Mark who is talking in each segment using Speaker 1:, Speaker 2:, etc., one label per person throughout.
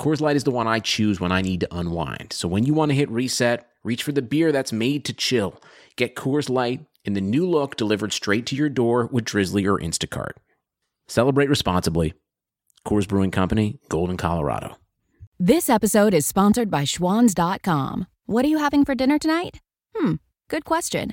Speaker 1: Coors Light is the one I choose when I need to unwind. So when you want to hit reset, reach for the beer that's made to chill. Get Coors Light in the new look delivered straight to your door with Drizly or Instacart. Celebrate responsibly. Coors Brewing Company, Golden, Colorado.
Speaker 2: This episode is sponsored by Schwans.com. What are you having for dinner tonight? Hmm, good question.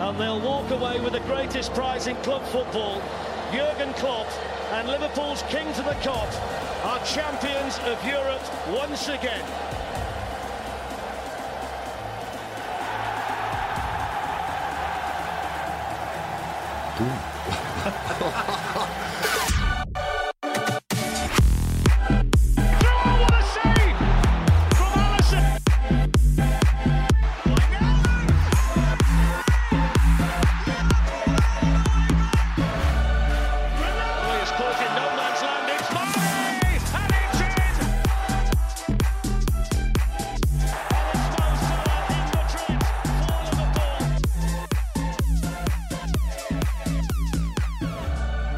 Speaker 3: and they'll walk away with the greatest prize in club football. Jurgen Klopp and Liverpool's king to the cop are champions of Europe once again. Oh,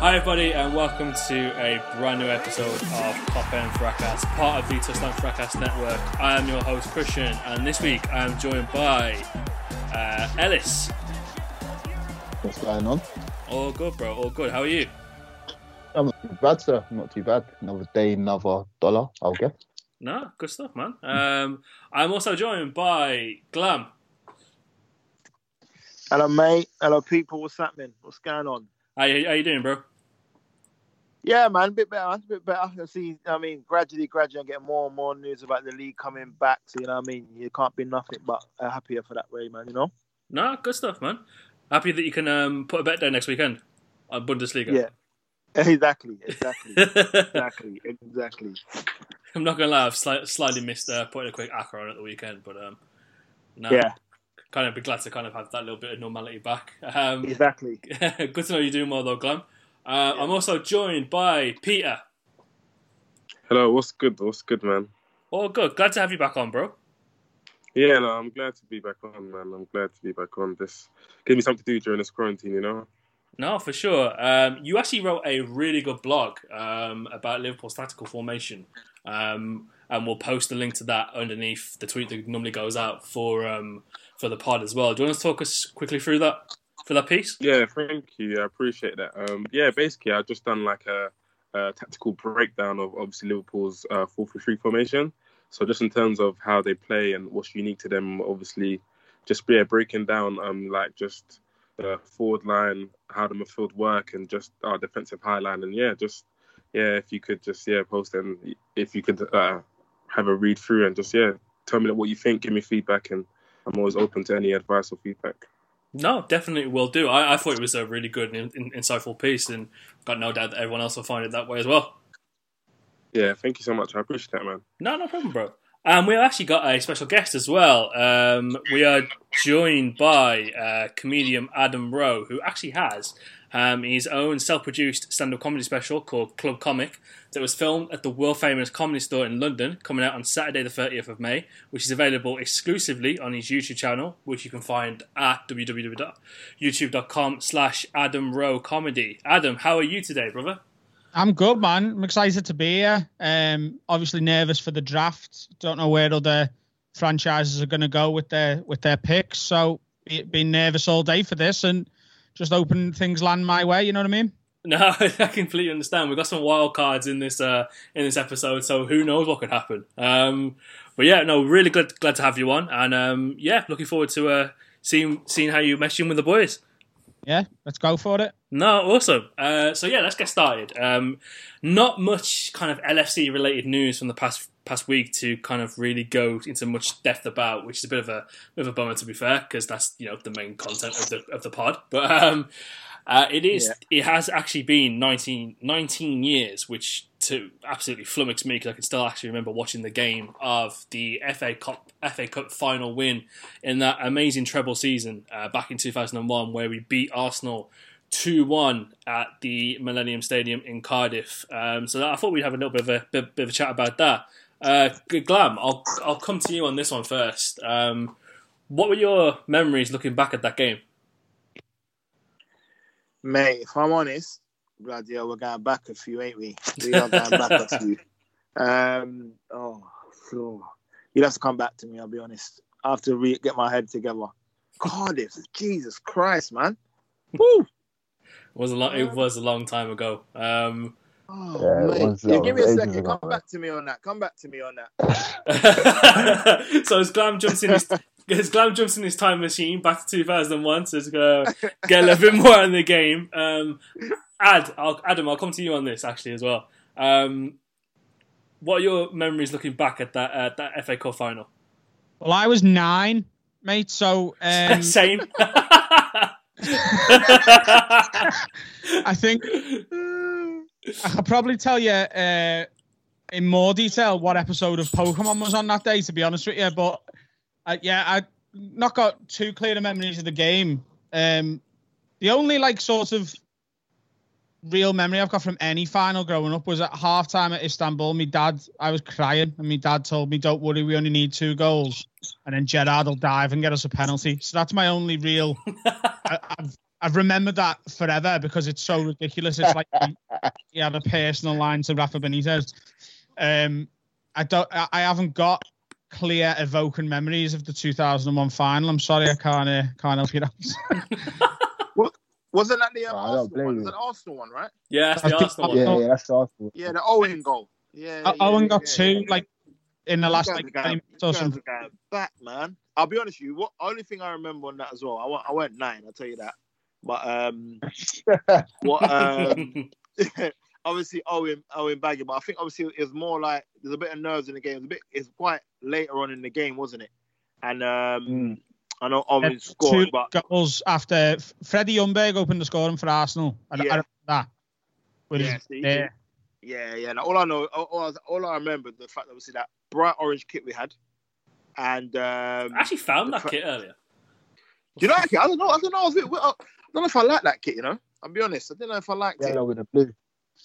Speaker 4: Hi, everybody, and welcome to a brand new episode of Top End Fracas, part of the Touchline Fracas Network. I am your host, Christian, and this week I am joined by uh, Ellis.
Speaker 5: What's going on?
Speaker 4: All good, bro. All good. How are you?
Speaker 5: I'm not too bad, sir. Not too bad. Another day, another dollar, I'll guess.
Speaker 4: No, good stuff, man. Um, I'm also joined by Glam.
Speaker 6: Hello, mate. Hello, people. What's happening? What's going on?
Speaker 4: How you, how you doing, bro?
Speaker 6: Yeah, man, a bit better. A bit better. I see. I mean, gradually, gradually, I'm getting more and more news about the league coming back. So you know, what I mean, you can't be nothing but uh, happier for that way, man. You know?
Speaker 4: No, good stuff, man. Happy that you can um, put a bet down next weekend on Bundesliga.
Speaker 6: Yeah. Exactly. Exactly. exactly. Exactly.
Speaker 4: I'm not gonna lie, I've sli- slightly missed uh, putting a quick acca on at the weekend, but um, no,
Speaker 6: Yeah.
Speaker 4: kind of be glad to kind of have that little bit of normality back. Um,
Speaker 6: Exactly.
Speaker 4: good to know you're doing well though, Glam. Uh, I'm also joined by Peter.
Speaker 7: Hello, what's good? What's good, man?
Speaker 4: Oh, good. Glad to have you back on, bro.
Speaker 7: Yeah, no, I'm glad to be back on, man. I'm glad to be back on. This give me something to do during this quarantine, you know.
Speaker 4: No, for sure. Um, you actually wrote a really good blog um, about Liverpool's tactical formation, um, and we'll post the link to that underneath the tweet that normally goes out for um, for the pod as well. Do you want to talk us quickly through that for that piece?
Speaker 7: Yeah, thank you. I appreciate that. Um, yeah, basically, I've just done like a, a tactical breakdown of obviously Liverpool's uh, 4 3 formation. So just in terms of how they play and what's unique to them, obviously, just yeah, breaking down um like just the forward line, how the midfield work, and just our defensive high line, and yeah, just yeah, if you could just yeah post and if you could uh, have a read through and just yeah tell me what you think, give me feedback, and I'm always open to any advice or feedback.
Speaker 4: No, definitely will do. I, I thought it was a really good and in, insightful piece, and got no doubt that everyone else will find it that way as well.
Speaker 7: Yeah, thank you so much. I appreciate that, man.
Speaker 4: No, no problem, bro. And we've actually got a special guest as well. Um, we are joined by uh, comedian Adam Rowe, who actually has um, his own self-produced stand-up comedy special called Club Comic that was filmed at the world-famous Comedy Store in London, coming out on Saturday the 30th of May, which is available exclusively on his YouTube channel, which you can find at www.youtube.com slash Adam Rowe Comedy. Adam, how are you today, brother?
Speaker 8: I'm good, man. I'm excited to be here. Um, obviously nervous for the draft. Don't know where other franchises are going to go with their with their picks. So be- been nervous all day for this, and just open things land my way. You know what I mean?
Speaker 4: No, I completely understand. We've got some wild cards in this uh, in this episode, so who knows what could happen. Um, but yeah, no, really glad glad to have you on, and um, yeah, looking forward to uh, seeing seeing how you mesh in with the boys.
Speaker 8: Yeah, let's go for it.
Speaker 4: No, awesome. Uh, so yeah, let's get started. Um, not much kind of LFC related news from the past past week to kind of really go into much depth about, which is a bit of a bit of a bummer to be fair, because that's you know the main content of the of the pod. But um, uh, it is yeah. it has actually been 19, 19 years, which to absolutely flummox me because I can still actually remember watching the game of the FA Cup FA Cup final win in that amazing treble season uh, back in two thousand and one, where we beat Arsenal. 2 1 at the Millennium Stadium in Cardiff. Um, so I thought we'd have a little bit of a bit, bit of a chat about that. Uh, Glam, I'll I'll come to you on this one first. Um, what were your memories looking back at that game?
Speaker 6: Mate, if I'm honest, bloody hell, we're going back a few, ain't we? We are going back a few. Um, oh, so you'll have to come back to me. I'll be honest. I have to re- get my head together. Cardiff, Jesus Christ, man. Woo!
Speaker 4: It was a long. It was a long time ago. Um,
Speaker 6: Oh, yeah, was, yeah, give me a second. Ago, Come back to me on that. Come back to me on that.
Speaker 4: so as Glam jumps in his, as Glam jumps in his time machine back to 2001 to uh, get a little bit more in the game. Um, Ad, I'll, Adam, I'll come to you on this actually as well. Um, what are your memories looking back at that uh, that FA Cup final?
Speaker 8: Well, I was nine, mate. So um...
Speaker 4: same.
Speaker 8: I think I could probably tell you uh, in more detail what episode of Pokemon was on that day, to be honest with you. But uh, yeah, I not got too clear the memories of the game. Um, the only like sort of real memory I've got from any final growing up was at halftime at Istanbul. My dad, I was crying, and my dad told me, "Don't worry, we only need two goals." And then Gerrard will dive and get us a penalty. So that's my only real. I, have I've remembered that forever because it's so ridiculous. It's like he, had a personal line to Rafa Benitez. Um, I don't. I haven't got clear evoking memories of the 2001 final. I'm sorry, I can't uh, can't help you
Speaker 6: out. what wasn't that the um, Arsenal one? Was that Arsenal one, right?
Speaker 4: Yeah, that's the Arsenal one.
Speaker 5: Yeah, yeah, that's the Arsenal.
Speaker 6: Yeah, the Owen goal. Yeah, uh,
Speaker 8: yeah Owen got
Speaker 6: yeah,
Speaker 8: two like in the last like
Speaker 6: game or something. Back, man. I'll be honest with you. What only thing I remember on that as well. I went, I went nine. I'll tell you that. But um, what um, obviously Owen Owen Baggett, but I think obviously it was more like there's a bit of nerves in the game. It's a bit it's quite later on in the game, wasn't it? And um, mm. I know Owen scored,
Speaker 8: two but goals after Freddie Ljungberg opened the scoring for Arsenal. I, yeah. I that.
Speaker 6: Yeah, see, yeah, yeah, yeah. Now, all I know, all, all, all, I remember, the fact that obviously that bright orange kit we had, and um,
Speaker 4: I actually found that kit earlier.
Speaker 6: Do you like it? I don't know. I don't know. I was a bit, don't know if I like that kit. You know, I'll be honest. I don't know if I liked
Speaker 5: yeah,
Speaker 6: it.
Speaker 5: with the blue.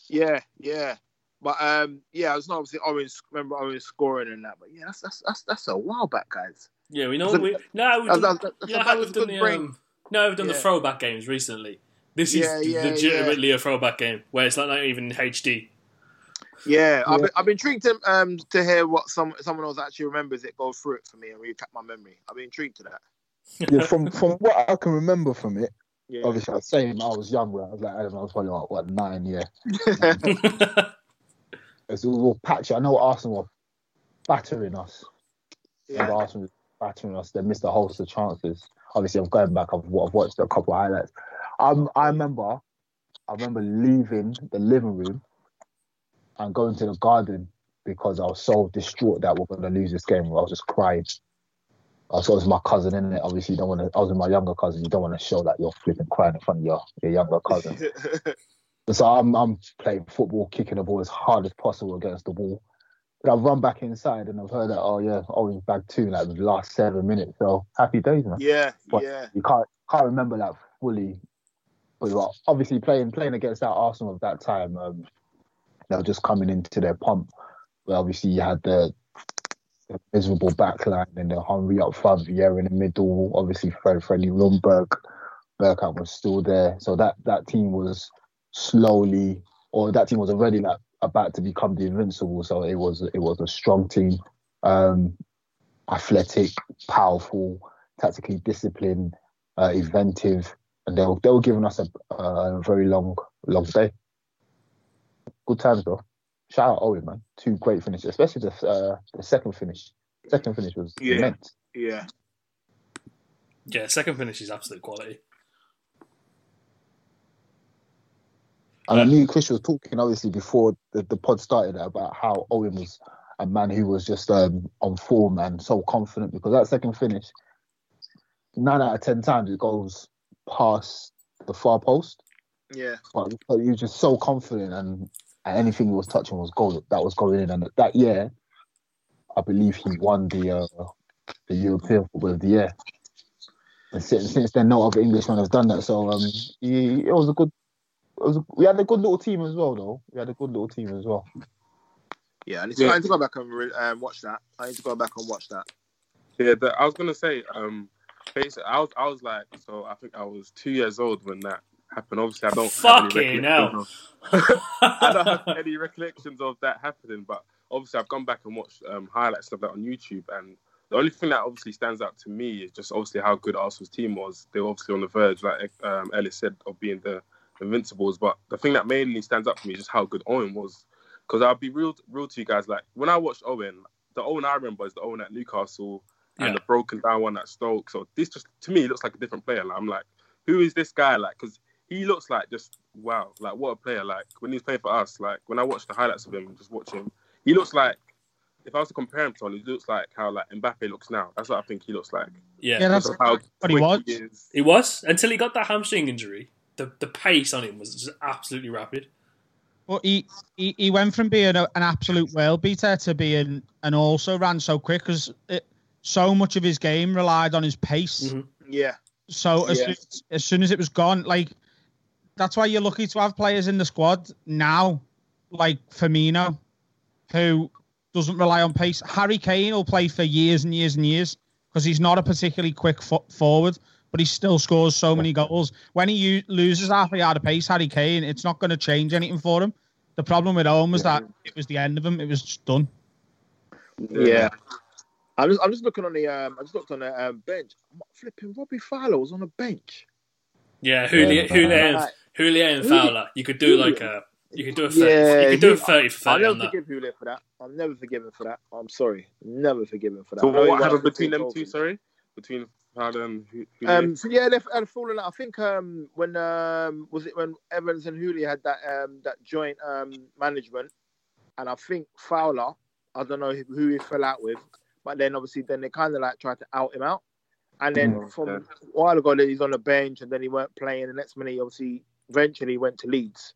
Speaker 6: Yeah, yeah. But um, yeah, I was not obviously Orange. Remember Orange scoring and that. But yeah, that's that's that's, that's a while back, guys.
Speaker 4: Yeah, we know. we, no, we've done, yeah, we've done the um, no, we've done yeah. the throwback games recently. This is yeah, yeah, legitimately a throwback game where it's like not even HD.
Speaker 6: Yeah, I've, been, I've been intrigued to um to hear what some someone else actually remembers it go through it for me and recap my memory. I've been intrigued to that.
Speaker 5: yeah, from from what I can remember from it, yeah. Obviously, I was saying I was younger. I was like, I don't know, I was probably like, what, nine, yeah. it's all patchy. I know Arsenal were battering us. Yeah. Arsenal was battering us. They missed a host of chances. Obviously, I'm going back. I've, I've watched a couple of highlights. Um, I remember, I remember leaving the living room and going to the garden because I was so distraught that we're going to lose this game. I was just crying. I was with my cousin in it. Obviously, you don't want to. I was with my younger cousin. You don't want to show that you're flipping crying in front of your your younger cousin. so I'm I'm playing football, kicking the ball as hard as possible against the wall. But I've run back inside and I've heard that oh yeah, Orange back two like the last seven minutes. So happy days, man.
Speaker 6: Yeah, but yeah.
Speaker 5: You can't can't remember that fully. But well, obviously playing playing against that Arsenal of that time, um, they were just coming into their pump. But obviously you had the miserable backline and the Henry up front, Vieira in the middle, obviously Fred Freddie Ljungberg, Bergkamp was still there. So that that team was slowly or that team was already like about to become the invincible. So it was it was a strong team. Um, athletic, powerful, tactically disciplined, uh, inventive, and they were they were giving us a, a very long long day. Good times though. Shout out Owen, man. Two great finishes, especially the uh, the second finish. Second finish was
Speaker 6: Yeah.
Speaker 5: immense.
Speaker 6: Yeah.
Speaker 4: Yeah, second finish is absolute quality.
Speaker 5: And I knew Chris was talking obviously before the, the pod started about how Owen was a man who was just um, on form and so confident because that second finish, nine out of ten times it goes past the far post.
Speaker 6: Yeah.
Speaker 5: But, but he was just so confident and, and anything he was touching was gold. that was going in. And that year, I believe he won the uh, the European Football of the Year. And since, since then, no other Englishman has done that. So um, he, it was a good. It was a, we had a good little team as well, though. We had a good little team as well.
Speaker 6: Yeah. I need to,
Speaker 7: Yeah.
Speaker 6: I need to go back and re- um, watch that. I need to go back and watch that.
Speaker 7: Yeah, the, I was gonna say, um, basically, I was, I was like, so I think I was two years old when that happened. Obviously, I don't
Speaker 4: Fucking hell.
Speaker 7: I don't have any recollections of that happening, but obviously, I've gone back and watched um, highlights of that on YouTube, and the only thing that obviously stands out to me is just obviously how good Arsenal's team was. They were obviously on the verge, like um, Ellis said, of being the Invincibles. But the thing that mainly stands out for me is just how good Owen was. Because I'll be real, real to you guys. Like when I watched Owen, the Owen I remember is the Owen at Newcastle and
Speaker 4: Yeah.
Speaker 7: the broken down one at Stoke. So this just to me looks like a different player. Like, I'm like, who is this guy? Like, because he looks like just wow, like what a player. Like when he's playing for us, like when I watch the highlights of him just watch him, he looks like. If I was to compare him to someone, he looks like how like Mbappe looks now. That's what I think he looks like.
Speaker 4: Yeah,
Speaker 8: Yeah, that's
Speaker 7: how
Speaker 8: what he was.
Speaker 7: is.
Speaker 4: he was until he got that hamstring injury. The the pace on him was just absolutely rapid.
Speaker 8: But he, he, he went from being a, an absolute world beater to being and also ran so quick because so much of his game relied on his pace.
Speaker 4: Mhm.
Speaker 6: Yeah.
Speaker 8: So as,
Speaker 6: Yeah.
Speaker 8: soon, as soon as it was gone, like that's why you're lucky to have players in the squad now, like Firmino, who doesn't rely on pace. Harry Kane will play for years and years and years because he's not a particularly quick foot forward, but he still scores so many goals. When he u- loses half a yard of pace, Harry Kane, it's not going to change anything for him. The problem with Owen was that it was the end of him. It was just done.
Speaker 6: Yeah. I'm just, I'm just looking on the um, I just looked on the um, bench. Flipping Robbie Fowler was on the bench.
Speaker 4: Yeah, who
Speaker 5: Yeah,
Speaker 4: Houllier, and,
Speaker 6: Like,
Speaker 4: Houllier and Fowler. You could do like a, you could do a 30,
Speaker 6: Yeah,
Speaker 4: you could do a
Speaker 6: he-
Speaker 4: thirty for
Speaker 6: I'll never forgive Houllier for that. I'll never forgive him for that. I'm sorry. Never forgive him for that.
Speaker 7: So
Speaker 6: I
Speaker 7: what happened between them two? Sorry, between Fowler and who? who
Speaker 6: Um, so yeah, they've had a falling out. I think um, when um, was it when Evans and Houllier had that um, that joint um, management, and I think Fowler, I don't know who he fell out with, but then obviously then they kind of like tried to out him out, and then
Speaker 7: Mm,
Speaker 6: from
Speaker 7: okay.
Speaker 6: a while ago he's on the bench, and then he weren't playing. The next minute, he obviously, eventually went to Leeds.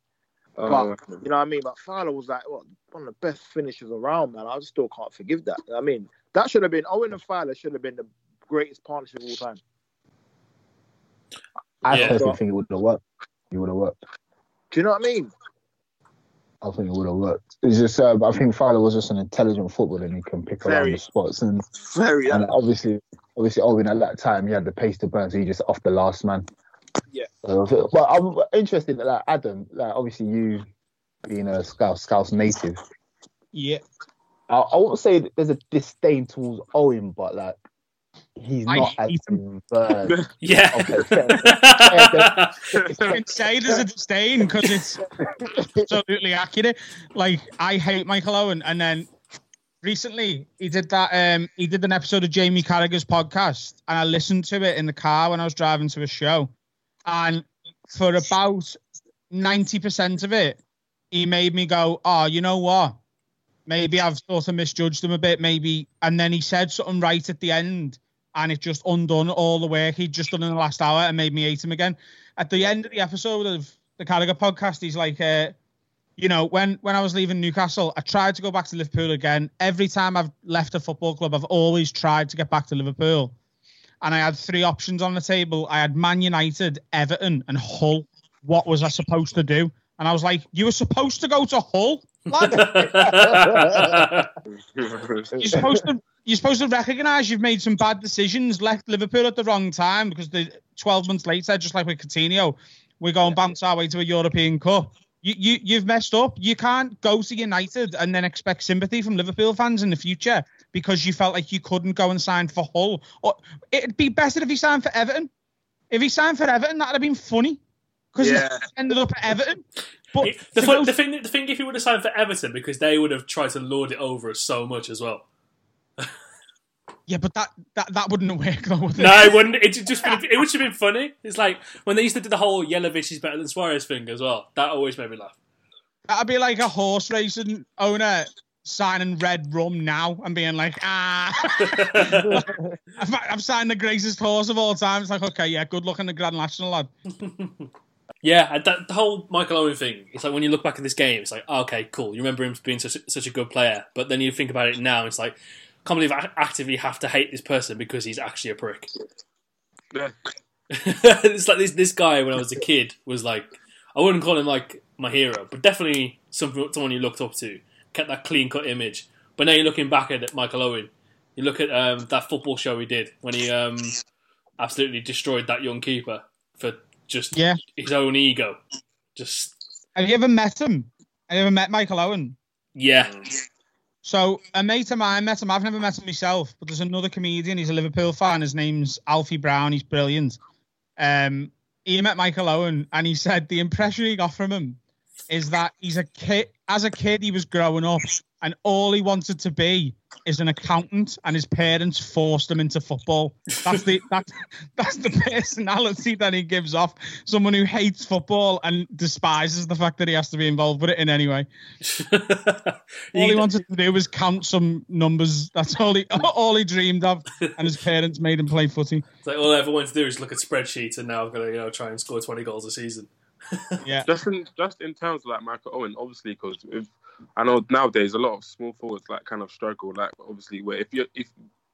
Speaker 7: Oh,
Speaker 6: But you know what I mean. But Fowler was like what, one of the best finishers around, man. I just still can't forgive that. I mean, that should have been Owen and Fowler should have been the greatest partnership of all time.
Speaker 5: I
Speaker 4: Yeah.
Speaker 5: personally think it would have worked. It would have worked.
Speaker 6: Do you know what I mean?
Speaker 5: I think it would have worked. It's just, uh, I think Fowler was just an intelligent footballer and he can pick around
Speaker 6: Very.
Speaker 5: the spots. And,
Speaker 6: Very.
Speaker 5: and obviously, obviously, Owen at that time he had the pace to burn, so he just off the last man.
Speaker 6: Yeah.
Speaker 5: So, but I'm interested that like, Adam, like obviously you being a Scouse Scouse native,
Speaker 8: Yeah.
Speaker 5: I, I won't say that there's a disdain towards Owen, but like he's
Speaker 8: I
Speaker 5: not as
Speaker 8: hate
Speaker 5: converged.
Speaker 4: Yeah.
Speaker 5: Okay, fair.
Speaker 8: You can say there's a disdain because it's absolutely accurate. Like I hate Michael Owen, and then recently he did that. Um, he did an episode of Jamie Carragher's podcast, and I listened to it in the car when I was driving to a show, and for about ninety percent of it, he made me go, "Oh, you know what? Maybe I've sort of misjudged him a bit. Maybe." And then he said something right at the end, and it just undone all the work he'd just done in the last hour and made me hate him again. At the end of the episode of the Carragher podcast, he's like, uh, you know, when when I was leaving Newcastle, I tried to go back to Liverpool again. Every time I've left a football club, I've always tried to get back to Liverpool. And I had three options on the table. I had Man United, Everton, and Hull. What was I supposed to do? And I was like, you were supposed to go to Hull. lad. you're supposed to you're supposed to recognise you've made some bad decisions, left Liverpool at the wrong time because the 12 months later, just like with Coutinho, we're going bounce our way to a European Cup. You, you you've messed up. You can't go to United and then expect sympathy from Liverpool fans in the future because you felt like you couldn't go and sign for Hull. Or it'd be better if he signed for Everton. If he signed for Everton, that'd have been funny. because
Speaker 6: Yeah.
Speaker 8: he ended up at Everton. But
Speaker 4: It- the, fun,
Speaker 8: go-
Speaker 4: the thing, the thing, if he would have signed for Everton, because they would have tried to lord it over us so much as well.
Speaker 8: yeah, but that, that that wouldn't have worked though. Would it?
Speaker 4: No, it wouldn't. It just been, it would have been funny. It's like when they used to do the whole Jelavic is better than Suarez thing as well. That always made me laugh.
Speaker 8: That'd be like a horse racing owner signing red rum now and being like, ah, I've, I've signed the greatest horse of all time. It's like, okay, yeah, good luck in the Grand National, lad.
Speaker 4: Yeah, that, the whole Michael Owen thing. It's like when you look back at this game, it's like, oh, okay, cool. You remember him being such, such a good player, but then you think about it now, it's like, I can't believe I actively have to hate this person because he's actually a prick.
Speaker 7: Yeah.
Speaker 4: it's like this this guy when I was a kid was like, I wouldn't call him like my hero, but definitely some, someone you looked up to. Kept that clean cut image. But now you're looking back at Michael Owen. You look at um, that football show he did when he um, absolutely destroyed that young keeper for just
Speaker 8: Yeah.
Speaker 4: his own ego. Just
Speaker 8: Have you ever met him? Have you ever met Michael Owen?
Speaker 4: yeah,
Speaker 8: So a mate of mine met him. I've never met him myself, but there's another comedian. He's a Liverpool fan. His name's Alfie Brown. He's brilliant. Um, he met Michael Owen, and he said the impression he got from him is that he's a kid. As a kid, he was growing up, and all he wanted to be is an accountant, and his parents forced him into football. That's the that's that's the personality that he gives off. Someone who hates football and despises the fact that he has to be involved with it in any way. All he wanted to do was count some numbers. That's all he all he dreamed of, and his parents made him play footy.
Speaker 4: It's like all I ever wanted to do is look at spreadsheets, and now I've got to you know try and score 20 goals a season.
Speaker 8: Yeah,
Speaker 7: Just in just in terms of like Michael Owen, obviously, because I know nowadays a lot of small forwards like kind of struggle. Like obviously, where if you if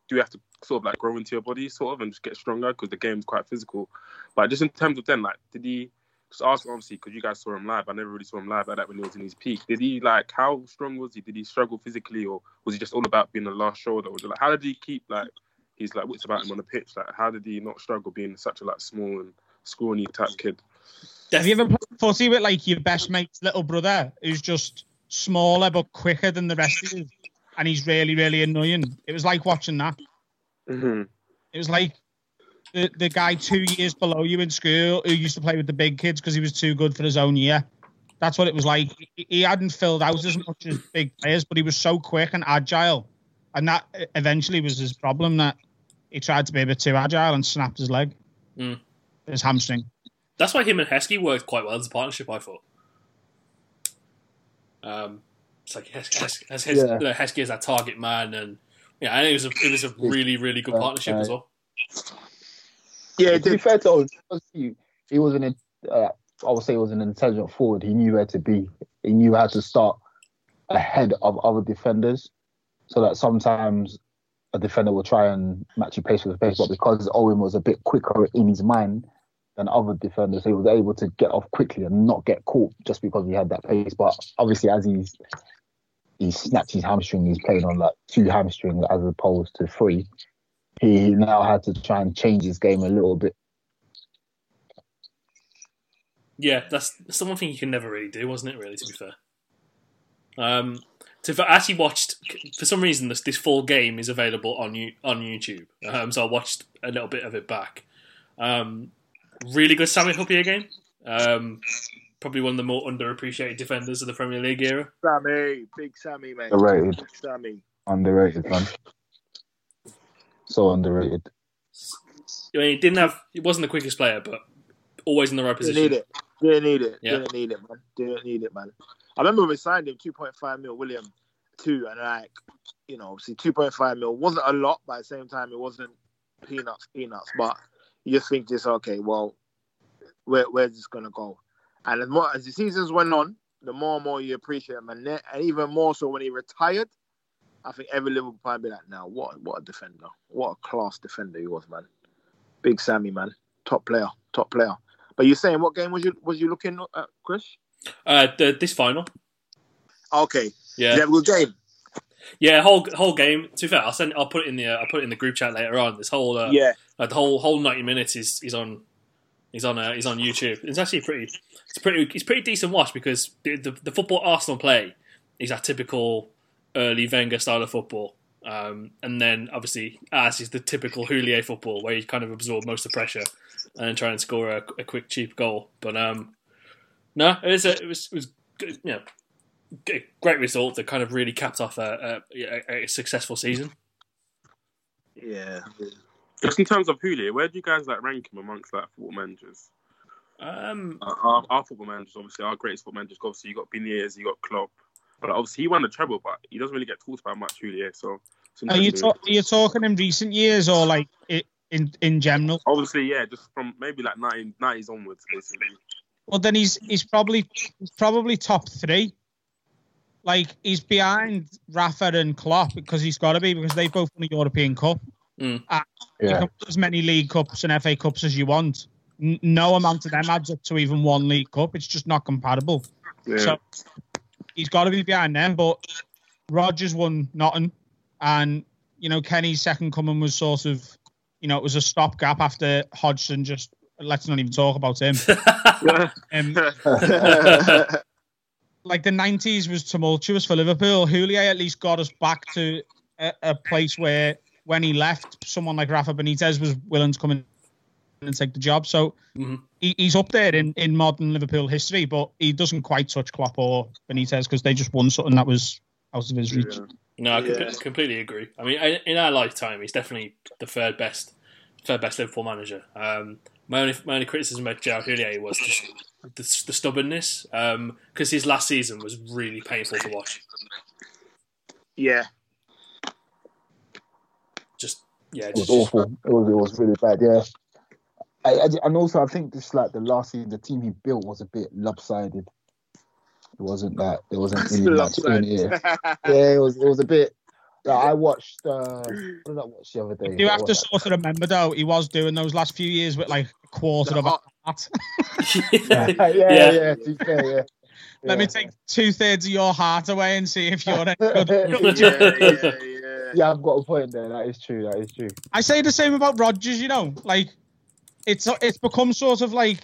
Speaker 7: do you have to sort of like grow into your body sort of and just get stronger because the game's quite physical. But just in terms of then, like, did he? Just ask obviously because you guys saw him live. I never really saw him live like that when he was in his peak. Did he like how strong was he? Did he struggle physically or was he just all about being the last shoulder? Was it like how did he keep like he's like wits about him on the pitch? Like how did he not struggle being such a like small and scrawny type kid?
Speaker 8: Have you ever played footy with like your best mate's little brother, who's just smaller but quicker than the rest of you, and he's really really annoying? It was like watching that.
Speaker 7: Mm-hmm.
Speaker 8: It was like the the guy two years below you in school who used to play with the big kids because he was too good for his own year. That's what it was like. He- He hadn't filled out as much as big players, but he was so quick and agile, and that eventually was his problem. That he tried to be a bit too agile and snapped his leg,
Speaker 4: Mm.
Speaker 8: his hamstring.
Speaker 4: That's why him and Heskey worked quite well as a partnership. I thought. Um, it's like Hes- Hes- Hes- Hes-
Speaker 5: Yeah.
Speaker 4: you know, Heskey is that target man, and yeah, and it was a it was a really really good partnership as well.
Speaker 6: Yeah,
Speaker 5: to be fair to Owen, he, he was an uh, I would say he was an intelligent forward. He knew where to be. He knew how to start ahead of other defenders, so that sometimes a defender will try and match you pace with pace. But because Owen was a bit quicker in his mind than other defenders, he was able to get off quickly and not get caught just because he had that pace. But obviously, as he's he snapped his hamstring, he's playing on like two hamstrings as opposed to three. He now had to try and change his game a little bit.
Speaker 4: Yeah, that's, that's the one thing you can never really do, wasn't it? Really, to be fair. Um, to I actually watched for some reason this this full game is available on you on YouTube. Um, so I watched a little bit of it back. Um, really good Sammy Hyypiä game. Um, probably one of the more underappreciated defenders of the Premier League era.
Speaker 6: Sammy, big Sammy, mate.
Speaker 5: Underrated.
Speaker 6: Big Sammy.
Speaker 5: Underrated, man. So underrated.
Speaker 4: I mean, he didn't have he wasn't the quickest player, but always in the right position.
Speaker 6: Didn't
Speaker 4: position.
Speaker 6: need it. Didn't need it.
Speaker 4: Yeah.
Speaker 6: Didn't need it, man. Didn't need it, man. I remember we signed him 2.5 mil, William, too, and like, you know, obviously 2.5 mil wasn't a lot, but at the same time, it wasn't peanuts, peanuts. But you just think, just okay, well, where where's this gonna go? And the more as the seasons went on, the more and more you appreciate him, and, then, and even more so when he retired. I think every Liverpool fan be like, "Now, what, what a defender! What a class defender he was, man! Big Sammy, man, top player, top player." But you're saying what game was you was you looking at, Chris?
Speaker 4: Uh, the, this final,
Speaker 6: Okay,
Speaker 4: yeah,
Speaker 6: Did you have a good game?
Speaker 4: Yeah, whole whole game. To be fair, I'll send. I'll put it in the. Uh, I'll put it in the group chat later on. This whole uh,
Speaker 6: yeah,
Speaker 4: Like the whole whole ninety minutes is is on is on uh, is on YouTube. It's actually pretty it's pretty it's pretty decent watch because the, the the football Arsenal play is that typical early Wenger style of football. Um, and then obviously, as is the typical Houllier football, where you kind of absorb most of the pressure and then try and score a, a quick, cheap goal. But um, no, it was a, it was it was good, you know great result that kind of really capped off a, a, a successful season.
Speaker 6: Yeah.
Speaker 7: Just in terms of Houllier, where do you guys like rank him amongst like football managers?
Speaker 4: Um,
Speaker 7: Uh, our, our football managers, obviously, our greatest football managers. Obviously, you got Benitez, you got Klopp, but obviously he won the treble, but he doesn't really get talked about much, Houllier. So,
Speaker 8: Are you ta- are you talking in recent years or like in in general?
Speaker 7: obviously, yeah, just from maybe like 90, 90s onwards, basically.
Speaker 8: Well, then he's he's probably he's probably top three. Like he's behind Rafa and Klopp because he's got to be because they've both won the European Cup.
Speaker 4: Mm.
Speaker 8: Uh,
Speaker 5: Yeah.
Speaker 8: as many League Cups and FA Cups as you want. N- no amount of them adds up to even one League Cup. It's just not compatible.
Speaker 7: Yeah.
Speaker 8: So he's got to be behind them. But Rodgers won nothing, and you know Kenny's second coming was sort of, you know, it was a stopgap after Hodgson. Just let's not even talk about him. Um, like the nineties was tumultuous for Liverpool. Houllier at least got us back to a, a place where when he left, someone like Rafa Benitez was willing to come in and take the job. So
Speaker 4: Mhm.
Speaker 8: he, he's up there in, in modern Liverpool history, but he doesn't quite touch Klopp or Benitez because they just won something that was out of his reach.
Speaker 7: Yeah.
Speaker 4: no, I
Speaker 6: Yeah.
Speaker 4: com- completely agree. I mean, in- in our lifetime, he's definitely the third best, third best Liverpool manager. Um, my only my only criticism about Gerard Houllier was just the, the stubbornness, um, because his last season was really painful to watch.
Speaker 6: yeah.
Speaker 4: Just yeah,
Speaker 5: It was
Speaker 4: just,
Speaker 5: awful. It was it was really bad. Yeah. I, I, and also, I think just like the last season, the team he built was a bit lopsided. It wasn't that. It wasn't really much in it. Yeah, it was. It was a bit. Like, I watched. Uh, what did I watch the other day?
Speaker 8: You have to sort of remember though, he was doing those last few years with like a quarter
Speaker 6: The
Speaker 8: of a
Speaker 6: heart-
Speaker 8: hat.
Speaker 5: that? yeah,
Speaker 4: Yeah.
Speaker 5: yeah, yeah. To be fair, yeah.
Speaker 8: Let me take two thirds of your heart away and see if you're any good.
Speaker 6: yeah, yeah, yeah.
Speaker 5: Yeah, I've got a point there. That is true. That is true.
Speaker 8: I say the same about Rodgers, you know, like it's it's become sort of like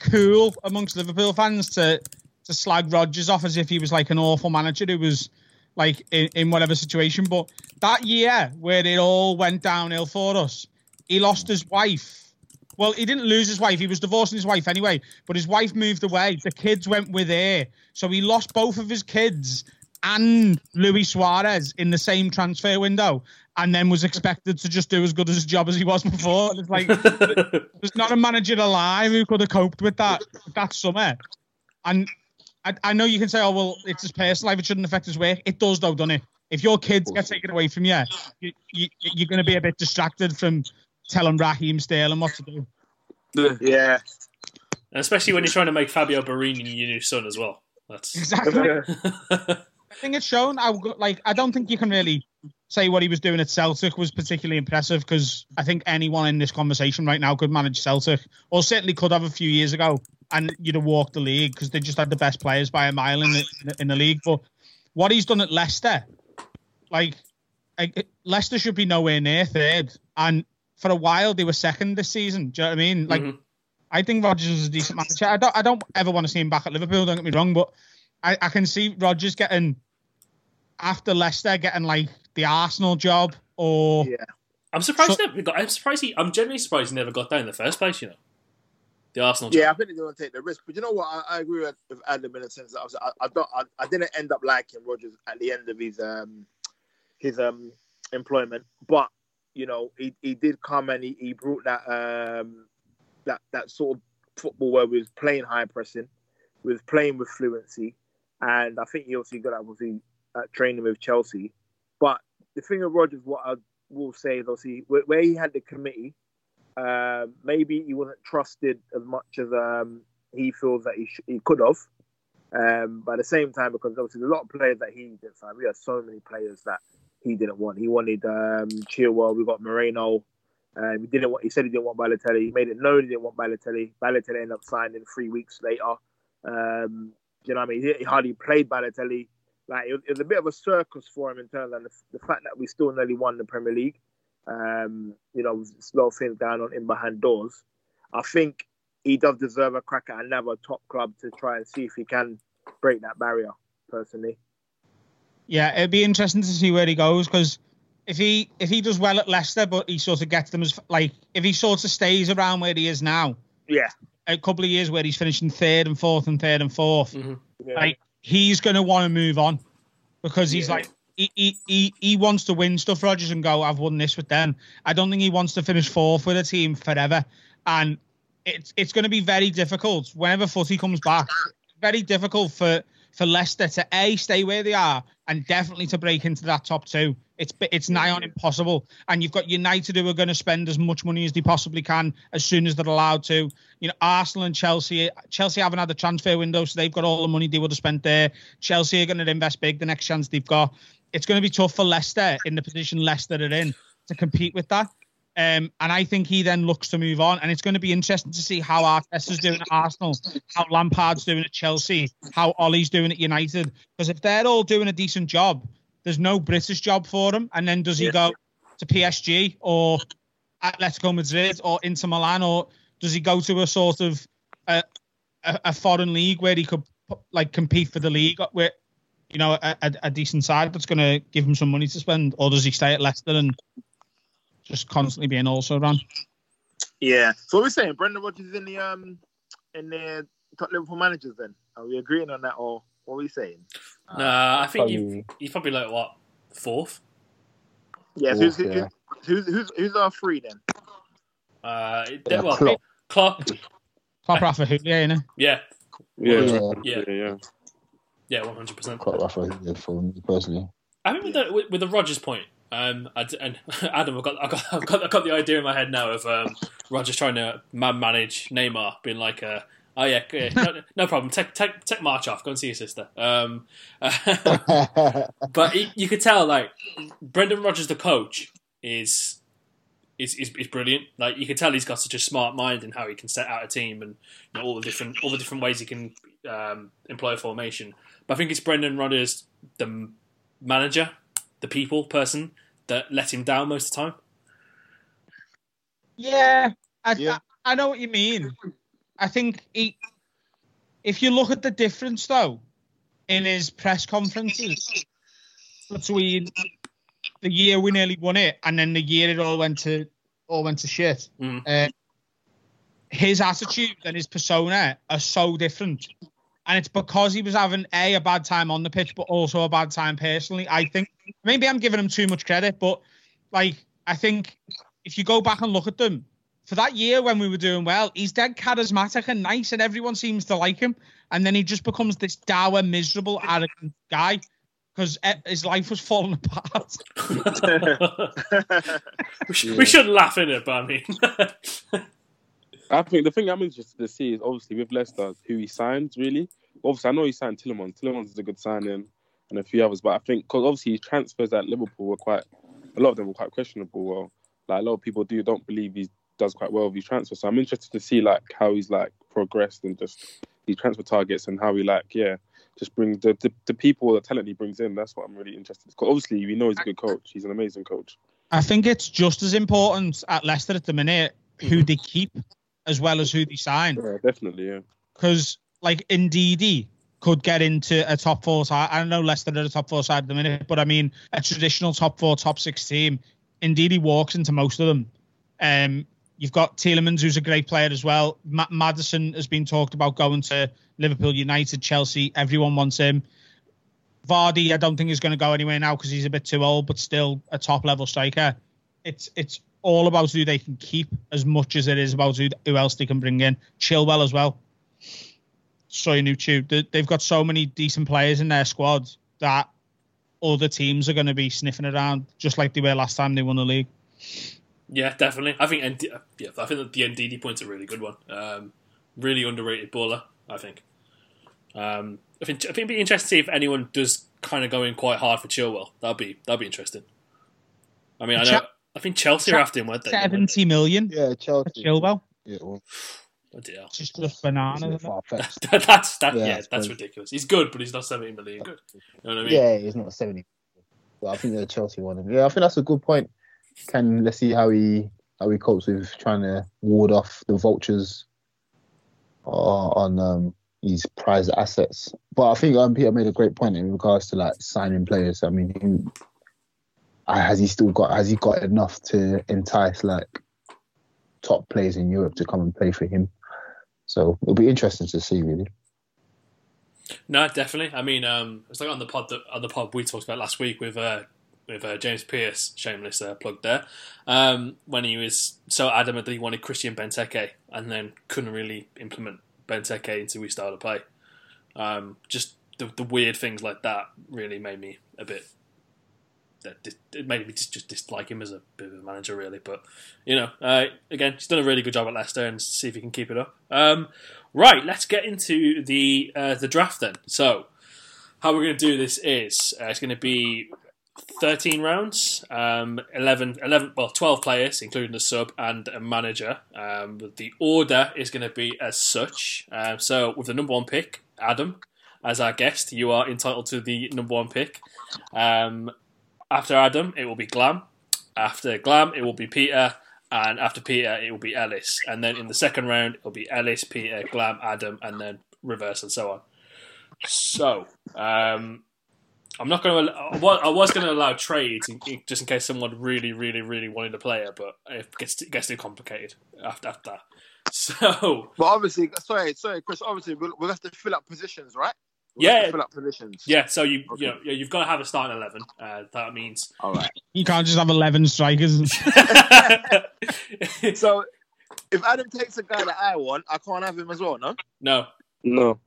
Speaker 8: cool amongst Liverpool fans to to slag Rodgers off as if he was like an awful manager who was like in, in whatever situation. But that year where it all went downhill for us, he lost his wife. Well, he didn't lose his wife. He was divorcing his wife anyway, but his wife moved away. The kids went with her. So he lost both of his kids and Luis Suarez in the same transfer window and then was expected to just do as good as his job as he was before. It's like there's not a manager alive who could have coped with that that summer. And I, I know you can say, "Oh well, it's his personal life; it shouldn't affect his work." It does, though, doesn't it? If your kids get taken away from you, you, you you're going to be a bit distracted from telling Raheem Sterling what to do.
Speaker 6: Yeah.
Speaker 4: And especially when you're trying to make Fabio Borini your new son as well. That's
Speaker 8: Exactly. I think it's shown. I would- like. I don't think you can really say what he was doing at Celtic was particularly impressive because I think anyone in this conversation right now could manage Celtic, or certainly could have a few years ago, and you'd have walked the league because they just had the best players by a mile in the in the league. But what he's done at Leicester, like, like Leicester should be nowhere near third, and for a while they were second this season. Do you know what I mean? Like.
Speaker 4: Mhm.
Speaker 8: I think Rodgers is a decent manager. I don't, I don't ever want to see him back at Liverpool. Don't get me wrong, but I, I can see Rodgers getting after Leicester getting like the Arsenal job or
Speaker 6: Yeah.
Speaker 4: I'm surprised.
Speaker 8: So-
Speaker 4: he never got, I'm surprised. He, I'm genuinely surprised he never got down in the first place. You know, the Arsenal.
Speaker 6: Yeah, I think they don't take the risk. But you know what? I, I agree with, with Adam in a sense that I, was, I, I don't. I, I didn't end up liking Rodgers at the end of his um his um employment, but you know he, he did come and he, he brought that um that that sort of football where we was playing high pressing, we was playing with fluency, and I think he also got obviously uh, training with Chelsea. But the thing with Rodgers, what I will say is obviously where, he had the committee um, maybe he wasn't trusted as much as um, he feels that he, sh- he could have. Um, but at the same time, because obviously a lot of players that he didn't sign, we had so many players that he didn't want. He wanted um, Chilwell, we got Moreno. Um, he didn't want. He said he didn't want Balotelli. He made it known he didn't want Balotelli. Balotelli ended up signing three weeks later. Um, you know what I mean? He, he hardly played Balotelli. Like it was, it was a bit of a circus for him in terms of the, the fact that we still nearly won the Premier League um, you know, with a lot things going on in behind doors. I think he does deserve a crack at another top club to try and see if he can break that barrier. Personally,
Speaker 8: yeah, it'd be interesting to see where he goes because if he if he does well at Leicester, but he sort of gets them as like if he sort of stays around where he is now,
Speaker 6: Yeah.
Speaker 8: a couple of years where he's finishing third and fourth and third and 4th
Speaker 4: Mm-hmm.
Speaker 8: like he's going to want to move on because he's like he, he, he, he wants to win stuff, Rodgers, and go. I've won this with them. I don't think he wants to finish fourth with a team forever, and it's it's going to be very difficult whenever Footy comes back. Very difficult for for Leicester to a stay where they are and definitely to break into that top two. It's it's nigh on impossible. And you've got United who are going to spend as much money as they possibly can as soon as they're allowed to. You know, Arsenal and Chelsea. Chelsea haven't had the transfer window, so they've got all the money they would have spent there. Chelsea are going to invest big the next chance they've got. It's going to be tough for Leicester in the position Leicester are in to compete with that. Um, and I think he then looks to move on. And it's going to be interesting to see how Arteta's doing at Arsenal, how Lampard's doing at Chelsea, how Ole's doing at United. Because if they're all doing a decent job, there's no British job for him. And then does he
Speaker 6: Yeah.
Speaker 8: go to PSG or Atletico Madrid or Inter Milan, or does he go to a sort of a, a, a foreign league where he could like compete for the league with, you know, a, a, a decent side that's going to give him some money to spend, or does he stay at Leicester and just constantly being also run?
Speaker 6: Yeah. So what we're saying, Brendan Rodgers is in the um in the top Liverpool managers. Then are we agreeing on that, or what are you saying?
Speaker 4: Nah, I think you
Speaker 5: Probably-
Speaker 4: he's probably like what fourth.
Speaker 6: Yes. who's,
Speaker 5: Fourth,
Speaker 6: who's, who's who's who's our three then?
Speaker 4: Uh,
Speaker 5: Yeah,
Speaker 4: well,
Speaker 5: Klopp.
Speaker 4: Klopp.
Speaker 8: Klopp Rafa Houllier, you know.
Speaker 4: Yeah,
Speaker 7: Yeah,
Speaker 5: Yeah.
Speaker 4: Yeah.
Speaker 7: yeah, yeah.
Speaker 4: yeah, one hundred percent.
Speaker 5: Quite rough idea for me personally.
Speaker 4: I think with the with, with the Rodgers point, um, I d and Adam, I've got, I've got, I've got, I've got the idea in my head now of um, Rodgers trying to man manage Neymar, being like, uh, "Oh yeah, yeah no, no problem. Take, take, take March off. Go and see your sister." Um, but he, you could tell, like Brendan Rodgers, the coach, is. Is, is, is brilliant. Like you can tell, he's got such a smart mind in how he can set out a team and you know, all the different all the different ways he can um, employ a formation. But I think it's Brendan Rodgers, the manager, the people person that let him down most of the time.
Speaker 8: Yeah, I,
Speaker 6: Yeah.
Speaker 8: I, I know what you mean. I think he, if you look at the difference though, in his press conferences between the year we nearly won it and then the year it all went to all went to shit,
Speaker 4: Mm.
Speaker 8: uh, his attitude and his persona are so different. And it's because he was having a a bad time on the pitch, but also a bad time personally. I think maybe I'm giving him too much credit, but like I think if you go back and look at them for that year when we were doing well, he's dead charismatic and nice, and everyone seems to like him. And then he just becomes this dour, miserable, arrogant guy because his life was falling apart.
Speaker 4: we, should, we should laugh in it, but I mean,
Speaker 7: I think the thing I'm interested to see is obviously with Leicester who he signed. Really, obviously I know he signed Tielemans. Tielemans is a good signing, and a few others. But I think because obviously his transfers at Liverpool were quite, a lot of them were quite questionable. Well, like a lot of people do don't believe he does quite well with his transfers. So I'm interested to see like how he's like progressed and just these transfer targets and how he like yeah just bring the, the the people the talent he brings in. That's what I'm really interested. Because obviously we know he's a good coach. He's an amazing coach.
Speaker 8: I think it's just as important at Leicester at the minute who they keep as well as who they sign.
Speaker 7: Yeah, definitely. Yeah.
Speaker 8: Because like Ndidi could get into a top four side. I don't know Leicester are a top four side at the minute, but I mean a traditional top four, top six team. Ndidi walks into most of them. Um, you've got Tielemans, who's a great player as well. Ma- Madison has been talked about going to Liverpool, United, Chelsea. Everyone wants him. Vardy, I don't think is going to go anywhere now because he's a bit too old, but still a top level striker. It's it's all about who they can keep as much as it is about who, who else they can bring in. Chilwell as well. Soyuncu. They- They've got so many decent players in their squad that other teams are going to be sniffing around just like they were last time they won the league.
Speaker 4: Yeah, definitely. I think ND, yeah, I think that the Ndidi point's a really good one. Um, really underrated baller, I think. Um, I think I think it'd be interesting to see if anyone does kind of go in quite hard for Chilwell. That'd be that'd be interesting. I mean, I know.
Speaker 8: Chel-
Speaker 4: I think Chelsea are after him, weren't they?
Speaker 8: Seventy million
Speaker 5: Yeah,
Speaker 8: for
Speaker 5: Chelsea.
Speaker 8: Chilwell.
Speaker 5: Yeah, well,
Speaker 4: Oh, dear.
Speaker 8: Just just banana.
Speaker 5: far
Speaker 4: that's that.
Speaker 5: Yeah,
Speaker 4: Yeah, that's
Speaker 5: suppose.
Speaker 4: ridiculous. He's good, but he's not seventy million good. You know what I mean?
Speaker 5: Yeah, he's not seventy. But I think the Chelsea one. Yeah, I think that's a good point. Can let's see how he how he copes with trying to ward off the vultures uh, on um, his prized assets. But I think um, Peter made a great point in regards to like signing players. I mean, he, uh, has he still got has he got enough to entice like top players in Europe to come and play for him? So it'll be interesting to see, really.
Speaker 4: No, definitely. I mean, um, it's like on the pod that, on the pod we talked about last week with uh, with uh, James Pearce, shameless uh, plug there, um, when he was so adamant that he wanted Christian Benteke and then couldn't really implement Benteke until we started to play. Um, just the, the weird things like that really made me a bit. It made me just, just dislike him as a bit of a manager, really. But you know, uh, again, he's done a really good job at Leicester, and see if he can keep it up. Um, right, let's get into the uh, the draft then. So, how we're going to do this is uh, it's going to be 13 rounds, um, 11, 11, well, 12 players, including the sub and a manager. Um, the order is going to be as such. Uh, so, with the number one pick, Adam, as our guest, you are entitled to the number one pick. Um, after Adam, it will be Glam. After Glam, it will be Peter. And after Peter, it will be Ellis. And then in the second round, it will be Ellis, Peter, Glam, Adam, and then reverse and so on. So, um, I'm not going to. I was going to allow trades just in case someone really, really, really wanted a player, but it gets it gets too complicated after, after that. So,
Speaker 6: but obviously, sorry, sorry, Chris. Obviously, we'll, we'll have to fill up positions, right?
Speaker 4: We'll yeah,
Speaker 6: fill up positions.
Speaker 4: Yeah, so you okay. you know yeah, you've got to have a starting eleven. Uh, that means
Speaker 6: all right.
Speaker 8: You can't just have eleven strikers.
Speaker 6: so, if Adam takes a guy that I want, I can't have him as well. No.
Speaker 4: No.
Speaker 7: No.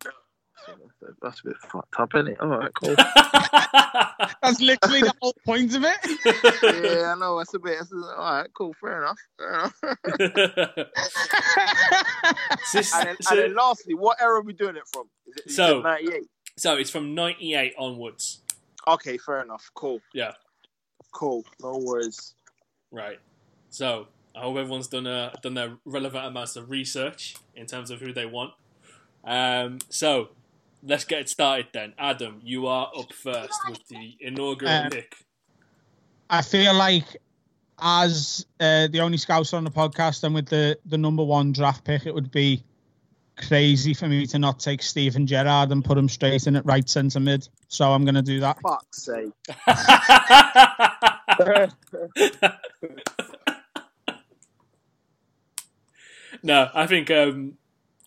Speaker 6: That's a bit fucked up, isn't it? All right, cool.
Speaker 8: that's literally the whole point of
Speaker 6: it. yeah, I know. That's a bit. That's a, all right, cool. Fair enough. Fair enough. and, then, so, and then lastly, what era are we doing it from? Is it, is
Speaker 4: so,
Speaker 6: 98?
Speaker 4: So it's from 98 onwards.
Speaker 6: Okay, fair enough. Cool.
Speaker 4: Yeah.
Speaker 6: Cool. No worries.
Speaker 4: Right. So I hope everyone's done a done their relevant amounts of research in terms of who they want. Um, so let's get it started then. Adam, you are up first with the inaugural um, pick.
Speaker 8: I feel like as uh, the only scouts on the podcast and with the, the number one draft pick, it would be crazy for me to not take Steven Gerrard and put him straight in at right centre mid. So I'm going to do that.
Speaker 6: Fuck's sake.
Speaker 4: no, I think um,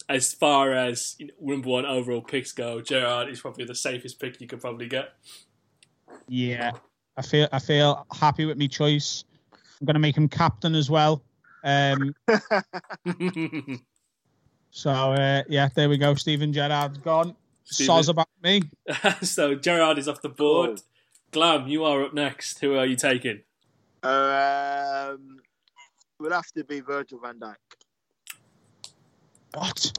Speaker 4: as far as you know, number one overall picks go, Gerrard is probably the safest pick you could probably get.
Speaker 8: Yeah, I feel I feel happy with my choice. I'm going to make him captain as well. Um, so uh, yeah, there we go. Stephen Gerrard's gone. Steven. Soz about me.
Speaker 4: so Gerrard is off the board. Cool. Glam, you are up next. Who are you taking?
Speaker 6: Um, will have to be Virgil Van Dijk.
Speaker 8: What?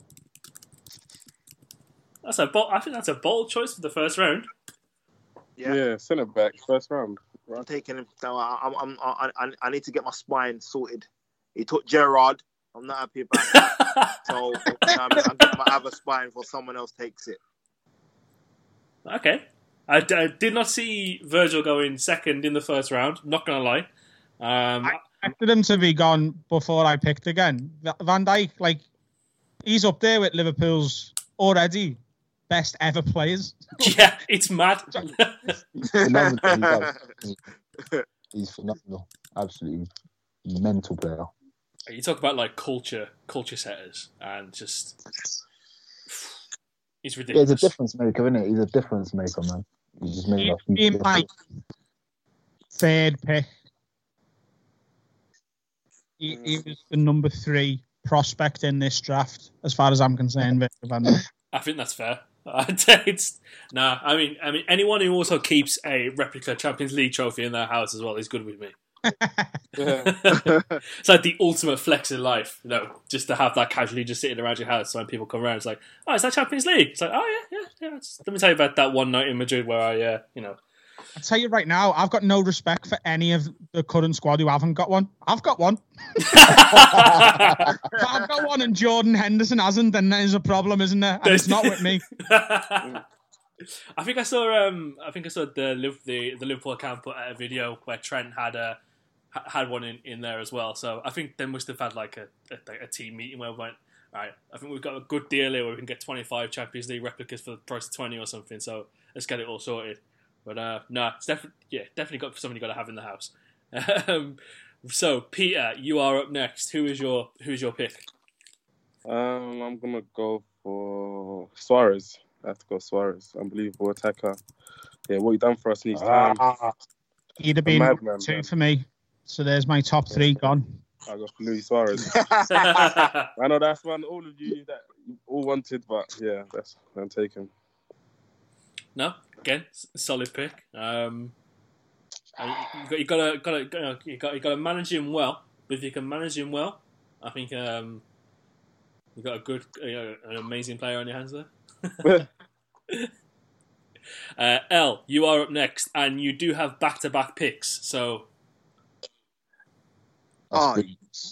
Speaker 4: That's a bold, I think that's a bold choice for the first round.
Speaker 7: Yeah, yeah centre back, first round.
Speaker 6: Right. I'm taking him. So I, I'm, I, I, I need to get my spine sorted. He took Gerrard. I'm not happy about that. so I'm, I'm getting my other spine for someone else takes it.
Speaker 4: Okay. I, I, did not see Virgil going second in the first round. Not gonna lie. Um,
Speaker 8: I expected him to be gone before I picked again. Van Dijk, like he's up there with Liverpool's already best ever players.
Speaker 4: yeah, it's mad.
Speaker 5: he's phenomenal. Absolutely mental player.
Speaker 4: You talk about like culture, culture setters, and just he's ridiculous.
Speaker 5: Yeah, he's a difference maker, isn't it? He's a difference maker, man. He just made he,
Speaker 8: my third pick. He, he was the number three prospect in this draft, as far as I'm concerned.
Speaker 4: I think that's fair. it's nah. I mean, I mean, anyone who also keeps a replica Champions League trophy in their house as well is good with me. it's like the ultimate flex in life, you know, just to have that casually just sitting around your house. So when people come around, it's like, oh, is that Champions League? It's like, oh yeah, yeah, yeah. Let me tell you about that one night in Madrid where I, uh, you know,
Speaker 8: I'll tell you right now, I've got no respect for any of the current squad who haven't got one. I've got one. I've got one and Jordan Henderson hasn't, then there's a problem, isn't there? And it's not with me.
Speaker 4: I think I saw um I think I saw the the, the Liverpool account put out a video where Trent had a had one in, in there as well. So I think they must have had like a, a, a team meeting where we went, right, I think we've got a good deal here where we can get 25 Champions League replicas for the price of 20 or something. So let's get it all sorted. But uh, no, it's definitely yeah, definitely got somebody got to have in the house. Um, so Peter, you are up next. Who is your who's your pick?
Speaker 7: Um, I'm gonna go for Suarez. I have to go Suarez. Unbelievable attacker. Yeah, what he done for us in his time.
Speaker 5: Ah,
Speaker 8: He'd have been
Speaker 7: madman,
Speaker 8: two
Speaker 7: man.
Speaker 8: for me. So there's my top three gone.
Speaker 7: I got Luis Suarez. I know that's one all of you that all wanted, but yeah, that's I'm taking.
Speaker 4: no, again, solid pick. Um, you, you got you got to got to you got you got to manage him well. But if you can manage him well, I think um, you got a good, you know, an amazing player on your hands there. Uh, L, you are up next, and you do have back-to-back picks. So
Speaker 5: that's
Speaker 6: Oh,
Speaker 5: good.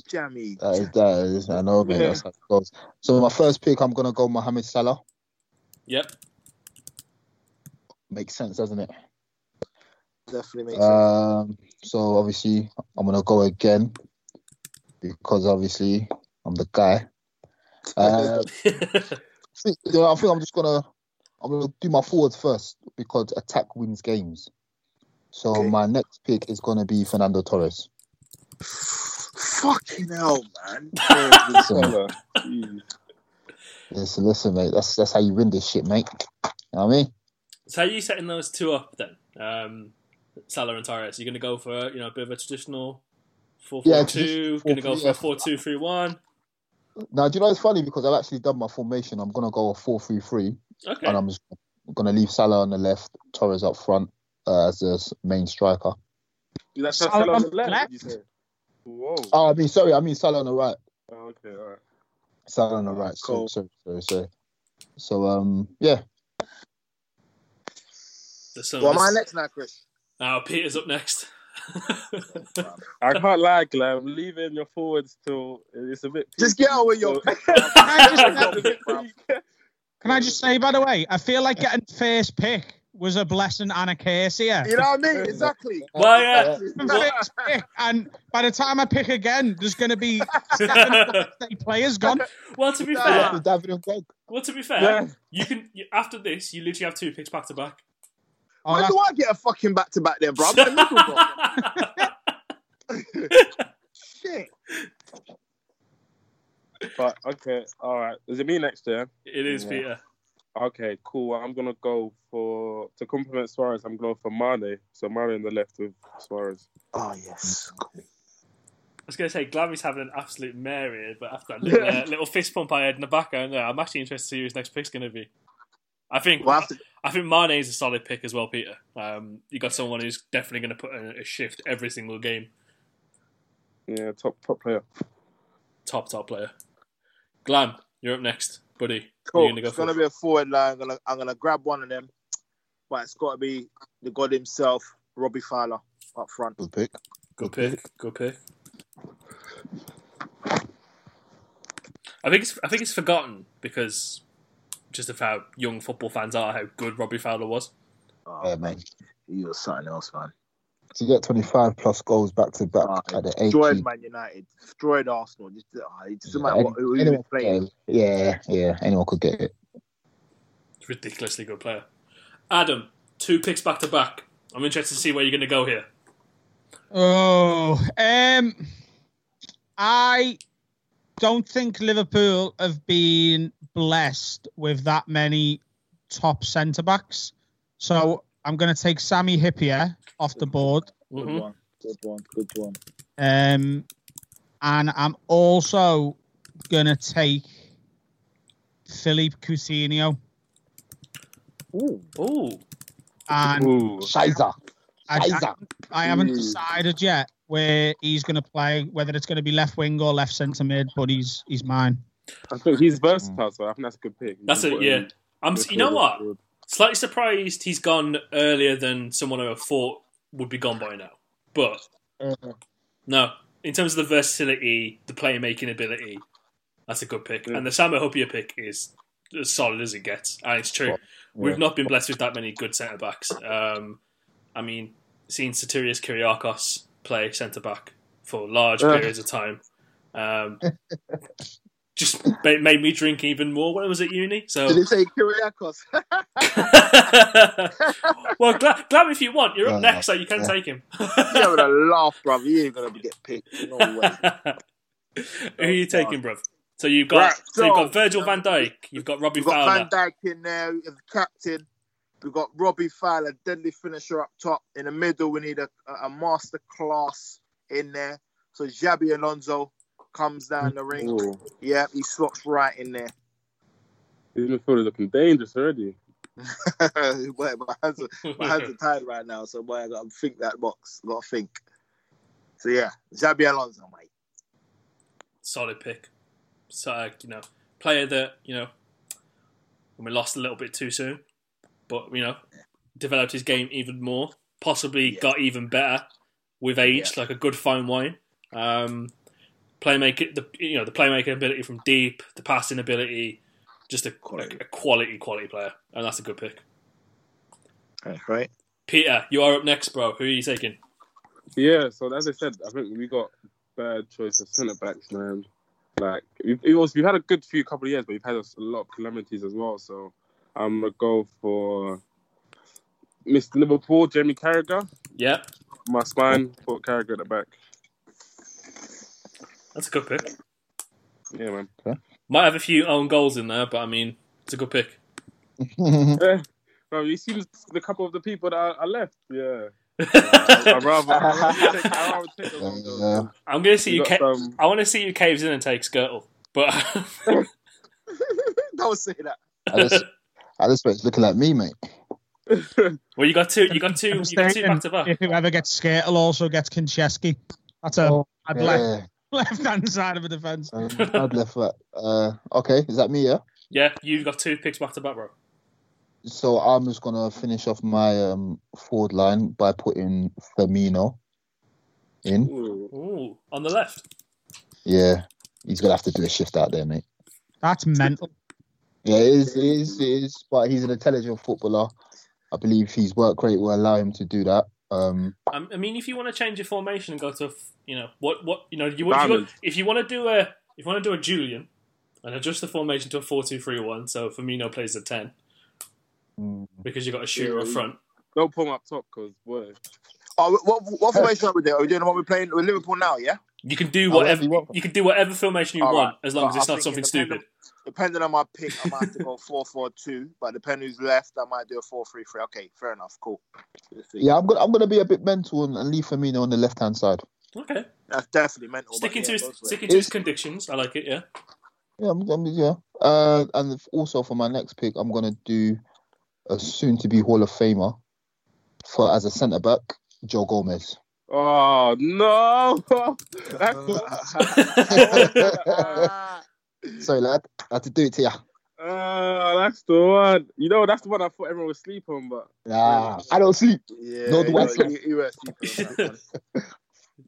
Speaker 6: Jammy.
Speaker 5: That is, that is, I know, man.
Speaker 7: Yeah.
Speaker 5: That's how it goes. So my first pick, I'm gonna go Mohamed Salah.
Speaker 4: Yep.
Speaker 5: Makes sense, doesn't it?
Speaker 6: Definitely makes sense.
Speaker 5: Um, so obviously I'm gonna go again because obviously I'm the guy. Uh, think- you know, I think I'm just gonna I'm gonna do my forwards first because attack wins games. So
Speaker 6: Okay.
Speaker 5: my next pick is gonna be Fernando Torres.
Speaker 6: Fucking hell, man.
Speaker 5: Listen, listen, listen, mate. That's that's how you win this shit, mate. You know what I mean?
Speaker 4: So how are you setting those two up then? Um, Salah and Torres. You're going to go for you know a bit of a traditional four
Speaker 5: Yeah,
Speaker 4: two. Going to go for
Speaker 5: 4-3,
Speaker 4: a four two three one.
Speaker 5: Now, do you know it's funny because I've actually done my formation. I'm gonna go a four-three-three,
Speaker 4: Okay.
Speaker 5: and I'm just gonna leave Salah on the left, Torres up front uh, as the main striker.
Speaker 7: That's
Speaker 8: Salah
Speaker 7: Salah on
Speaker 8: on
Speaker 7: the left.
Speaker 8: left?
Speaker 7: did You say? Whoa.
Speaker 5: Oh, I mean, sorry, I mean Salah on the right.
Speaker 7: Oh, okay, all right.
Speaker 5: Salah on the right.
Speaker 6: Cool.
Speaker 5: So, so, so, so, so, um, yeah.
Speaker 4: The sun-
Speaker 6: What am I next now, Chris?
Speaker 4: Now Peter's up next.
Speaker 7: I can't lie, Glenn. Leaving your forwards till it's a bit.
Speaker 6: Just get on with your
Speaker 7: peak.
Speaker 8: I
Speaker 7: It's a bit peak.
Speaker 8: Can I just say, by the way, I feel like getting first pick was a blessing and a curse here.
Speaker 6: You know what I mean? Exactly.
Speaker 4: well, yeah.
Speaker 8: First pick, and by the time I pick again, there's going to be seven players gone.
Speaker 4: well, to be fair,
Speaker 5: David and
Speaker 4: well to be fair,
Speaker 7: Yeah.
Speaker 4: you can you, after this you literally have two picks back to back.
Speaker 8: Oh,
Speaker 6: When
Speaker 8: that's-
Speaker 6: do I get a fucking back to back then, bro? I'm in the middle, bro. Shit.
Speaker 7: But okay, all right. Is it me next year?
Speaker 4: It is
Speaker 7: Yeah.
Speaker 4: Peter.
Speaker 7: Okay, cool. I'm gonna go for to complement Suarez. I'm going for Mane. So Mane on the left with Suarez.
Speaker 6: Oh, yes.
Speaker 4: I was going to say Glavy's having an absolute mare here, but after that little, uh, little fist pump I had in the background there, I'm actually interested to see who his next pick's going to be. I think
Speaker 6: Well, after,
Speaker 4: I think Mane is a solid pick as well, Peter. Um, you got someone who's definitely going to put a, a shift every single game.
Speaker 7: Yeah, top top player.
Speaker 4: Top top player. Glam, you're up next, buddy.
Speaker 6: Cool.
Speaker 4: gonna go
Speaker 6: it's gonna be a forward line. I'm gonna, I'm gonna grab one of them, but it's got to be the god himself, Robbie Fowler, up front.
Speaker 5: Good pick.
Speaker 4: Good pick. Good pick. I think it's I think it's forgotten because just of how young football fans are, how good Robbie Fowler was.
Speaker 6: Oh,
Speaker 5: Yeah, man.
Speaker 6: He was something else, man.
Speaker 5: To get 25 plus goals back to back
Speaker 6: Oh,
Speaker 5: at the age.
Speaker 6: Destroyed Man United, destroyed Arsenal. Just, oh, it doesn't matter what, who he was playing.
Speaker 5: Yeah, yeah, anyone could get it.
Speaker 4: Ridiculously good player. Adam, two picks back to back. I'm interested to see where you're going to go here.
Speaker 8: Oh, um, I don't think Liverpool have been blessed with that many top centre backs. So I'm going to take Sami Hyypiä off the board.
Speaker 6: Good
Speaker 4: Mhm.
Speaker 6: one, good one, good one.
Speaker 8: Um, and I'm also going to take Philippe Coutinho.
Speaker 6: Ooh,
Speaker 4: Ooh,
Speaker 8: And
Speaker 7: Ooh.
Speaker 5: Shiza.
Speaker 8: I, I, I haven't decided yet where he's going to play, whether it's going to be left wing or left centre mid, but he's he's mine.
Speaker 7: I think he's versatile, so I think that's a good pick. You
Speaker 4: that's it. Yeah, I'm. You know what?
Speaker 7: forward.
Speaker 4: Slightly surprised he's gone earlier than someone I thought would be gone by now. But
Speaker 6: Uh-huh.
Speaker 4: no, in terms of the versatility, the playmaking ability, that's a good pick.
Speaker 7: Yeah.
Speaker 4: And the Samuel Hyypiä pick is as solid as it gets. And it's true. We've not been blessed with that many good centre backs. Um, I mean, seeing Sotirios Kyriakos play centre back for large
Speaker 7: Yeah.
Speaker 4: periods of time. Um, just ma- made me drink even more when I was at uni. So,
Speaker 6: Did he say Kyriakos?
Speaker 4: well, glad, glad if you want, you're up
Speaker 5: Uh,
Speaker 4: next, so you can
Speaker 5: yeah.
Speaker 4: take him.
Speaker 6: You're having a laugh, bruv. You ain't gonna get picked. No way.
Speaker 4: Who are you taking, bruv? So you've got
Speaker 6: Right,
Speaker 4: so you've got Virgil Van Dijk, you've got Robbie
Speaker 6: We've got
Speaker 4: Fowler.
Speaker 6: Van Dijk in there as captain. We've got Robbie Fowler, deadly finisher up top. In the middle, we need a, a master class in there. So Xabi Alonso comes down the ring.
Speaker 7: Ooh,
Speaker 6: Yeah, he slots right in there.
Speaker 7: these midfielders looking dangerous already.
Speaker 6: Boy, my hands are, my hands are tired right now, so boy, I got to think that box. Got to think. So yeah, Xabi Alonso, mate.
Speaker 4: Solid pick. So uh, you know, player that you know, when we lost a little bit too soon, but you know, developed his game even more. Possibly
Speaker 6: Yeah.
Speaker 4: got even better with age, like a good fine wine. Um, playmaker, the you know the playmaking ability from deep, the passing ability, just a,
Speaker 6: Quality.
Speaker 4: a quality quality player, and that's a good pick.
Speaker 6: That's right.
Speaker 4: Peter, you are up next, bro. Who are you taking?
Speaker 7: Yeah, so as I said, I think we got bad choice of centre backs, man. Like we've, was, we've had a good few couple of years, but we've had a, a lot of calamities as well. So I'm gonna go for Mr. Liverpool, Jamie Carragher.
Speaker 4: Yeah,
Speaker 7: My spine, put Carragher at the back.
Speaker 4: that's a good pick.
Speaker 7: Yeah, man.
Speaker 4: Might have a few own goals in there, but I mean, it's a good pick.
Speaker 7: Eh, Bro, you see the couple of the people that are, are left. Yeah, I'd rather, I'd rather take, I'd rather take those own goals.
Speaker 5: Yeah.
Speaker 4: I'm going to see
Speaker 7: We
Speaker 4: you. Ca-
Speaker 7: some-
Speaker 4: I want to see you caves in and take Škrtel, but
Speaker 6: Don't say that.
Speaker 5: I just, I just it's looking like me, mate.
Speaker 4: well, you got two. You got two.
Speaker 8: I'm
Speaker 4: You got two
Speaker 8: saying
Speaker 4: back to back.
Speaker 8: If whoever gets Škrtel also gets Konchesky. That's a
Speaker 5: Oh,
Speaker 8: I'd left
Speaker 5: Yeah,
Speaker 8: left hand side of a defence.
Speaker 5: um, I'd left that. Uh, okay, is that me? Yeah.
Speaker 4: Yeah, you've got two picks back to back, bro.
Speaker 5: So I'm just gonna finish off my um, forward line by putting Firmino in.
Speaker 7: Ooh.
Speaker 4: Ooh, on the left.
Speaker 5: Yeah, he's gonna have to do a shift out there, mate.
Speaker 8: That's mental.
Speaker 5: Yeah, it is, it is, it is. But he's an intelligent footballer. I believe his work rate will allow him to do that. Um,
Speaker 4: Um, I mean, if you want to change your formation and go to, you know, what, what, you know, you, if, you want, if you want to do a, if you want to do a Julian, and adjust the formation to a four-two-three-one, so Firmino plays a ten
Speaker 5: mm,
Speaker 4: because you have got a shooter up front.
Speaker 7: Don't pull him up top, cause boy,
Speaker 6: Oh, what, what formation are we doing? Are we doing the one we're playing with Liverpool now? Yeah.
Speaker 4: You can do
Speaker 5: Oh,
Speaker 4: whatever
Speaker 5: whatever you want.
Speaker 4: you can do whatever formation you
Speaker 6: All
Speaker 4: want
Speaker 6: right.
Speaker 4: as long
Speaker 6: But
Speaker 4: as it's
Speaker 6: I
Speaker 4: not something
Speaker 6: depending-
Speaker 4: stupid.
Speaker 6: Depending on my pick, I might have to go four four two. But depending who's left, I might do a four three three. Okay, fair enough. Cool.
Speaker 5: Yeah, I'm gonna I'm gonna be a bit mental and, and leave Firmino on the left hand side.
Speaker 4: Okay,
Speaker 6: That's definitely mental.
Speaker 4: sticking to
Speaker 6: yeah,
Speaker 4: his,
Speaker 6: go for it.
Speaker 4: sticking to his
Speaker 5: It's-
Speaker 4: convictions. I like it. Yeah.
Speaker 5: Yeah, I'm, I'm, yeah. Uh, and also for my next pick, I'm gonna do a soon to be Hall of Famer for as a centre back, Joe Gomez.
Speaker 7: Oh no,
Speaker 5: Sorry, lad, I had to do it to you.
Speaker 7: Ah, that's the one. You know, that's the one I thought everyone would sleep on, but
Speaker 5: Nah, I don't sleep.
Speaker 6: Yeah,
Speaker 5: No, the
Speaker 6: you,
Speaker 5: one-
Speaker 6: you, you sleeping on that one.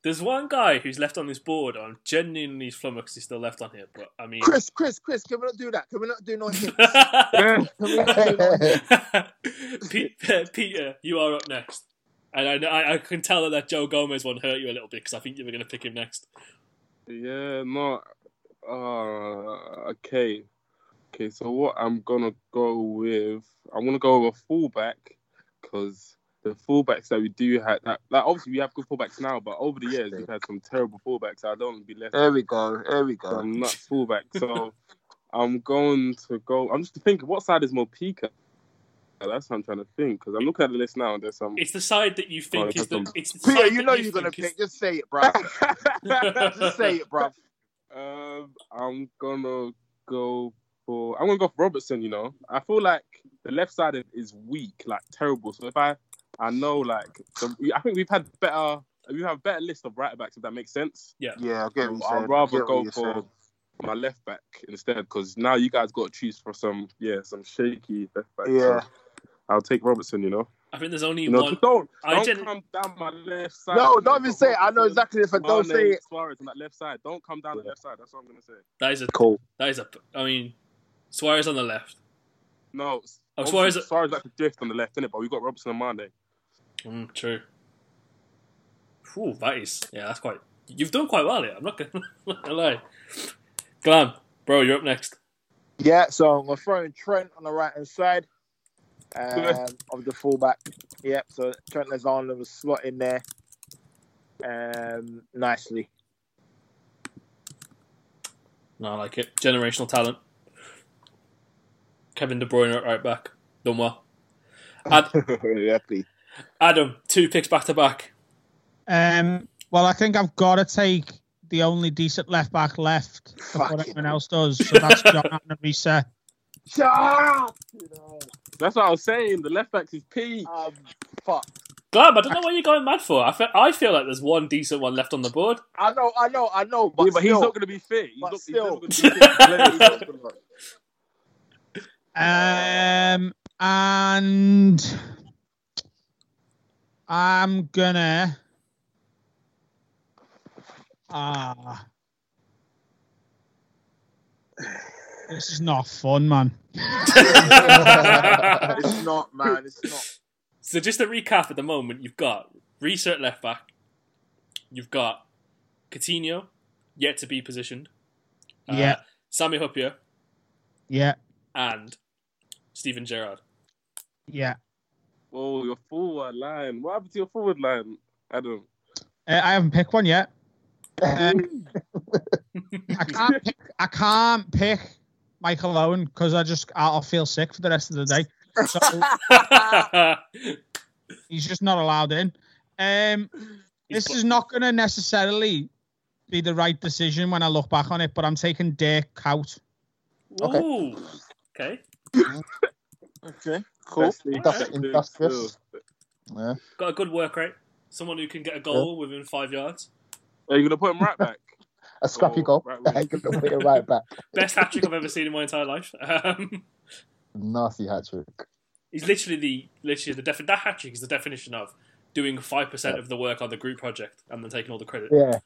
Speaker 4: There's one guy who's left on this board. I'm genuinely flummoxed he's still left on here, but I mean,
Speaker 6: Chris, Chris, Chris, can we not do that? Can we not do no hints? Can we not do no
Speaker 4: Pe- Peter, you are up next, and I, I, I can tell that that Joe Gomez one hurt you a little bit because I think you were going to pick him next.
Speaker 7: yeah, no. Uh, okay, okay. So what I'm gonna go with, I'm gonna go with a fullback because the fullbacks that we do have, that, like obviously we have good fullbacks now, but over the years we've had some terrible fullbacks. I don't want to be left
Speaker 6: There we go. There we go.
Speaker 7: some nuts fullback. So I'm going to go. I'm just thinking, what side is Mopika? That's what I'm trying to think because I'm looking at the list now and there's some.
Speaker 4: It's the side that you think
Speaker 7: Oh,
Speaker 4: is the.
Speaker 7: some-
Speaker 4: It's the
Speaker 6: Peter,
Speaker 4: side
Speaker 6: you know you're gonna
Speaker 4: think is-
Speaker 6: pick. Just say it, bro. Just say it, bro.
Speaker 7: Um, I'm gonna go for. I'm gonna go for Robertson. You know, I feel like the left side is- is weak, like terrible. So if I, I know like, the, I think we've had better. We have a better list of right backs if that makes sense.
Speaker 6: Yeah, Yeah. I get what you're
Speaker 7: I'd rather
Speaker 6: get
Speaker 7: go
Speaker 6: what
Speaker 7: for
Speaker 6: saying.
Speaker 7: my left back instead because now you guys got to choose for some, yeah, some shaky left back.
Speaker 6: Yeah.
Speaker 7: So I'll take Robertson. You know,
Speaker 4: I think there's only
Speaker 7: you know,
Speaker 4: one.
Speaker 7: don't don't
Speaker 4: gen-
Speaker 7: come down my left side.
Speaker 6: No, don't even say it. I know exactly if I don't say it.
Speaker 7: Suarez on that left side. Don't come down the left side. That's what I'm gonna say.
Speaker 4: That is a.
Speaker 6: Cool.
Speaker 4: That is a. I mean, Suarez on the left.
Speaker 7: No,
Speaker 4: Oh,
Speaker 7: Suarez.
Speaker 4: Suarez-
Speaker 7: Suarez like to drift on the left, innit? But we got Robertson and Mane.
Speaker 4: Mm, true. Ooh, that is. Yeah, that's quite. You've done quite well here. I'm not gonna, not gonna lie. Glam, Bro, you're up next.
Speaker 6: Yeah, so I'm gonna throw in Trent on the right hand side um, of the fullback. Yep, so Trent Alexander was slot in there um, nicely.
Speaker 4: No, I like it. Generational talent. Kevin De Bruyne at right back. Done well. Ad-
Speaker 6: Happy.
Speaker 4: Adam, two picks back to back.
Speaker 8: Um, well, I think I've got to take the only decent left back left before
Speaker 6: Fucking
Speaker 8: anyone else does. So that's John Riise.
Speaker 6: Shut up! You know,
Speaker 7: That's what I was saying. The left back is P.
Speaker 6: um, fuck.
Speaker 4: Glad, I don't know what you're going mad for. I feel, I feel like there's one decent one left on the board.
Speaker 6: I know, I know, I know, but,
Speaker 7: yeah, but he's not going to be fit. He's
Speaker 6: but
Speaker 7: not,
Speaker 6: still.
Speaker 7: he's be fit to play. He's not gonna-
Speaker 8: Um, and I'm gonna. Ah. This is not fun, man.
Speaker 6: it's not, man. It's not.
Speaker 4: So just to recap at the moment, you've got Riise at left back. You've got Coutinho, yet to be positioned. Uh,
Speaker 8: Yeah.
Speaker 4: Sami Hyypiä
Speaker 8: Yeah,
Speaker 4: and Stephen Gerrard.
Speaker 8: yeah.
Speaker 7: Oh, your forward line. What happened to your forward line, Adam?
Speaker 8: Uh, I haven't picked one yet. Um, I can't. Pick, I can't pick Michael Owen because I just I'll feel sick for the rest of the day. So he's just not allowed in. Um, this is not going to necessarily be the right decision when I look back on it, but I'm taking Dirk Kuyt.
Speaker 5: Okay.
Speaker 4: Ooh. Okay.
Speaker 6: Okay, cool.
Speaker 7: Best league
Speaker 5: Indus-
Speaker 7: captain
Speaker 5: industrious. Yeah.
Speaker 4: Got a good work rate. Someone who can get a goal within five yards.
Speaker 7: Are you going to put him right back?
Speaker 5: A scrappy
Speaker 7: Oh,
Speaker 5: goal.
Speaker 7: right
Speaker 5: I ain't gonna right back.
Speaker 4: Best hat trick I've ever seen in my entire life. Um,
Speaker 5: Nasty hat trick.
Speaker 4: he's literally the literally the defi- that hat trick is the definition of doing five percent of the work on the group project and then taking all the credit.
Speaker 5: Yeah.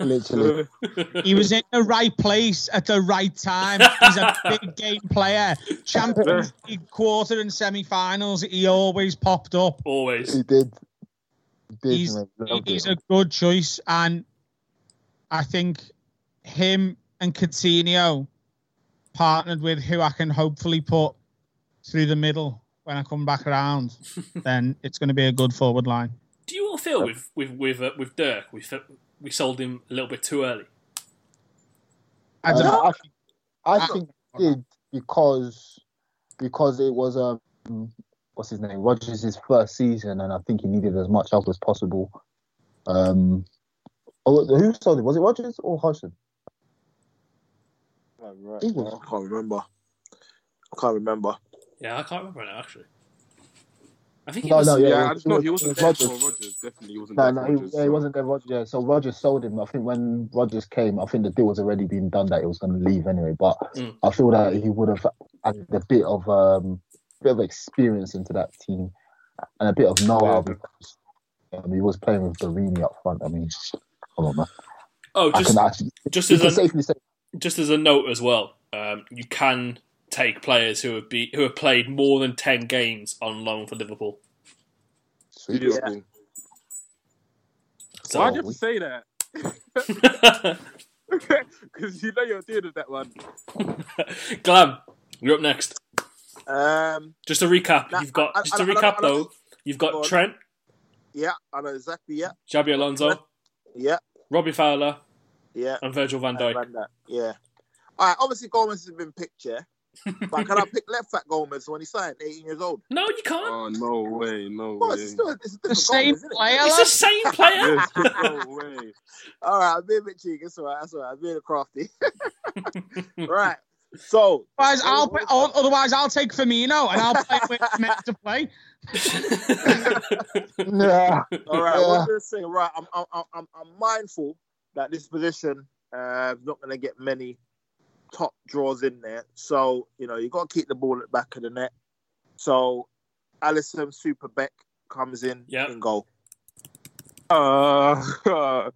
Speaker 5: Literally.
Speaker 8: He was in the right place at the right time. He's a big game player. Champions League quarter and semi-finals. He always popped up.
Speaker 4: Always.
Speaker 5: he did. He did,
Speaker 8: He's he's a good choice, and I think him and Coutinho partnered with who I can hopefully put through the middle when I come back around, then it's going to be a good forward line.
Speaker 4: Do you all feel with with with uh, with Dirk we fe- we sold him a little bit too early?
Speaker 8: I don't
Speaker 5: Uh,
Speaker 8: know.
Speaker 5: I think, I think he did because because it was um what's his name Rodgers' first season, and I think he needed as much help as possible. Um, oh, who sold it? Was it Rodgers or Hodgson?
Speaker 6: Right,
Speaker 5: He
Speaker 6: right.
Speaker 5: was-
Speaker 6: I can't remember. I can't remember.
Speaker 4: Yeah, I can't remember now actually. I think he
Speaker 5: No,
Speaker 4: was.
Speaker 5: no,
Speaker 7: yeah,
Speaker 5: yeah,
Speaker 7: I
Speaker 5: it
Speaker 7: just
Speaker 5: was-
Speaker 7: he wasn't
Speaker 5: was
Speaker 7: there
Speaker 5: Rodgers.
Speaker 7: for Rodgers. Definitely, he wasn't
Speaker 5: No,
Speaker 7: there
Speaker 5: no,
Speaker 7: for
Speaker 5: he,
Speaker 7: Rodgers.
Speaker 5: yeah, he
Speaker 7: so-
Speaker 5: wasn't there. Rodgers, yeah. So Rodgers sold him. I think when Rodgers came, I think the deal was already being done that he was going to leave anyway. But
Speaker 4: Mm.
Speaker 5: I feel that he would have added a bit of um, bit of experience into that team and a bit of know-how
Speaker 7: Yeah.
Speaker 5: because um, he was playing with Borini up front. I mean, come on, man.
Speaker 4: Oh,
Speaker 5: I
Speaker 4: just
Speaker 5: can actually,
Speaker 4: just
Speaker 5: you
Speaker 4: as
Speaker 5: can
Speaker 4: a,
Speaker 5: safely say,
Speaker 4: just as a note as well, um, you can take players who have be who have played more than ten games on loan for Liverpool.
Speaker 5: sweet.
Speaker 7: Beautiful.
Speaker 4: So,
Speaker 7: Why'd you have to say that? Because you know you're dealing with that one.
Speaker 4: Glam, you're up next.
Speaker 6: Um,
Speaker 4: Just to recap,
Speaker 6: Nah,
Speaker 4: you've got
Speaker 6: I- I-
Speaker 4: just to
Speaker 6: I- I-
Speaker 4: recap
Speaker 6: I-
Speaker 4: though, you've got Trent,
Speaker 6: yeah, I know exactly. Yeah,
Speaker 4: Xabi Alonso,
Speaker 6: yeah,
Speaker 4: Robbie Fowler,
Speaker 6: yeah.
Speaker 4: and Virgil van Dijk.
Speaker 6: Van Dijk, Yeah. All right. Obviously, Gomez has been picked, yeah. But can I pick left back Gomez when he signed, 18 years old?
Speaker 4: No, you can't.
Speaker 7: Oh no way, no
Speaker 6: Well,
Speaker 7: way.
Speaker 6: it's still it's
Speaker 8: The same
Speaker 6: Gomez, isn't it?
Speaker 8: player.
Speaker 4: It's the same player.
Speaker 7: Yes, no way.
Speaker 6: All right, I'm being a bit cheeky. That's all right. That's all right. I'm being a crafty. right. So,
Speaker 8: Otherwise, I'll o- otherwise I'll take Firmino and I'll play where it's meant to play.
Speaker 5: Yeah.
Speaker 6: all right.
Speaker 5: Yeah.
Speaker 6: What I'm say, right? I'm, I'm, I'm, I'm- I'm mindful that this position uh, is not going to get many top draws in there. So, you know, you got to keep the ball at the back of the net. So, Alisson Superbeck comes in
Speaker 4: Yeah.
Speaker 6: in goal.
Speaker 7: Uh,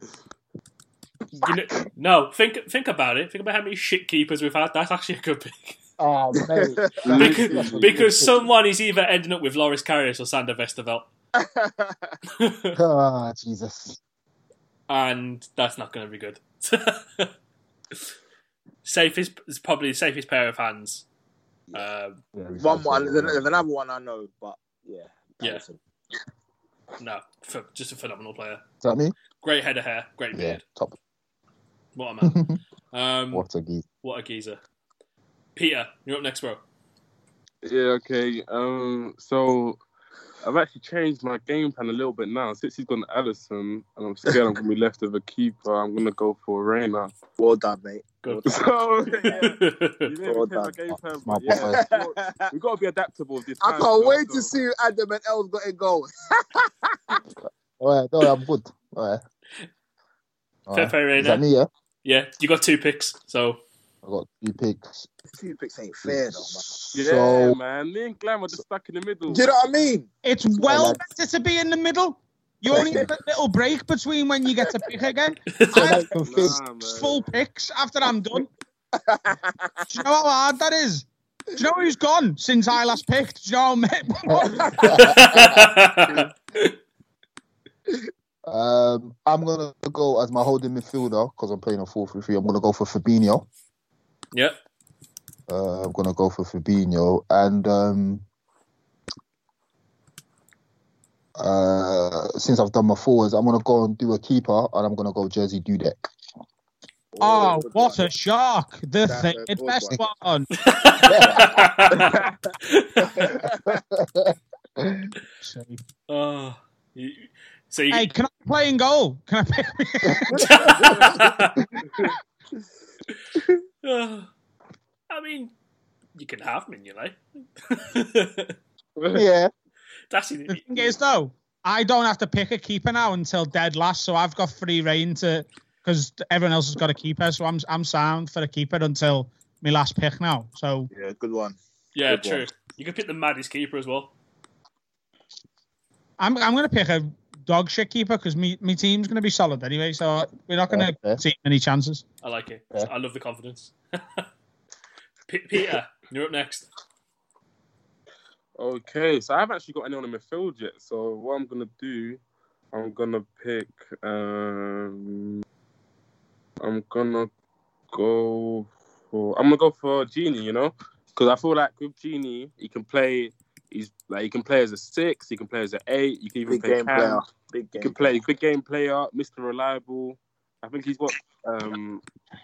Speaker 4: You know, no, think think about it. Think about how many shit keepers we've had. That's actually a good pick.
Speaker 5: Oh, mate.
Speaker 4: Because, because someone is either ending up with Loris Karius or Sander Westerveld.
Speaker 5: Ah, Jesus.
Speaker 4: And that's not going to be good. safest is probably the safest pair of hands. Um,
Speaker 5: Yeah,
Speaker 6: One more. There's, there's another one I know, but yeah.
Speaker 4: Yeah.
Speaker 6: Alisson.
Speaker 4: no, for, just a phenomenal player.
Speaker 5: Is that me?
Speaker 4: Great head of hair, great
Speaker 5: Yeah,
Speaker 4: beard.
Speaker 5: top.
Speaker 4: What a man. um,
Speaker 5: What a geese.
Speaker 4: what a geezer. Peter, you're up next, bro.
Speaker 7: Yeah, okay. Um, so I've actually changed my game plan a little bit now. Since he's gone to Alisson, and I'm scared I'm gonna be left with a keeper. I'm gonna go for Reina.
Speaker 6: Well done, mate.
Speaker 4: Good.
Speaker 7: So yeah,
Speaker 6: Well
Speaker 7: even take my
Speaker 6: done.
Speaker 7: game plan,
Speaker 5: My
Speaker 7: yeah, we got to be adaptable with this
Speaker 6: I
Speaker 7: time.
Speaker 6: can't
Speaker 7: so-
Speaker 6: wait to see if Adam and Els got a goal.
Speaker 5: All right, no, I'm good. All right. All
Speaker 4: Fair
Speaker 5: right.
Speaker 4: play,
Speaker 5: Is that me? Yeah,
Speaker 4: Yeah, you got two picks, so
Speaker 5: I got two picks.
Speaker 6: Two picks ain't fair though,
Speaker 7: Yeah,
Speaker 5: So
Speaker 7: man. Me and Glam are just stuck in the middle.
Speaker 6: Do you know what I mean?
Speaker 8: It's well
Speaker 5: like-
Speaker 8: better to be in the middle. You only get a little break between when you get to pick again. I
Speaker 5: like the thing-
Speaker 7: Nah, man.
Speaker 8: full picks after I'm done. Do you know how hard that is? Do you know who's gone since I last picked? Do you know how many-
Speaker 5: Um, I'm gonna go as my holding midfielder because I'm playing a 4-3-3. I'm gonna go for Fabinho.
Speaker 4: Yep.
Speaker 5: Uh, I'm gonna go for Fabinho, and um, uh, since I've done my forwards, I'm gonna go and do a keeper, and I'm gonna go Jerzy Dudek.
Speaker 8: Oh,
Speaker 6: good
Speaker 8: what a shark! The
Speaker 6: That's
Speaker 8: thing,
Speaker 6: a
Speaker 8: best
Speaker 6: one.
Speaker 8: one. So-
Speaker 4: oh, you, so you,
Speaker 8: Hey, can I play in goal? Can I pick?
Speaker 4: Uh, I mean, you can have him, you know.
Speaker 5: yeah,
Speaker 4: That's it.
Speaker 8: The thing is, though, I don't have to pick a keeper now until dead last, so I've got free reign to because everyone else has got a keeper, so I'm I'm sound for a keeper until my last pick now. So
Speaker 6: Yeah, good one.
Speaker 4: yeah,
Speaker 6: Good
Speaker 4: true.
Speaker 6: one.
Speaker 4: You can pick the maddest keeper as well.
Speaker 8: I'm I'm gonna pick a dog shit keeper because me my team's gonna be solid anyway. So we're not gonna
Speaker 5: Okay.
Speaker 8: see many chances.
Speaker 4: I like it.
Speaker 5: Yeah.
Speaker 4: I love the confidence. P- Peter, you're up next.
Speaker 7: Okay, so I haven't actually got anyone in midfield yet. So what I'm gonna do, I'm gonna pick. Um, I'm gonna go for. I'm gonna go for Gini. You know, because I feel like with Gini, he can play. He's like he can play as a six. He can play as an eight. You can even
Speaker 6: Big
Speaker 7: play
Speaker 6: game
Speaker 7: cam.
Speaker 6: player. Big
Speaker 7: He
Speaker 6: game.
Speaker 7: can play big game player, Mr. Reliable. I think he's got um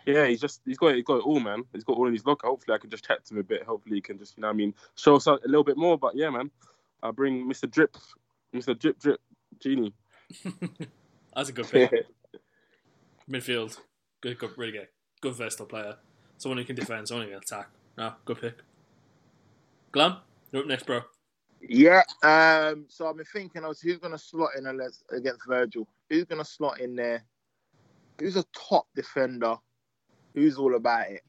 Speaker 7: yeah, he's just he's got he's got it all, man. He's got all in his locker. Hopefully I can just chat to him a bit. Hopefully he can just, you know what I mean, show us a little bit more. But yeah, man. I'll bring Mr. Drip Mr. Drip Drip Gini.
Speaker 4: That's a good pick. Midfield, good, good, really good, good versatile player. Someone who can defend, someone who can attack. No, good pick. Glam, you're up next, bro.
Speaker 6: Yeah. Um. So I've been thinking, I was who's gonna slot in against against Virgil? Who's gonna slot in there? Who's a top defender? Who's all about it?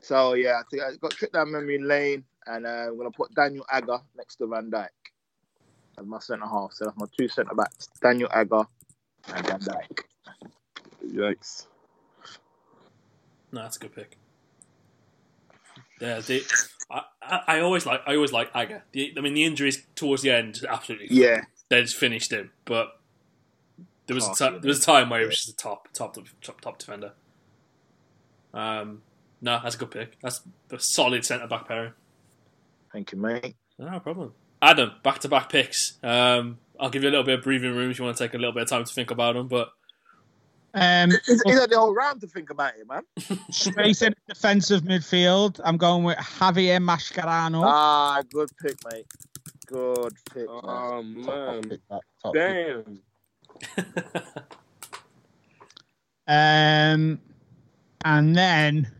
Speaker 6: So yeah, I think I got trip down memory lane, and uh, I'm gonna put Daniel Agger next to Van Dijk as my centre half. So that's my two centre backs: Daniel Agger and Van Dijk.
Speaker 7: Yikes.
Speaker 4: No, that's a good pick. Yeah, the, I, I, I always like I always like Agger. The, I mean, the injuries towards the end absolutely
Speaker 6: Yeah.
Speaker 4: they just finished him. But there was a
Speaker 6: Class,
Speaker 4: there was a time where he was just a top top top top defender. Um, no, that's a good pick. That's a solid centre back pairing.
Speaker 6: Thank you, mate.
Speaker 4: No problem. Adam, back to back picks. Um, I'll give you a little bit of breathing room if you want to take a little bit of time to think about them. But
Speaker 8: Um,
Speaker 6: Is, is that the whole round to think about it, man?
Speaker 8: straight in defensive midfield, I'm going with Javier Mascherano.
Speaker 6: Ah, good pick, mate. Good pick.
Speaker 7: Oh
Speaker 5: top, top
Speaker 7: man.
Speaker 5: pick, that, top pick.
Speaker 7: Damn.
Speaker 8: Um, and then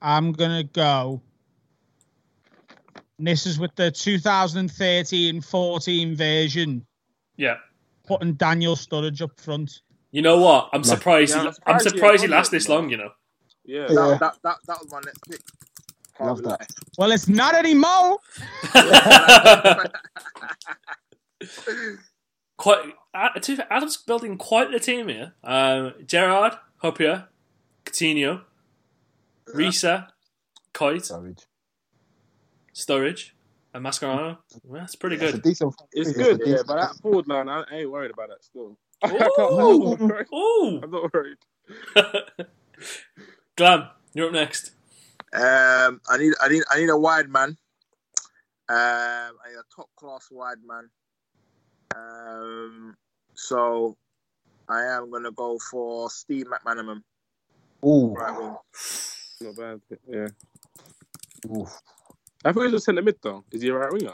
Speaker 8: I'm gonna go. And This is with the 2013-14 version,
Speaker 4: yeah,
Speaker 8: putting Daniel Sturridge up front.
Speaker 4: you know what? I'm surprised.
Speaker 7: Yeah,
Speaker 4: he,
Speaker 7: I'm
Speaker 4: I'm
Speaker 7: surprised he
Speaker 4: surprised he
Speaker 7: got
Speaker 4: lasted
Speaker 7: it,
Speaker 4: this long. You know.
Speaker 7: Yeah.
Speaker 5: Yeah.
Speaker 6: That, that, that, that was my next pick.
Speaker 5: Love that.
Speaker 8: Well, it's not anymore.
Speaker 4: quite. To be fair, Adam's building quite the team here. Um, Gerrard, Hyypiä, Coutinho, Riise, Kuyt,
Speaker 5: Savage.
Speaker 4: Sturridge. And Mascherano, well, that's pretty
Speaker 5: It's a
Speaker 4: good.
Speaker 5: decent.
Speaker 7: It's
Speaker 5: it's
Speaker 7: good,
Speaker 5: a
Speaker 7: yeah, but that forward line, I ain't worried about that still. I'm
Speaker 4: Ooh,
Speaker 7: not worried.
Speaker 4: ooh.
Speaker 7: I'm not worried.
Speaker 4: Glam, you're up next.
Speaker 6: Um, I need, I need, I need a wide man. Um, I need a top class wide man. Um, so I am gonna go for Steve McManaman,
Speaker 5: Ooh,
Speaker 6: right wing.
Speaker 7: Not bad. Yeah.
Speaker 5: ooh.
Speaker 7: I thought he was a centre mid though. Is he a right winger?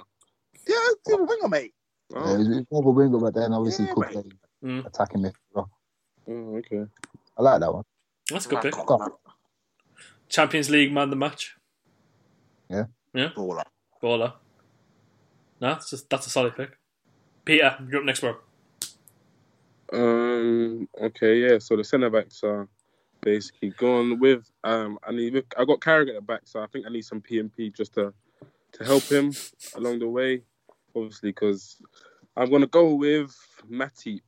Speaker 6: Yeah, he's a winger, mate.
Speaker 5: Yeah,
Speaker 7: Oh,
Speaker 5: he's he's more of a winger, but then obviously
Speaker 6: Yeah,
Speaker 5: he could play
Speaker 4: Mm.
Speaker 5: attacking midfielder.
Speaker 7: oh okay.
Speaker 5: I like that one.
Speaker 4: That's a good pick.
Speaker 5: Go.
Speaker 4: Champions League man the match. Yeah. Yeah.
Speaker 6: Baller.
Speaker 4: Baller. No, that's a, that's a solid pick. Peter, you're up next, bro.
Speaker 7: Um. Okay. Yeah. So the centre backs are basically gone with. Um. I need. I got Carragher at the back, so I think I need some PMP just to to help him along the way. Obviously, because I'm gonna go with Matip.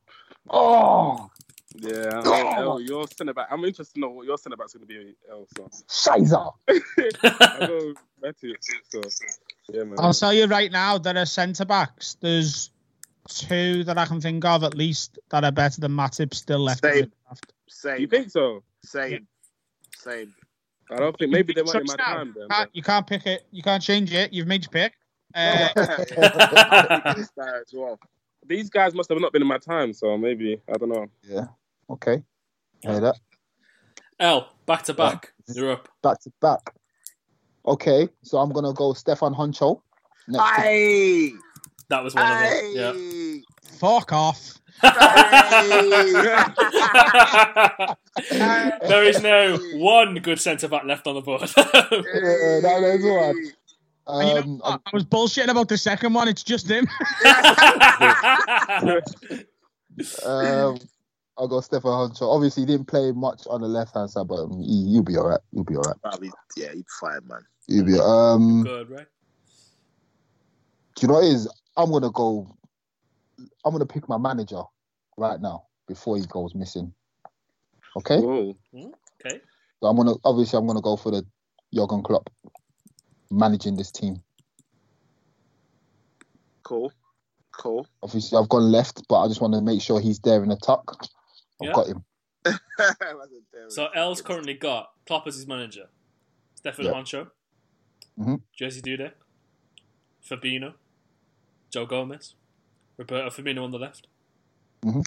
Speaker 5: Oh,
Speaker 7: Yeah. I know, El, your centre back. I'm interested to know what your centre back's gonna be. El, so
Speaker 5: Shiza.
Speaker 7: I go Matip. So yeah, man.
Speaker 8: I'll tell you right now, there are centre backs. There's two that I can think of at least that are better than Matip still left. in the
Speaker 6: Same.
Speaker 7: You think so?
Speaker 6: same, same.
Speaker 7: I don't think maybe they weren't in my time then.
Speaker 8: Can't- you can't pick it. You can't change it. You've made your pick. Uh,
Speaker 6: as well.
Speaker 7: These guys must have not been in my time, so maybe I don't know.
Speaker 5: Yeah. Okay. Hear that?
Speaker 4: L, back to back. You're up.
Speaker 5: Back to back. Okay, so I'm gonna go Stéphane Henchoz. Next to-
Speaker 6: Aye,
Speaker 4: That was one of them. Yeah.
Speaker 8: fuck off.
Speaker 4: there is no one good centre back left on the board.
Speaker 5: Yeah, that is one.
Speaker 8: And you know
Speaker 5: Um.
Speaker 8: I was bullshitting about the second one. It's just him.
Speaker 5: um, I'll go Stéphane Henchoz. Obviously, he didn't play much on the left hand side, but um, he, you'll be alright. You'll be alright.
Speaker 6: Probably, yeah, he'd fine, man.
Speaker 5: You'll be. Um,
Speaker 4: good, right?
Speaker 5: do you know what it is? I'm gonna go. I'm gonna pick my manager right now before he goes missing. Okay,
Speaker 7: Whoa.
Speaker 4: Okay.
Speaker 5: so I'm gonna obviously I'm gonna go for the Jurgen Klopp managing this team.
Speaker 6: Cool, cool.
Speaker 5: Obviously, I've gone left, but I just want to make sure he's there in the tuck. I've
Speaker 4: Yeah.
Speaker 5: got him.
Speaker 4: So L's currently got Klopp as his manager, Stéphane
Speaker 5: Yeah.
Speaker 4: Henchoz,
Speaker 5: Mhm.
Speaker 4: Jerzy Dudek, Fabinho, Joe Gomez, Roberto Firmino on the left.
Speaker 5: Mhm.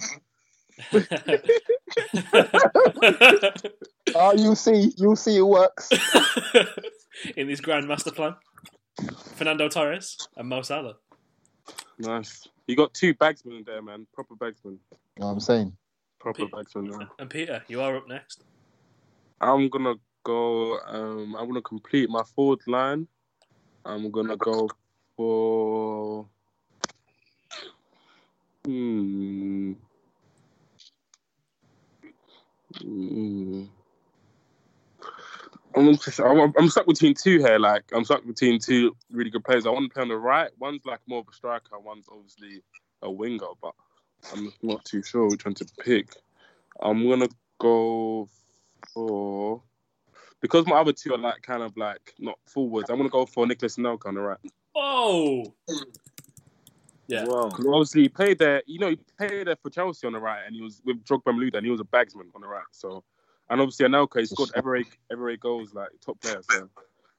Speaker 5: Oh, you see, you see, it works.
Speaker 4: In his grand master plan, Fernando Torres and Mo Salah.
Speaker 7: Nice. You got two bagsmen there, man. Proper bagsmen.
Speaker 5: You know what I'm saying?
Speaker 7: Proper
Speaker 4: Pete.
Speaker 7: bagsmen. Yeah.
Speaker 4: And Peter, you are up next.
Speaker 7: I'm gonna go. Um, I'm gonna complete my forward line. I'm gonna go for. Hmm. Hmm. I'm, I'm I'm stuck between two here. Like I'm stuck between two really good players. I want to play on the right. One's like more of a striker. One's obviously a winger. But I'm not too sure which one to pick. I'm gonna go for because my other two are like kind of like not forwards. I'm gonna go for Nicolas Anelka on the right.
Speaker 4: Oh! Yeah.
Speaker 6: Wow.
Speaker 7: 'Cause obviously he played there. You know, he played there for Chelsea on the right, and he was with Drogba and Malouda, and he was a bagsman on the right. So, and obviously Anelka, he scored every every goals like top player. So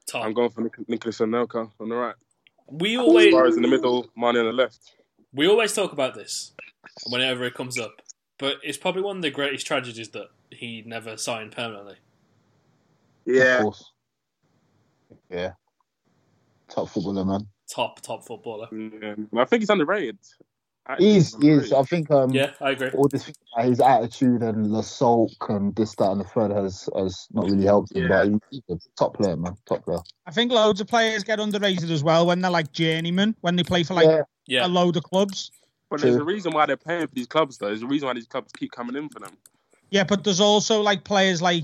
Speaker 4: Top.
Speaker 7: I'm going for Nic- Nicolas Anelka on the right.
Speaker 4: We always
Speaker 7: Suarez in the middle, Mane on the left.
Speaker 4: we always talk about this whenever it comes up, but it's probably one of the greatest tragedies that he never signed permanently.
Speaker 5: Of
Speaker 6: Yeah,
Speaker 5: course. Yeah. Top footballer, man.
Speaker 4: Top top footballer.
Speaker 7: Yeah, and I think he's underrated. Actually,
Speaker 5: He's, he is. I think um,
Speaker 4: Yeah, I agree.
Speaker 5: all this his attitude and the sulk and this, that, and the third has has not really helped him. But he's a top player, man. Top player.
Speaker 8: I think loads of players get underrated as well when they're like journeymen, when they play for like
Speaker 5: yeah,
Speaker 4: Yeah.
Speaker 8: a load of clubs.
Speaker 7: But there's a reason why they're paying for these clubs, though. There's a reason why these clubs keep coming in for them.
Speaker 8: Yeah, but there's also like players like,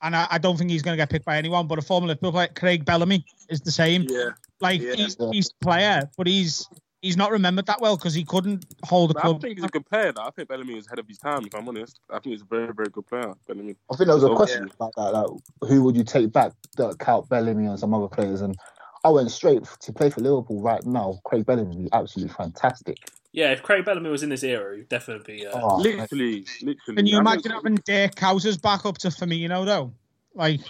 Speaker 8: and I, I don't think he's going to get picked by anyone, but a former Liverpool player, Craig Bellamy, is the same.
Speaker 6: yeah.
Speaker 8: Like
Speaker 6: Yeah.
Speaker 8: he's he's a player, but he's he's not remembered that well because he couldn't hold a
Speaker 7: But I think he's a good player. Though. I think Bellamy was ahead of his time. If I'm honest, I think he's a very, very good player. Bellamy.
Speaker 5: I think there was a
Speaker 7: So-
Speaker 5: question about that. Like, who would you take back? That Count Bellamy and some other players, and I went straight to play for Liverpool right now. Craig Bellamy would be absolutely fantastic.
Speaker 4: Yeah, if Craig Bellamy was in this era, he'd definitely be. Uh,
Speaker 5: Oh,
Speaker 7: Literally, literally.
Speaker 8: Can you
Speaker 7: I
Speaker 8: imagine
Speaker 7: think-
Speaker 8: having Dirk Cousins back up to Firmino though? Like,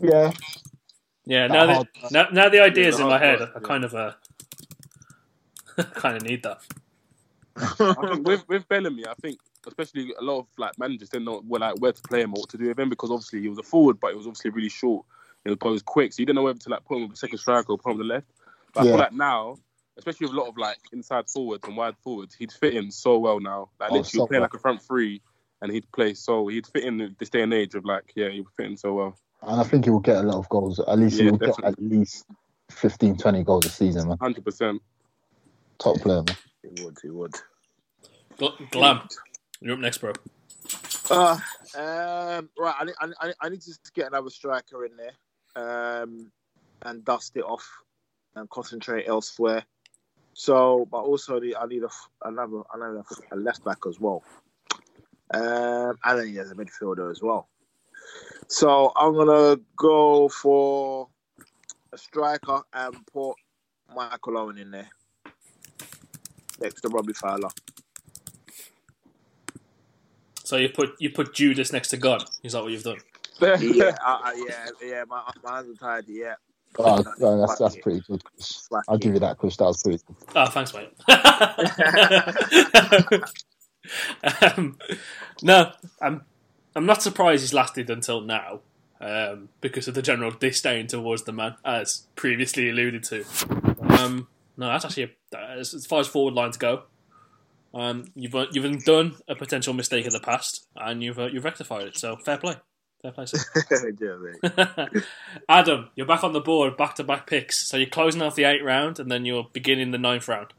Speaker 5: yeah.
Speaker 4: Yeah,
Speaker 5: that
Speaker 4: now,
Speaker 5: hard-
Speaker 4: the, now, now the ideas
Speaker 7: the
Speaker 4: in my head,
Speaker 7: work,
Speaker 4: I
Speaker 7: yeah.
Speaker 4: kind of uh, kind of need that.
Speaker 7: With with Bellamy, I think especially a lot of like managers didn't know well, like where to play him or what to do with him because obviously he was a forward, but he was obviously really short. He was, but he was quick, so you didn't know whether to like put him on the second striker or put him on the left. But I
Speaker 5: Yeah.
Speaker 7: feel like now, especially with a lot of like inside forwards and wide forwards, he'd fit in so well now. Like
Speaker 5: Oh,
Speaker 7: literally,
Speaker 5: so
Speaker 7: play like a front three, and he'd play so he'd fit in this day and age of like yeah, he would fit in so well.
Speaker 5: And I think he will get a lot of goals. At least he
Speaker 7: Yeah,
Speaker 5: will get at least 15, 20 goals a season, man.
Speaker 7: Hundred percent.
Speaker 5: Top player, man.
Speaker 6: He would, he would.
Speaker 4: Gl- Glam, you're up next, bro.
Speaker 6: Uh, um, right, I need, I, I- I need to get another striker in there um, and dust it off and concentrate elsewhere. So, but also the, I need a, f- another another a left back as well, um, and then there's a midfielder as well. So I'm gonna go for a striker and put Michael Owen in there next to Robbie Fowler.
Speaker 4: So you put you put Judas next to God. Is that what you've done?
Speaker 6: yeah, uh, uh, yeah, yeah. My, my hands are tired. Yeah.
Speaker 5: Oh, no, that's that's pretty good. I'll give you that, Chris. That was pretty good.
Speaker 4: Oh, thanks, mate. um, no, I'm I'm not surprised he's lasted until now, um, because of the general disdain towards the man, as previously alluded to. Um, no, that's actually a, as, far as forward lines go. Um, you've you've done a potential mistake in the past, and you've uh, you've rectified it. So fair play, fair play. Sir.
Speaker 6: yeah, mate.
Speaker 4: Adam, you're back on the board, back to back picks. So you're closing off the eighth round, and then you're beginning the ninth round.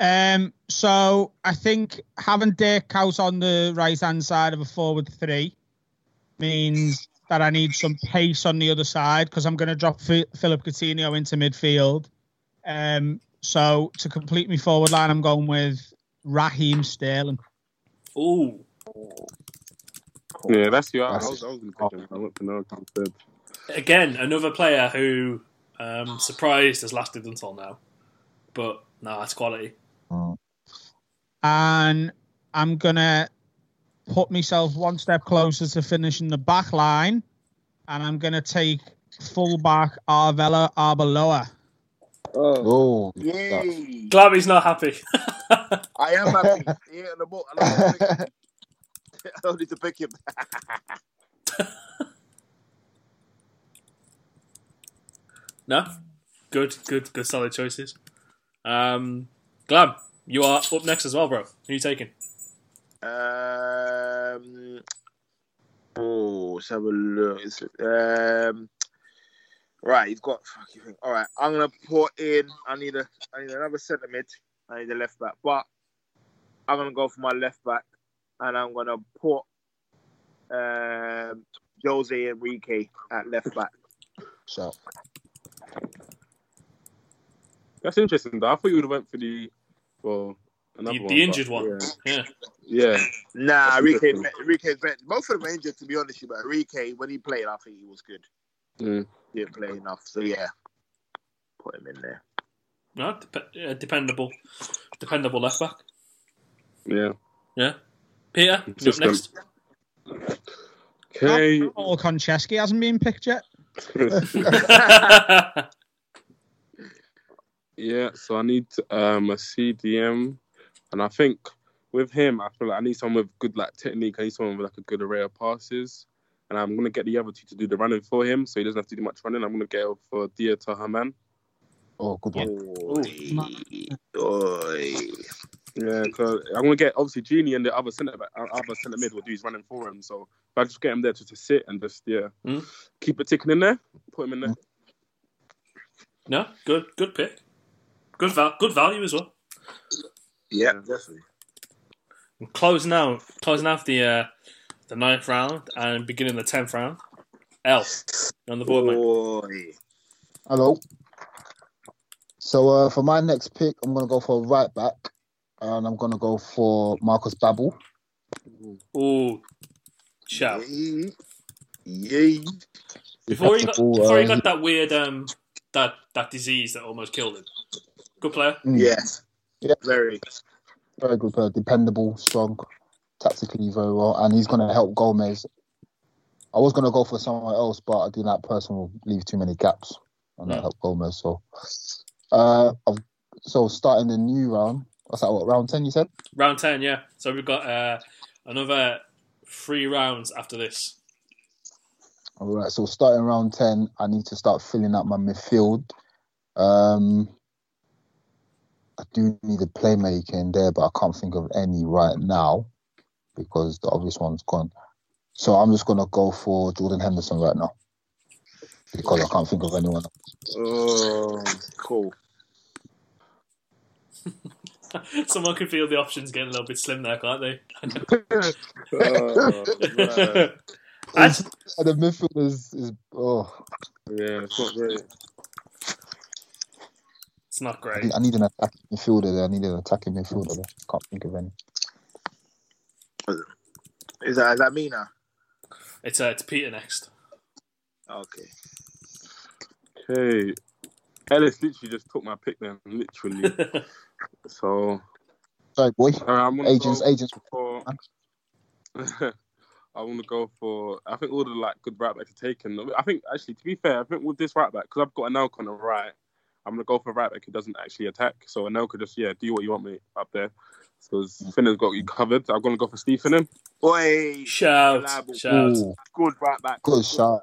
Speaker 8: Um, so I think having Dirk Kuyt on the right hand side of a forward three means that I need some pace on the other side because I'm going to drop Fi- Philip Coutinho into midfield. Um, so to complete my forward line, I'm going with Raheem Sterling.
Speaker 4: Ooh,
Speaker 7: Yeah, that's you. I, I was, I was going to. I went for no
Speaker 4: again, another player who um, surprised has lasted until now. But no, that's quality.
Speaker 8: And I'm gonna put myself one step closer to finishing the back line, and I'm gonna take fullback Alvaro Arbeloa.
Speaker 5: Oh,
Speaker 6: Yay!
Speaker 4: Glad he's not happy.
Speaker 6: I am happy. Yeah, the ball. I don't need to pick him. I don't need to pick him.
Speaker 4: no, good, good, good, solid choices. Um, Glab, you are up next as well, bro. Who are you taking?
Speaker 6: Um. Oh, let's have a look. It's, um. Right, you've got. Fuck you think. All right, I'm gonna put in. I need a. I need another centre mid. I need a left back, but I'm gonna go for my left back, and I'm gonna put um Jose Enrique at left back.
Speaker 5: so
Speaker 7: That's interesting. Though. I thought you would have went for the well another
Speaker 4: The,
Speaker 7: one,
Speaker 4: the
Speaker 7: but-
Speaker 4: injured one. Yeah.
Speaker 7: Yeah,
Speaker 6: Nah,
Speaker 7: That's
Speaker 6: Enrique.
Speaker 7: interesting.
Speaker 6: Enrique's better. Both of them are injured, to be honest with you. But Enrique, when he played, I think he was good.
Speaker 7: Mm.
Speaker 6: He didn't play enough, so yeah, put him in there.
Speaker 4: No, dep- uh, dependable, dependable left back.
Speaker 7: yeah.
Speaker 4: Yeah. Peter, you up next?
Speaker 7: Okay.
Speaker 8: Paul Konchesky hasn't been picked yet.
Speaker 7: Yeah, so I need um, a CDM, and I think with him, I feel like I need someone with good like technique. I need someone with like a good array of passes, and I'm gonna get the other two to do the running for him, so he doesn't have to do much running. I'm gonna go for Dieter Hamann.
Speaker 5: oh, good one.
Speaker 6: Oi. Oi.
Speaker 7: Yeah, because I'm gonna get obviously Gini and the other centre back, uh, other centre mid will do his running for him. So if I just get him there just to sit and just yeah,
Speaker 4: Mm.
Speaker 7: keep it ticking in there, put him in there.
Speaker 4: no, good, good pick. Good, val- good value as well.
Speaker 6: Yeah, definitely.
Speaker 4: And closing out, closing out the uh, the ninth round and beginning the tenth round. L on the board, mate.
Speaker 5: Hello. So uh, for my next pick, I'm gonna go for a right back, and I'm gonna go for Markus Babbel.
Speaker 4: Ooh, shout.
Speaker 6: Yay. Yay.
Speaker 4: Before he got, before he
Speaker 5: uh,
Speaker 4: got that weird um, that that disease that almost killed him. Good player.
Speaker 6: Yes.
Speaker 5: Yeah.
Speaker 6: Very.
Speaker 5: Very good player, dependable, strong, tactically very well, and he's going to help Gomez. I was going to go for someone else, but I think that person will leave too many gaps and that help Gomez. So, uh, I've, so starting the new round. What's that? What round ten? You said?
Speaker 4: Round ten, yeah. So we've got uh, another three rounds after this.
Speaker 5: All right. So starting round ten, I need to start filling up my midfield. Um, I do need a playmaker in there, but I can't think of any right now because the obvious one's gone. So I'm just gonna go for Jordan Henderson right now because I can't think of anyone.
Speaker 6: Oh, cool.
Speaker 4: Someone can feel the options getting a little bit slim there, can't they?
Speaker 7: Oh, man.
Speaker 4: I'd-
Speaker 5: And the midfield is, is oh,
Speaker 7: yeah, it's not great.
Speaker 4: It's not
Speaker 5: I
Speaker 4: great.
Speaker 5: need, I need an attacking midfielder there. I need an attacking midfielder there. Can't think of any.
Speaker 6: Is that is that me now?
Speaker 4: It's uh, it's Peter next.
Speaker 6: Okay.
Speaker 7: Okay. Ellis literally just took my pick then, literally. so
Speaker 5: Sorry, boy.
Speaker 7: uh,
Speaker 5: Agents,
Speaker 7: go
Speaker 5: agents.
Speaker 7: for. I want to go for. I think all the like good right backs are taken. I think actually, to be fair, I think with this right back because I've got Anelka on the right, I'm gonna go for a right back who doesn't actually attack. So Anelka just yeah, do what you want me up there. Because Finnan's got you covered. I'm gonna go for Steve Finnan.
Speaker 6: Boy,
Speaker 4: Shout,
Speaker 6: Reliable.
Speaker 4: shout.
Speaker 5: Ooh,
Speaker 6: good right back.
Speaker 5: good shot.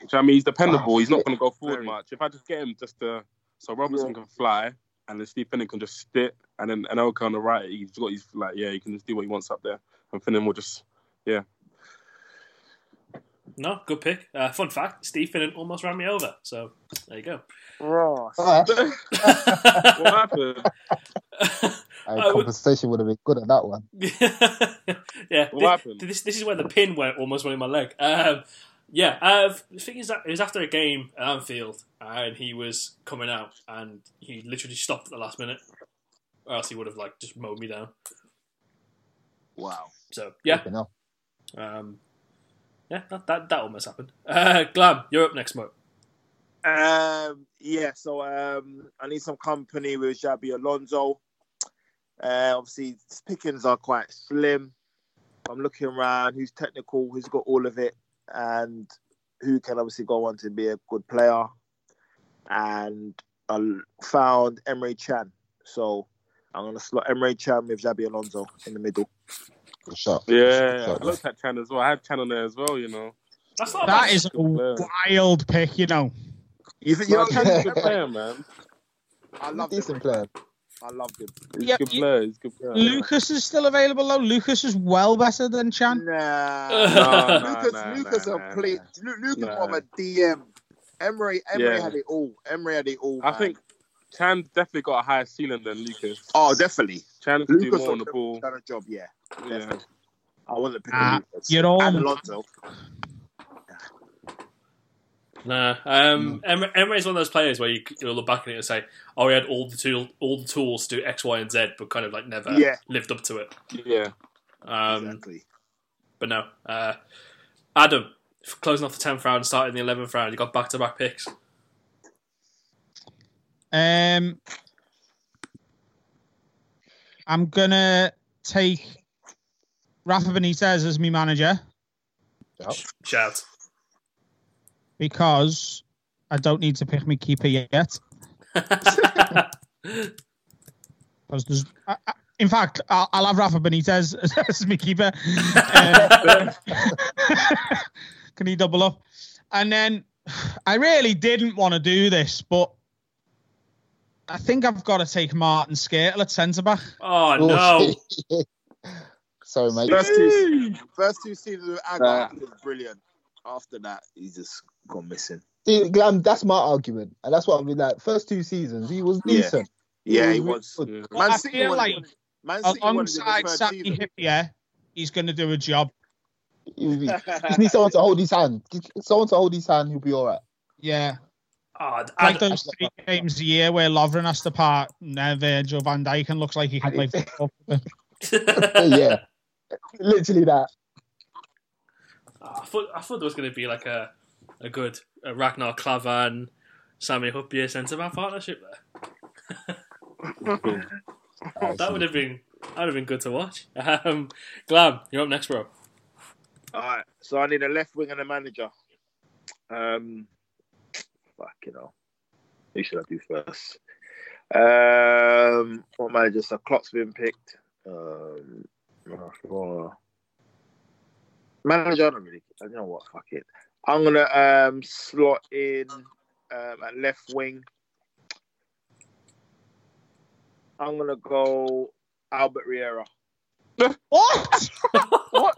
Speaker 7: Which I mean, he's dependable. He's not gonna go forward
Speaker 6: Very.
Speaker 7: much. If I just get him just to, so Robertson can fly, and then Steve Finnan can just sit, and then Anelka on the right, he's got his like yeah, he can just do what he wants up there, and Finnan will just yeah.
Speaker 4: No, good pick. Uh, fun fact: Steve Finnan almost ran me over. So there you go.
Speaker 6: Ross.
Speaker 7: What happened?
Speaker 5: uh,
Speaker 4: I would-
Speaker 5: compensation would have been good at that one.
Speaker 4: yeah,
Speaker 7: What
Speaker 4: thi-
Speaker 7: happened?
Speaker 4: This, this is where the pin went almost went in my leg. Um, yeah, uh, the thing is that it was after a game at Anfield, and he was coming out, and he literally stopped at the last minute, or else he would have like just mowed me down.
Speaker 6: Wow.
Speaker 4: So yeah,
Speaker 5: Flipping hell.
Speaker 4: um, yeah, that, that that almost happened. Uh, Glam, you're up next, Mo.
Speaker 6: Um, yeah, so um, I need some company with Xabi Alonso. Uh, obviously, pickings are quite slim. I'm looking around who's technical, who's got all of it, and who can obviously go on to be a good player. And I found Emre Can. So I'm going to slot Emre Can with Xabi Alonso in the middle.
Speaker 5: Good shot.
Speaker 7: Yeah,
Speaker 5: Good
Speaker 7: I
Speaker 5: shot,
Speaker 7: looked at Can as well. I had Can on there as well. You know,
Speaker 4: That's not
Speaker 8: That
Speaker 4: bad.
Speaker 8: is a
Speaker 7: player.
Speaker 8: wild pick, you know.
Speaker 6: You think
Speaker 7: Yeah,
Speaker 6: you
Speaker 7: Can's a good player, man.
Speaker 6: I love
Speaker 5: Decent
Speaker 6: Emre
Speaker 5: player.
Speaker 6: I loved him.
Speaker 7: He's
Speaker 8: Yeah,
Speaker 7: good player. He's good player.
Speaker 8: Lucas is still available though. Lucas is well better than Can.
Speaker 6: Nah,
Speaker 7: No, no,
Speaker 6: Lucas,
Speaker 7: no,
Speaker 6: Lucas,
Speaker 7: no,
Speaker 6: a play, Lucas
Speaker 7: No.
Speaker 6: more a DM. Emery, Emery
Speaker 7: Yeah.
Speaker 6: had it all. Emery had it all.
Speaker 7: I
Speaker 6: man.
Speaker 7: think Can definitely got a higher ceiling than Lucas.
Speaker 6: Oh, definitely.
Speaker 7: Chan can do more on the ball.
Speaker 6: done a job. Yeah,
Speaker 7: Yeah.
Speaker 6: definitely. I wasn't picking
Speaker 8: Ah,
Speaker 6: Lucas.
Speaker 8: you're all-
Speaker 6: and Alonso.
Speaker 4: Nah, um, Emre, Emre is one of those players where you, you'll look back at it and say, "Oh, he had all the tool, all the tools to do X, Y, and Z, but kind of like never
Speaker 6: Yeah.
Speaker 4: lived up to it."
Speaker 7: Yeah.
Speaker 4: Um,
Speaker 6: exactly.
Speaker 4: But no, uh, Adam, f- closing off the tenth round, starting the eleventh round, you got back to back picks.
Speaker 8: Um, I'm gonna take Rafa Benitez as my manager
Speaker 4: Shout.
Speaker 8: because I don't need to pick my keeper yet. Because there's, I, I, in fact, I'll, I'll have Rafa Benitez as, as my keeper. Uh, can he double up? And then I really didn't want to do this, but I think I've got to take Martin Škrtel at centre back.
Speaker 4: Oh, oh no!
Speaker 5: Sorry, mate.
Speaker 6: First two, first two seasons with Agger was brilliant. After that, he's just gone missing.
Speaker 5: See, Glam, that's my argument, and that's what I mean. Like first two seasons, he was
Speaker 6: Yeah.
Speaker 5: decent.
Speaker 6: Yeah, he
Speaker 5: really
Speaker 6: was.
Speaker 5: good.
Speaker 7: Yeah.
Speaker 6: Man
Speaker 8: I
Speaker 6: City
Speaker 8: feel like.
Speaker 6: Man City wanted him in
Speaker 8: alongside
Speaker 6: the third
Speaker 8: Hyypiä, he's going to do a job.
Speaker 5: He- he- Just need someone to hold his hand. Someone to hold his hand, he'll be all right.
Speaker 8: Yeah.
Speaker 4: Oh,
Speaker 8: Like
Speaker 4: Adam,
Speaker 8: those three games a year where Lovren has to part and uh, Virgil van Dijk and looks like he can play football.
Speaker 5: yeah, literally that.
Speaker 4: Oh, I thought I thought there was going to be like a a good a Ragnar Klavan, Sami Hyypiä centre back partnership there. that would have been that would have been good to watch. Um, Glam, you're up next, bro.
Speaker 6: All right, so I need a left wing and a manager. Um, fuck you know, who should I do first? Um, what manager? So Klopp's been picked. Um, oh, manager, I don't really. You know what? Fuck it. I'm gonna um slot in um, at left wing. I'm gonna go Albert Riera.
Speaker 8: What?
Speaker 7: what?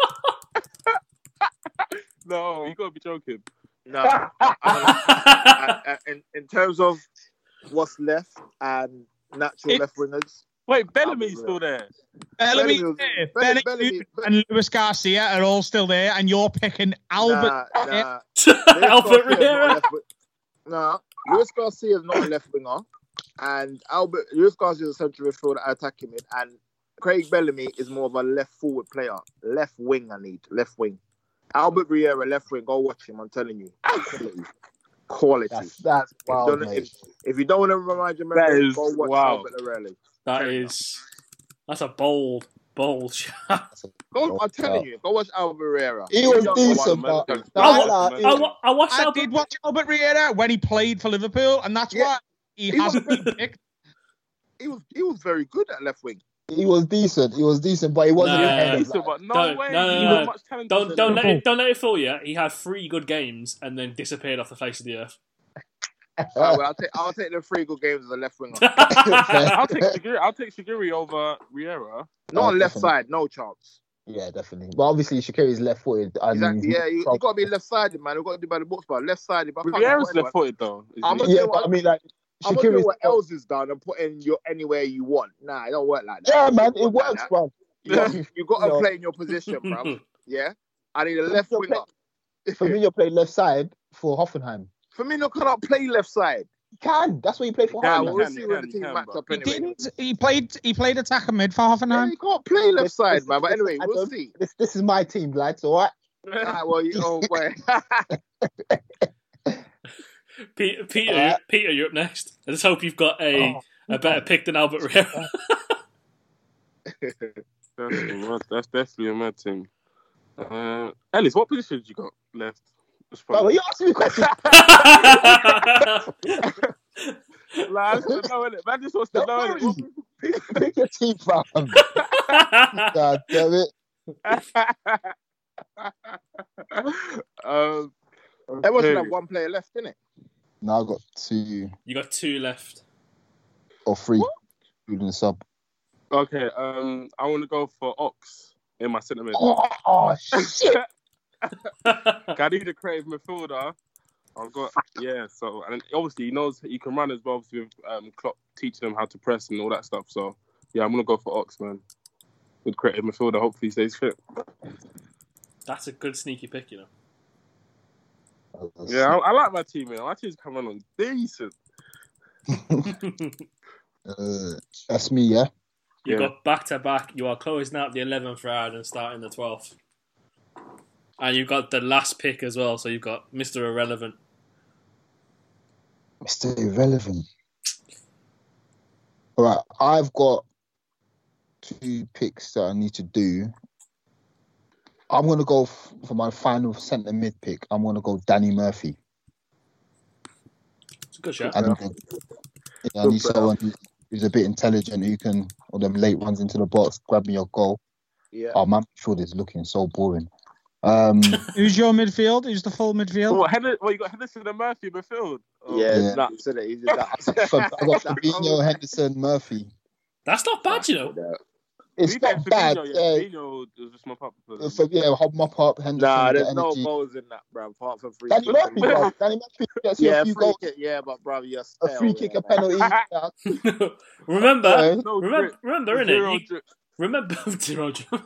Speaker 7: no, you gotta be joking.
Speaker 6: No, I, I, I, in, in terms of what's left and natural
Speaker 8: It-
Speaker 6: left wingers,
Speaker 7: Wait, Bellamy's still there.
Speaker 8: Bellamy,
Speaker 6: Bellamy-
Speaker 8: there,
Speaker 6: Bellamy- Bellamy-
Speaker 8: and Luis Garcia are all still there, and you're picking Albert.
Speaker 6: Nah, nah.
Speaker 4: Albert
Speaker 6: Garcia's not
Speaker 4: Riera.
Speaker 6: left Nah, Luis Garcia is not a left winger, and Albert Luis Garcia is a central midfielder attacking mid, and Craig Bellamy is more of a left forward player. Left wing, I need left wing. Albert Riera, left wing. Go watch him. I'm telling you, quality. Ah. quality.
Speaker 5: That's that's
Speaker 6: If,
Speaker 5: wild,
Speaker 6: you don't-
Speaker 5: mate.
Speaker 6: if, if you don't want to remind your
Speaker 7: That
Speaker 6: memory,
Speaker 7: is
Speaker 6: go watch
Speaker 7: wow.
Speaker 6: Albert Riera.
Speaker 4: That
Speaker 6: Fair
Speaker 4: is that's a bold, bold shot.
Speaker 6: Go, I'm telling you, go watch Albert Riera.
Speaker 5: He was
Speaker 6: You don't know
Speaker 5: decent, but
Speaker 7: I
Speaker 5: nah,
Speaker 7: I
Speaker 4: I, watched
Speaker 8: I
Speaker 4: Albert.
Speaker 8: did watch Albert Riera when he played for Liverpool, and that's
Speaker 6: Yeah.
Speaker 8: why he,
Speaker 6: He
Speaker 8: hasn't been picked.
Speaker 6: he was he was very good at left wing.
Speaker 5: He was decent. He was decent, but he wasn't
Speaker 4: Nah.
Speaker 5: ahead of,
Speaker 7: Decent,
Speaker 5: like,
Speaker 7: but no
Speaker 4: Don't-
Speaker 7: way.
Speaker 4: no, no, no,
Speaker 7: was
Speaker 4: no.
Speaker 7: much talented
Speaker 4: Don't don't let it don't let it fool you. He had three good games and then disappeared off the face of the earth.
Speaker 6: Oh, well, I'll take I'll take the three good games as a left winger.
Speaker 7: I'll take Shaqiri. I'll take Shaqiri over Riera.
Speaker 6: Not
Speaker 5: Oh,
Speaker 6: on left
Speaker 5: definitely.
Speaker 6: side, no chance.
Speaker 5: Yeah, definitely. But obviously, Shaqiri's left footed. and
Speaker 6: Exactly.
Speaker 5: he's-
Speaker 6: Yeah, you, you got to be left sided, man. You got to do by the books, but left sided. But I can't
Speaker 7: Riera's left footed though.
Speaker 6: I'm
Speaker 5: Yeah, but I mean, like,
Speaker 6: I'm gonna what else is done and put in your anywhere you want. Nah, it don't work like that.
Speaker 5: Yeah, man, it
Speaker 6: don't like
Speaker 5: works, bro.
Speaker 6: You got, you got to
Speaker 5: No.
Speaker 6: play in your position, bro. Yeah, I need a left for me
Speaker 5: You're
Speaker 6: winger.
Speaker 5: Firmino played left side for Hoffenheim.
Speaker 6: For me, Firmino cannot play left side.
Speaker 5: He can. That's what he played for
Speaker 7: Yeah,
Speaker 6: Nah,
Speaker 7: he
Speaker 5: Hoffenheim.
Speaker 6: we'll
Speaker 7: can,
Speaker 6: see
Speaker 7: he
Speaker 6: where the team
Speaker 7: can,
Speaker 6: match
Speaker 7: bro.
Speaker 6: up
Speaker 8: He didn't. He played. He played attacker mid for
Speaker 6: Yeah,
Speaker 8: Hoffenheim.
Speaker 6: he can't play left
Speaker 5: Listen,
Speaker 6: side, man. But
Speaker 5: listen,
Speaker 6: anyway, we'll see.
Speaker 5: This, this is my team, lads. All right.
Speaker 6: Ah, well, you, oh, wait.
Speaker 4: Peter, Peter,
Speaker 5: Alright.
Speaker 4: Peter, you're up next. I just hope you've got a,
Speaker 5: Oh.
Speaker 4: a better pick than Albert Riera.
Speaker 7: That's. That's definitely a mad thing. Uh, Ellis, what position did you got left? It's
Speaker 5: Bro,
Speaker 7: funny.
Speaker 5: you asking me questions.
Speaker 7: Like, I just want to know, innit? Man just wants to know. innit?
Speaker 5: pick, pick your team, fam. God damn it.
Speaker 7: um,
Speaker 6: They
Speaker 7: wasn't
Speaker 6: have one player left, innit?
Speaker 5: Now I got two
Speaker 4: you got two left.
Speaker 5: or three, including the sub.
Speaker 7: Okay, um, I want to go for Ox in my centre mid.
Speaker 5: Oh, oh shit.
Speaker 7: I need a creative midfielder. I've got yeah. So and obviously he knows he can run as well. Obviously with um, Klopp teaching him how to press and all that stuff. So yeah, I'm gonna go for Ox, man. Good creative midfielder. Hopefully he stays fit.
Speaker 4: That's a good sneaky pick, you know.
Speaker 7: Yeah, I, I like my team, man. My team's coming on decent.
Speaker 5: Uh, that's me, yeah.
Speaker 4: You
Speaker 7: Yeah.
Speaker 4: got back to back. You are closing out the eleventh round and starting the twelfth. And you've got the last pick as well, so you've got Mr. Irrelevant.
Speaker 5: Mr. Irrelevant. All right, I've got two picks that I need to do. I'm gonna go f- for my final centre mid pick. I'm gonna go Danny Murphy.
Speaker 4: It's a good shot.
Speaker 5: I need, yeah, I need someone who's a bit intelligent who can, or them late runs into the box, grab me your goal.
Speaker 6: Yeah.
Speaker 5: Oh, my midfield is looking so boring. Um,
Speaker 8: Who's your midfield? Who's the full midfield?
Speaker 7: What, Henderson, well, you got Henderson and Murphy midfield. Oh,
Speaker 6: Yeah,
Speaker 5: Yeah.
Speaker 6: it's it? He's just
Speaker 5: Fab- I got Fabinho, Henderson, Murphy.
Speaker 4: That's not bad, you know.
Speaker 5: It's
Speaker 7: You
Speaker 5: not bad.
Speaker 7: Fabinho,
Speaker 5: Yeah,
Speaker 7: yeah. Fabinho was just mop up. Uh, for them.
Speaker 5: So, yeah, hop mop up, Henderson.
Speaker 6: Nah, there's no
Speaker 5: energy.
Speaker 6: goals in that, bro. Apart from free
Speaker 5: Danny
Speaker 6: kick.
Speaker 5: Murphy, bro. Danny Murphy gets you
Speaker 6: Yeah,
Speaker 5: a few
Speaker 6: free
Speaker 5: goals,
Speaker 6: kick, yeah, but bro, you're
Speaker 5: a free kick,
Speaker 6: yeah,
Speaker 5: a penalty. Yeah.
Speaker 4: remember,
Speaker 5: Yeah.
Speaker 7: No
Speaker 4: remember,
Speaker 7: drip.
Speaker 4: remember, innit?
Speaker 7: Zero
Speaker 4: You-
Speaker 7: drip.
Speaker 4: Remember, zero drip.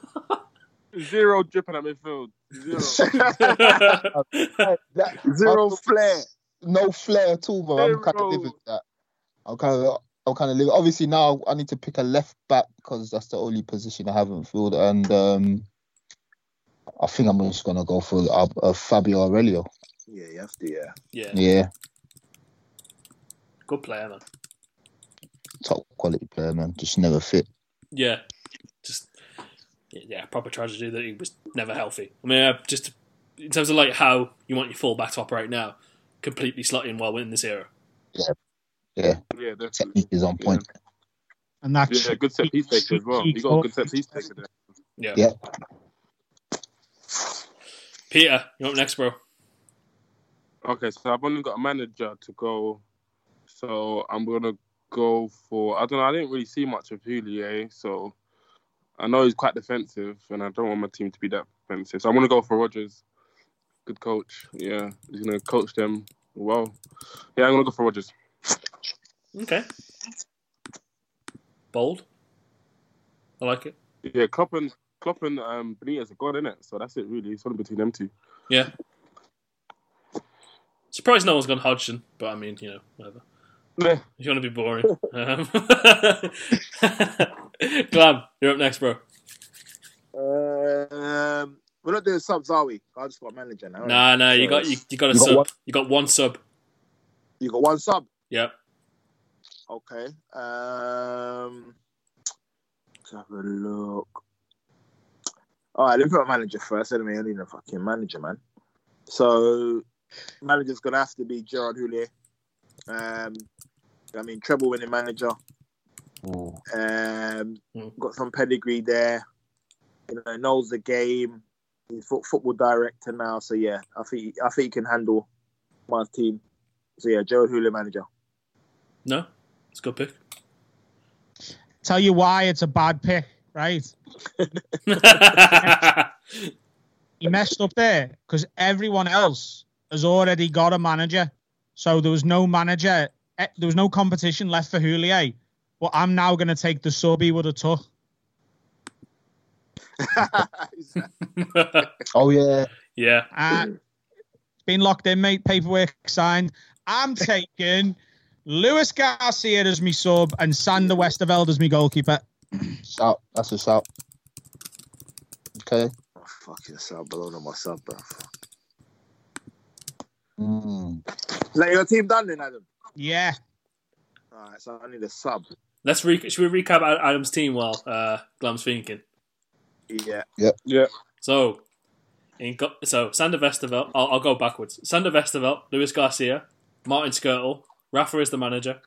Speaker 7: Zero drip in that midfield. Zero.
Speaker 5: That-
Speaker 6: Zero flair.
Speaker 5: No flair at all, bro. I'm kind of
Speaker 7: Zero.
Speaker 5: living with that. I'm kind of, I'm kind of living. Obviously, now I need to pick a left back because that's the only position I haven't filled, and um, I think I'm just gonna go for uh, uh, Fabio Aurelio.
Speaker 6: Yeah, you have to, yeah.
Speaker 4: yeah.
Speaker 5: Yeah,
Speaker 4: Good player, man.
Speaker 5: Top quality player, man. Just never fit.
Speaker 4: Yeah, just yeah, proper tragedy that he was never healthy. I mean, uh, just in terms of like how you want your fullback to operate now, completely slotting well in this era.
Speaker 5: Yeah. Yeah.
Speaker 7: Yeah, definitely.
Speaker 5: Technique is on point.
Speaker 8: And that's
Speaker 7: Yeah, good set piece taker as well. You got a good set piece taker there.
Speaker 4: Yeah.
Speaker 5: Yeah.
Speaker 4: Peter, you're up next, bro.
Speaker 7: Okay, so I've only got a manager to go, so I'm gonna go for. I don't know. I didn't really see much of Houllier, so I know he's quite defensive, and I don't want my team to be that defensive. So I'm gonna go for Rodgers. Good coach. Yeah, he's gonna coach them well. Yeah, I'm gonna go for Rodgers.
Speaker 4: Okay. Bold. I like it.
Speaker 7: Yeah, Klopp and Klopp and um, Benitez are gone, innit? So that's it, really. It's only between them two.
Speaker 4: Yeah. Surprised no one's gone Hodgson, but I mean, you know, whatever.
Speaker 7: Yeah.
Speaker 4: If you want to be boring. um, Glam, you're up next, bro.
Speaker 6: Um, we're not doing subs, are we? I just got manager now.
Speaker 4: Nah, nah, you got you, you got a
Speaker 5: You
Speaker 4: sub.
Speaker 5: one?
Speaker 4: You got one sub.
Speaker 6: You got one sub.
Speaker 4: Yep.
Speaker 6: Okay. Um, let's have a look. All right, let me put my manager first. Anyway, I need a fucking manager, man. So, manager's gonna have to be Gerard Houllier. Um, I mean, treble winning manager.
Speaker 5: Ooh.
Speaker 6: Um,
Speaker 4: Hmm.
Speaker 6: got some pedigree there. You know, knows the game. He's fo- football director now, so yeah, I think I think he can handle my team. So yeah, Gerard Houllier manager.
Speaker 4: No, it's a good pick.
Speaker 8: tell you why it's a bad pick, right? He messed up there because everyone else has already got a manager. So there was no manager, eh, there was no competition left for Houllier. But I'm now going to take the sub he would have took.
Speaker 5: Oh yeah.
Speaker 4: yeah.
Speaker 8: And it's been locked in, mate. Paperwork signed. I'm taking Luis Garcia as my sub and Sander Westerveld as my goalkeeper.
Speaker 5: Shout. That's a shout. Okay.
Speaker 6: Oh, fucking sub, below my sub, bro.
Speaker 5: Mm.
Speaker 6: Is that your team done then, Adam?
Speaker 8: Yeah.
Speaker 6: All right, so I need a sub.
Speaker 4: Let's re- should we recap Adam's team while uh, Glam's thinking?
Speaker 6: Yeah.
Speaker 7: Yeah.
Speaker 4: So, in go- so Sander Westerveld. I'll, I'll go backwards. Sander Westerveld, Luis Garcia, Martin Škrtel. Rafa is the manager.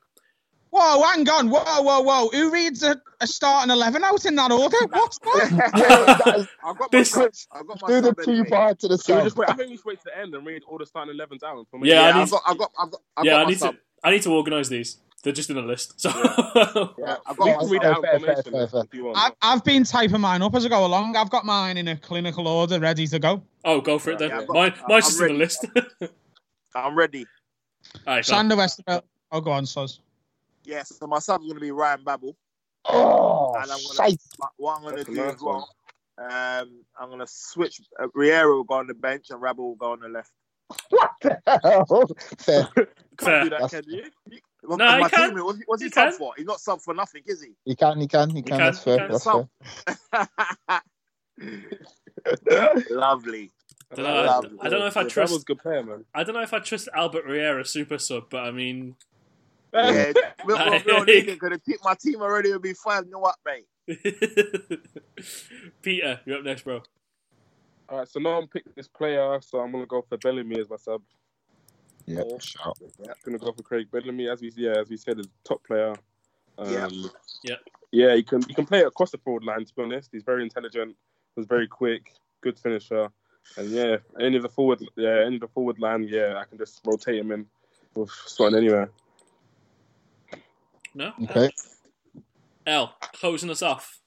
Speaker 8: Whoa, hang on. Whoa, whoa, whoa. Who reads a, a starting 11 out in that order? What's that?
Speaker 5: Yeah, that is-
Speaker 6: I've got
Speaker 4: This-
Speaker 6: my sub. I've got my
Speaker 5: do the
Speaker 6: sub
Speaker 5: two
Speaker 6: anyway.
Speaker 5: bar to the
Speaker 7: we
Speaker 5: side.
Speaker 7: just wait. I think we should wait to the end and read all the starting 11s out. For me.
Speaker 4: Yeah, I need
Speaker 6: I've got, I've got, I've got, I've
Speaker 4: yeah,
Speaker 6: got
Speaker 4: I need
Speaker 6: sub.
Speaker 4: to. I need to organise these. They're just in a list. So
Speaker 6: Yeah, I've got
Speaker 7: We can read out
Speaker 5: Fair, fair, fair, fair.
Speaker 7: if you want.
Speaker 8: I, I've been typing mine up as I go along. I've got mine in a clinical order ready to go.
Speaker 4: oh, go for it then.
Speaker 6: Yeah, I've got-
Speaker 4: Mine,
Speaker 6: I'm
Speaker 4: mine's just in the list.
Speaker 6: I'm ready.
Speaker 4: All right, go.
Speaker 8: Sander Westerveld. Oh, go on, Soz.
Speaker 6: Yeah, so my sub's going to be Ryan Babel.
Speaker 5: Oh,
Speaker 6: And I'm gonna,
Speaker 5: shite.
Speaker 6: what I'm going to do
Speaker 7: nice
Speaker 6: as well, um, I'm going to switch. Uh, Riera will go on the bench and Babel will go on the left.
Speaker 5: What the hell? Fair.
Speaker 4: Fair.
Speaker 6: Can't do that,
Speaker 5: That's-
Speaker 6: can you? you
Speaker 4: No,
Speaker 6: my
Speaker 4: he can.
Speaker 6: team, what's, he- what's he
Speaker 4: He
Speaker 6: sub
Speaker 4: can.
Speaker 6: for? He's not sub for nothing, is he?
Speaker 5: He can, he can, he can.
Speaker 4: can,
Speaker 5: That's fair. That's fair.
Speaker 6: Lovely.
Speaker 4: Don't know,
Speaker 6: Lovely.
Speaker 4: I don't know if I
Speaker 7: Yeah, That
Speaker 4: trust.
Speaker 7: was good player, man.
Speaker 4: I don't know if I trust Albert Riera super sub, but I mean,
Speaker 6: Yeah, we, we, we don't need it because my team already will be fine. You know what, mate?
Speaker 4: Peter, you're up next, bro.
Speaker 7: All right, so no one picked this player, so I'm gonna go for Bellamy as my sub.
Speaker 5: Yeah, shout.
Speaker 7: I'm gonna go for Craig Bellamy, as we yeah, as we said, is top player. Um,
Speaker 6: Yeah.
Speaker 4: Yeah.
Speaker 7: Yeah, he can he can play across the forward line. To be honest, he's very intelligent. He's very quick, good finisher, and yeah, any of the forward yeah any of the forward line yeah I can just rotate him in with slotting anywhere.
Speaker 4: No.
Speaker 5: Okay.
Speaker 4: L, closing us off.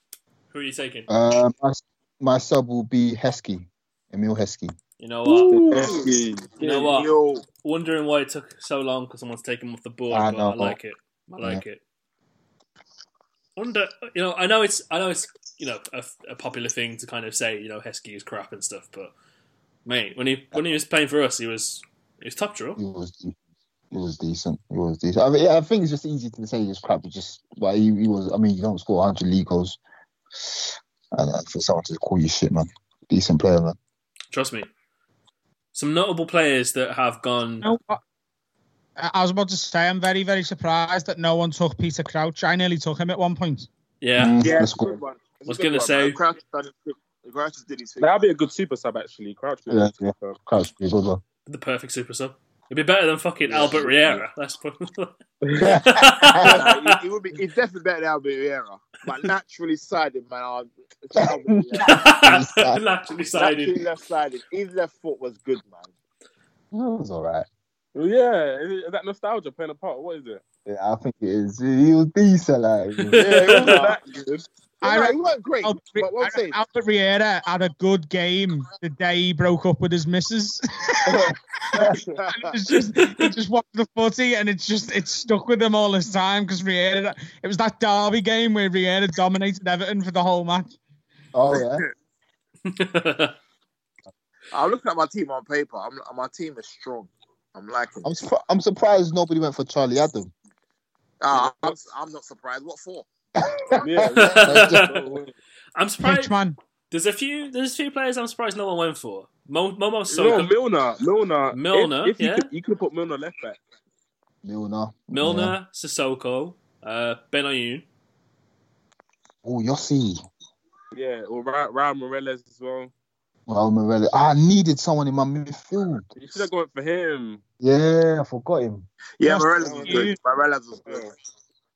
Speaker 4: Who are you taking?
Speaker 5: Um, my, my sub will be Heskey, Emile Heskey.
Speaker 4: You know what?
Speaker 7: Heskey.
Speaker 4: You know what?
Speaker 6: Yo,
Speaker 4: Wondering why it took so long because someone's taken him off the board.
Speaker 5: I
Speaker 4: but
Speaker 5: know.
Speaker 4: I like it. I like it. Wonder, you know, I know it's, I know it's, you know, a, a popular thing to kind of say, you know, Heskey is crap and stuff, but mate, when he when he was playing for us, he was he was top draw.
Speaker 5: He was, he was decent. He was decent. I, mean, yeah, I think it's just easy to say he was crap. But just, but he, he was. I mean, you don't score 100 league goals, and uh, for someone to call you shit, man. Decent player, man.
Speaker 4: Trust me. Some notable players that have gone.
Speaker 8: No, I I was about to say I'm very very surprised that no one took Peter Crouch. I nearly took him at one point.
Speaker 4: Yeah.
Speaker 5: Mm,
Speaker 6: Yeah,
Speaker 5: that's good.
Speaker 6: good one. It's a
Speaker 4: Was gonna say-
Speaker 6: Crouch done his thing. Crouch did his thing.
Speaker 7: That'd be a good super sub actually. Crouch. would be a
Speaker 5: Yeah,
Speaker 7: good super sub.
Speaker 5: Crouch be a good one.
Speaker 4: The perfect super sub. It'd be better than fucking Albert Riera. Let's put.
Speaker 6: Nah, he, he would be. He's definitely better than Albert Riera, but naturally sided, man. I'm- it's Albert Riera.
Speaker 4: Naturally sided.
Speaker 6: Naturally left sided. His left foot was good, man.
Speaker 5: That was all right.
Speaker 7: Well, yeah, is, it- that nostalgia playing a part? What is it?
Speaker 5: Yeah, I think it is. He was decent, like.
Speaker 7: Yeah, it wasn't that good.
Speaker 8: I
Speaker 6: I he weren't great,
Speaker 8: Albert,
Speaker 6: but what I'm
Speaker 8: Albert Riera had a good game the day he broke up with his missus. it's just he just watched the footy and it's just it's stuck with him all this time because Riera it was that derby game where Riera dominated Everton for the whole match.
Speaker 5: oh yeah.
Speaker 6: I'm looking at my team on paper. I'm, my team is strong. I'm liking.
Speaker 5: I'm
Speaker 6: it.
Speaker 5: surpri- I'm surprised nobody went for Charlie Adam.
Speaker 6: Ah, I'm, I'm not surprised. What for?
Speaker 7: Yeah,
Speaker 4: I'm surprised.
Speaker 8: Pitchman.
Speaker 4: There's a few. There's a few players I'm surprised no one went for. Mo, Momo
Speaker 7: no, Milner, Milner,
Speaker 4: Milner,
Speaker 7: If, if you
Speaker 4: yeah.
Speaker 7: could, you could have put Milner left back.
Speaker 5: Milner.
Speaker 4: Milner, Sissoko, uh, Benayoun.
Speaker 5: Oh, Yossi.
Speaker 7: Yeah, or Ra- Raul Meireles as well.
Speaker 5: Well, Morelli. I needed someone in my midfield.
Speaker 7: You should have gone for him.
Speaker 5: Yeah, I forgot him.
Speaker 6: Yeah,
Speaker 8: Yes,
Speaker 6: Meireles was good. Meireles was good.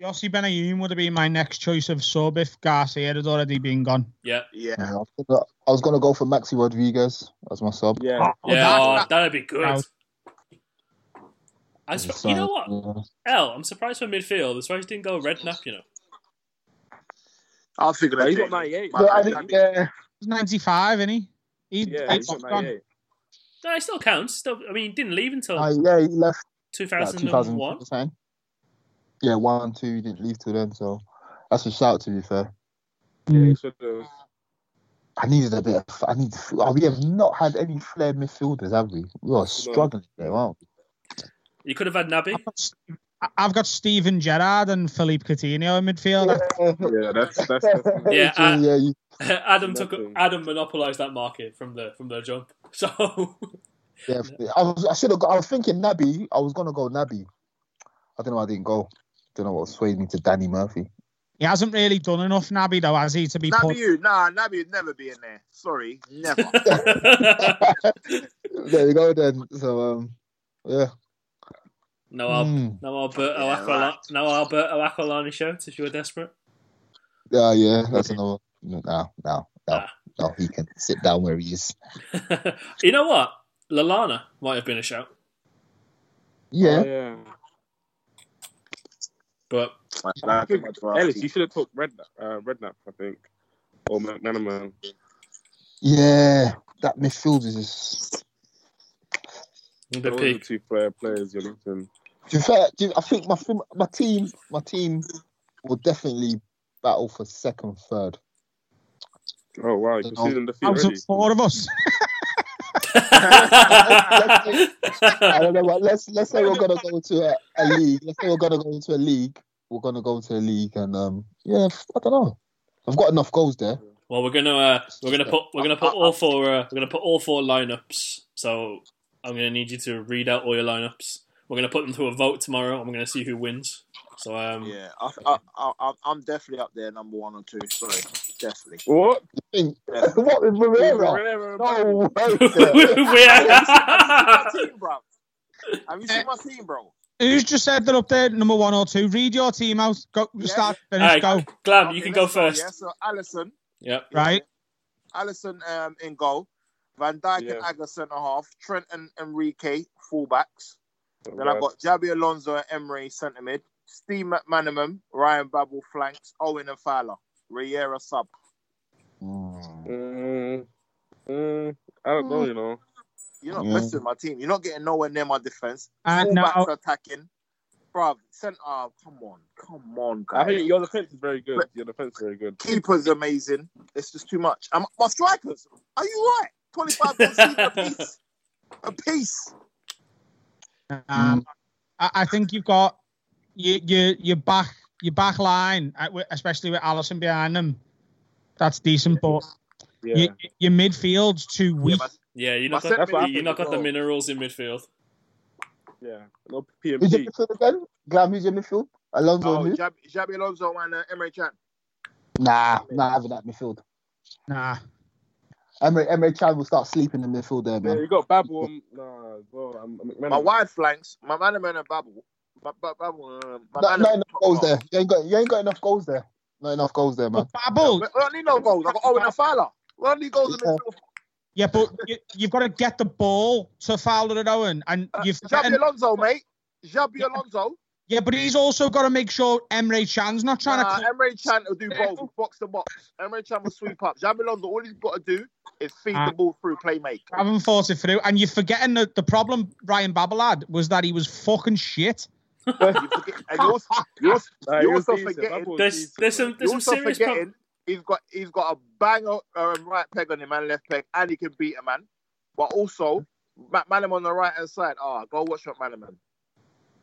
Speaker 8: Yossi Benayoun would have been my next choice of sub if Garcia had already been gone.
Speaker 4: Yeah,
Speaker 6: Yeah.
Speaker 5: Yeah, I, was gonna, I was gonna go for Maxi Rodriguez as my sub.
Speaker 7: Yeah,
Speaker 8: Oh,
Speaker 4: yeah,
Speaker 8: that-
Speaker 4: oh,
Speaker 8: that-
Speaker 4: that'd be good.
Speaker 8: Proud.
Speaker 4: I su- you know what, L? I'm surprised for midfield. I'm surprised he didn't go Redknapp. You know,
Speaker 6: I was thinking
Speaker 7: Yeah,
Speaker 6: of
Speaker 7: he's got
Speaker 6: James.
Speaker 7: 98.
Speaker 5: Yeah, I
Speaker 6: I
Speaker 5: think,
Speaker 6: think-
Speaker 5: yeah.
Speaker 8: He's 95, isn't he? he
Speaker 7: Yeah, he's
Speaker 8: he's
Speaker 7: got
Speaker 8: gone.
Speaker 7: 98.
Speaker 4: no, it still counts. Still, I mean, he didn't leave until
Speaker 5: Uh, yeah, he left like
Speaker 4: 2001.
Speaker 5: 2001. Yeah, one, two. you didn't leave till then, so that's a shout. To be fair,
Speaker 7: Yeah, he.
Speaker 5: I needed a bit. Of, I need. Oh, we have not had any flair midfielders, have we? We are struggling there, aren't we?
Speaker 4: You could have had Naby.
Speaker 8: I've got, I- I've Steven Gerrard and Philippe Coutinho in midfield.
Speaker 7: Yeah, that's that's. that's
Speaker 4: Yeah, uh,
Speaker 5: yeah. You,
Speaker 4: Adam took Adam monopolised that market from the from the jump. So
Speaker 5: yeah. I was. I should have. I was thinking Naby. I was gonna go Naby. I don't know. why I didn't go. Don't know what swayed me to Danny Murphy.
Speaker 8: He hasn't really done enough, Naby, though, has he, to be
Speaker 6: Naby,
Speaker 8: put?
Speaker 6: you, nah, Naby would never be in there. Sorry, never.
Speaker 5: there you go then. So um, yeah.
Speaker 4: no, Al-
Speaker 5: Mm.
Speaker 4: no Alberto
Speaker 6: Yeah,
Speaker 4: Aquilani,
Speaker 6: right.
Speaker 4: no Alberto Aquilani shirts if you were desperate.
Speaker 5: Yeah, yeah. That's another. No, no, no,
Speaker 4: Ah.
Speaker 5: no. He can sit down where he is.
Speaker 4: you know what? Lallana might have been a shout,
Speaker 5: Yeah.
Speaker 7: Oh, yeah.
Speaker 4: But
Speaker 6: I think much for our
Speaker 7: Ellis, you should have took Red, uh, Redknapp, I think, or McManaman.
Speaker 5: Yeah, that midfield is just.
Speaker 4: a
Speaker 7: Those
Speaker 4: bit
Speaker 7: are the
Speaker 4: peak.
Speaker 7: two player players you're looking.
Speaker 5: To be fair, do you- I think my my team my team will definitely battle for second, third.
Speaker 7: Oh wow, you can see them defeat
Speaker 8: Out of four of us.
Speaker 5: I don't know. What, let's let's say we're gonna go to a, a league. Let's say we're gonna go into a league. We're gonna go to a league, and um, yeah, I don't know. I've got enough goals there.
Speaker 4: Well, we're gonna uh, we're gonna put we're gonna put all four uh, we're gonna put all four lineups. So I'm gonna need you to read out all your lineups. We're gonna put them to a vote tomorrow, we're gonna see who wins. So um,
Speaker 6: Yeah, I, I, I, I- I'm definitely up there, number one or two. Sorry, definitely.
Speaker 7: What?
Speaker 5: Think- what with Pereira? No way.
Speaker 6: my
Speaker 4: we
Speaker 6: team, bro. Have you seen my team, bro?
Speaker 8: Who's just said they're up there, number one or two? Read your team out. Go,
Speaker 6: Yeah.
Speaker 8: start, finish,
Speaker 4: Alright,
Speaker 8: go.
Speaker 4: Glam,
Speaker 6: Okay,
Speaker 4: you can go
Speaker 6: let's
Speaker 4: first.
Speaker 6: Yeah, so Alisson,
Speaker 4: Yep.
Speaker 8: Right.
Speaker 6: Alisson um, in goal. Van Dijk
Speaker 7: Yeah.
Speaker 6: and Agger centre half. Trent and Enrique fullbacks. Then I've got Xabi Alonso and Emery centre mid. Steve McManaman, Ryan Babel flanks, Owen and Fowler. Riera sub.
Speaker 5: Mm.
Speaker 7: Mm, mm, I don't know, you know.
Speaker 6: You're not
Speaker 5: Yeah.
Speaker 6: messing with my team. You're not getting nowhere near my defense.
Speaker 8: And
Speaker 6: Fullbacks
Speaker 8: now,
Speaker 6: attacking. Bruv, centre. Oh, come on. Come on,
Speaker 7: I
Speaker 6: guys.
Speaker 7: think your defense is very good. Your defense is very good.
Speaker 6: Keeper's amazing. It's just too much. Um, my strikers. Are you right? 25 goals a piece. A piece.
Speaker 8: um, I, I think you've got your your your back your back line, especially with Alisson behind them. That's decent, but
Speaker 7: Yeah.
Speaker 8: your, your midfield's too
Speaker 6: Yeah,
Speaker 8: weak.
Speaker 6: but
Speaker 4: Yeah, you're not got
Speaker 7: centre
Speaker 4: you not got the minerals in midfield.
Speaker 7: Yeah, no
Speaker 5: Who's your
Speaker 7: PMP.
Speaker 5: midfield again? Glam, who's your midfield? Alonso
Speaker 6: Oh,
Speaker 5: and who?
Speaker 6: Jab, Xabi Alonso and uh, Emre Can.
Speaker 5: Nah, not having that midfield.
Speaker 8: Nah.
Speaker 5: Emre, Emre Can will start sleeping in midfield there,
Speaker 7: Yeah,
Speaker 5: man.
Speaker 7: you got Babel. Nah, well, I'm, I'm
Speaker 6: My wide flanks, my man and Babel. My, my, Babel, uh, my
Speaker 5: Not, not enough goals there. You ain't got you ain't got enough goals there. Not enough goals there, man.
Speaker 8: But Babel,
Speaker 6: We don't need no goals. I got Owen and Fowler. We don't need goals in
Speaker 5: Yeah.
Speaker 8: yeah, but you, you've got to get the ball to Fowler and Owen, and
Speaker 6: Uh,
Speaker 8: you've
Speaker 6: Xabi Alonso, mate. Xabi Alonso.
Speaker 8: yeah, but he's also got to make sure Emre Can's not trying
Speaker 6: Nah,
Speaker 8: to.
Speaker 6: Emre Can will do both, box to box. Emre Can will sweep up. Xabi Alonso, all he's got to do is feed
Speaker 8: Ah.
Speaker 6: the ball through, play make.
Speaker 8: haven't thought it through, and you're forgetting that the problem Ryan Babel had was that he was fucking shit.
Speaker 6: You forget, and you also, you also,
Speaker 7: Nah,
Speaker 6: you also forgetting,
Speaker 4: There's
Speaker 7: decent,
Speaker 4: there's some there's some
Speaker 6: also
Speaker 4: serious
Speaker 6: forgetting
Speaker 4: problems.
Speaker 6: he's got he's got a bang o- um, right peg on him and left peg, and he can beat a man. But also, McManaman on the right hand side. Ah, go watch McManaman.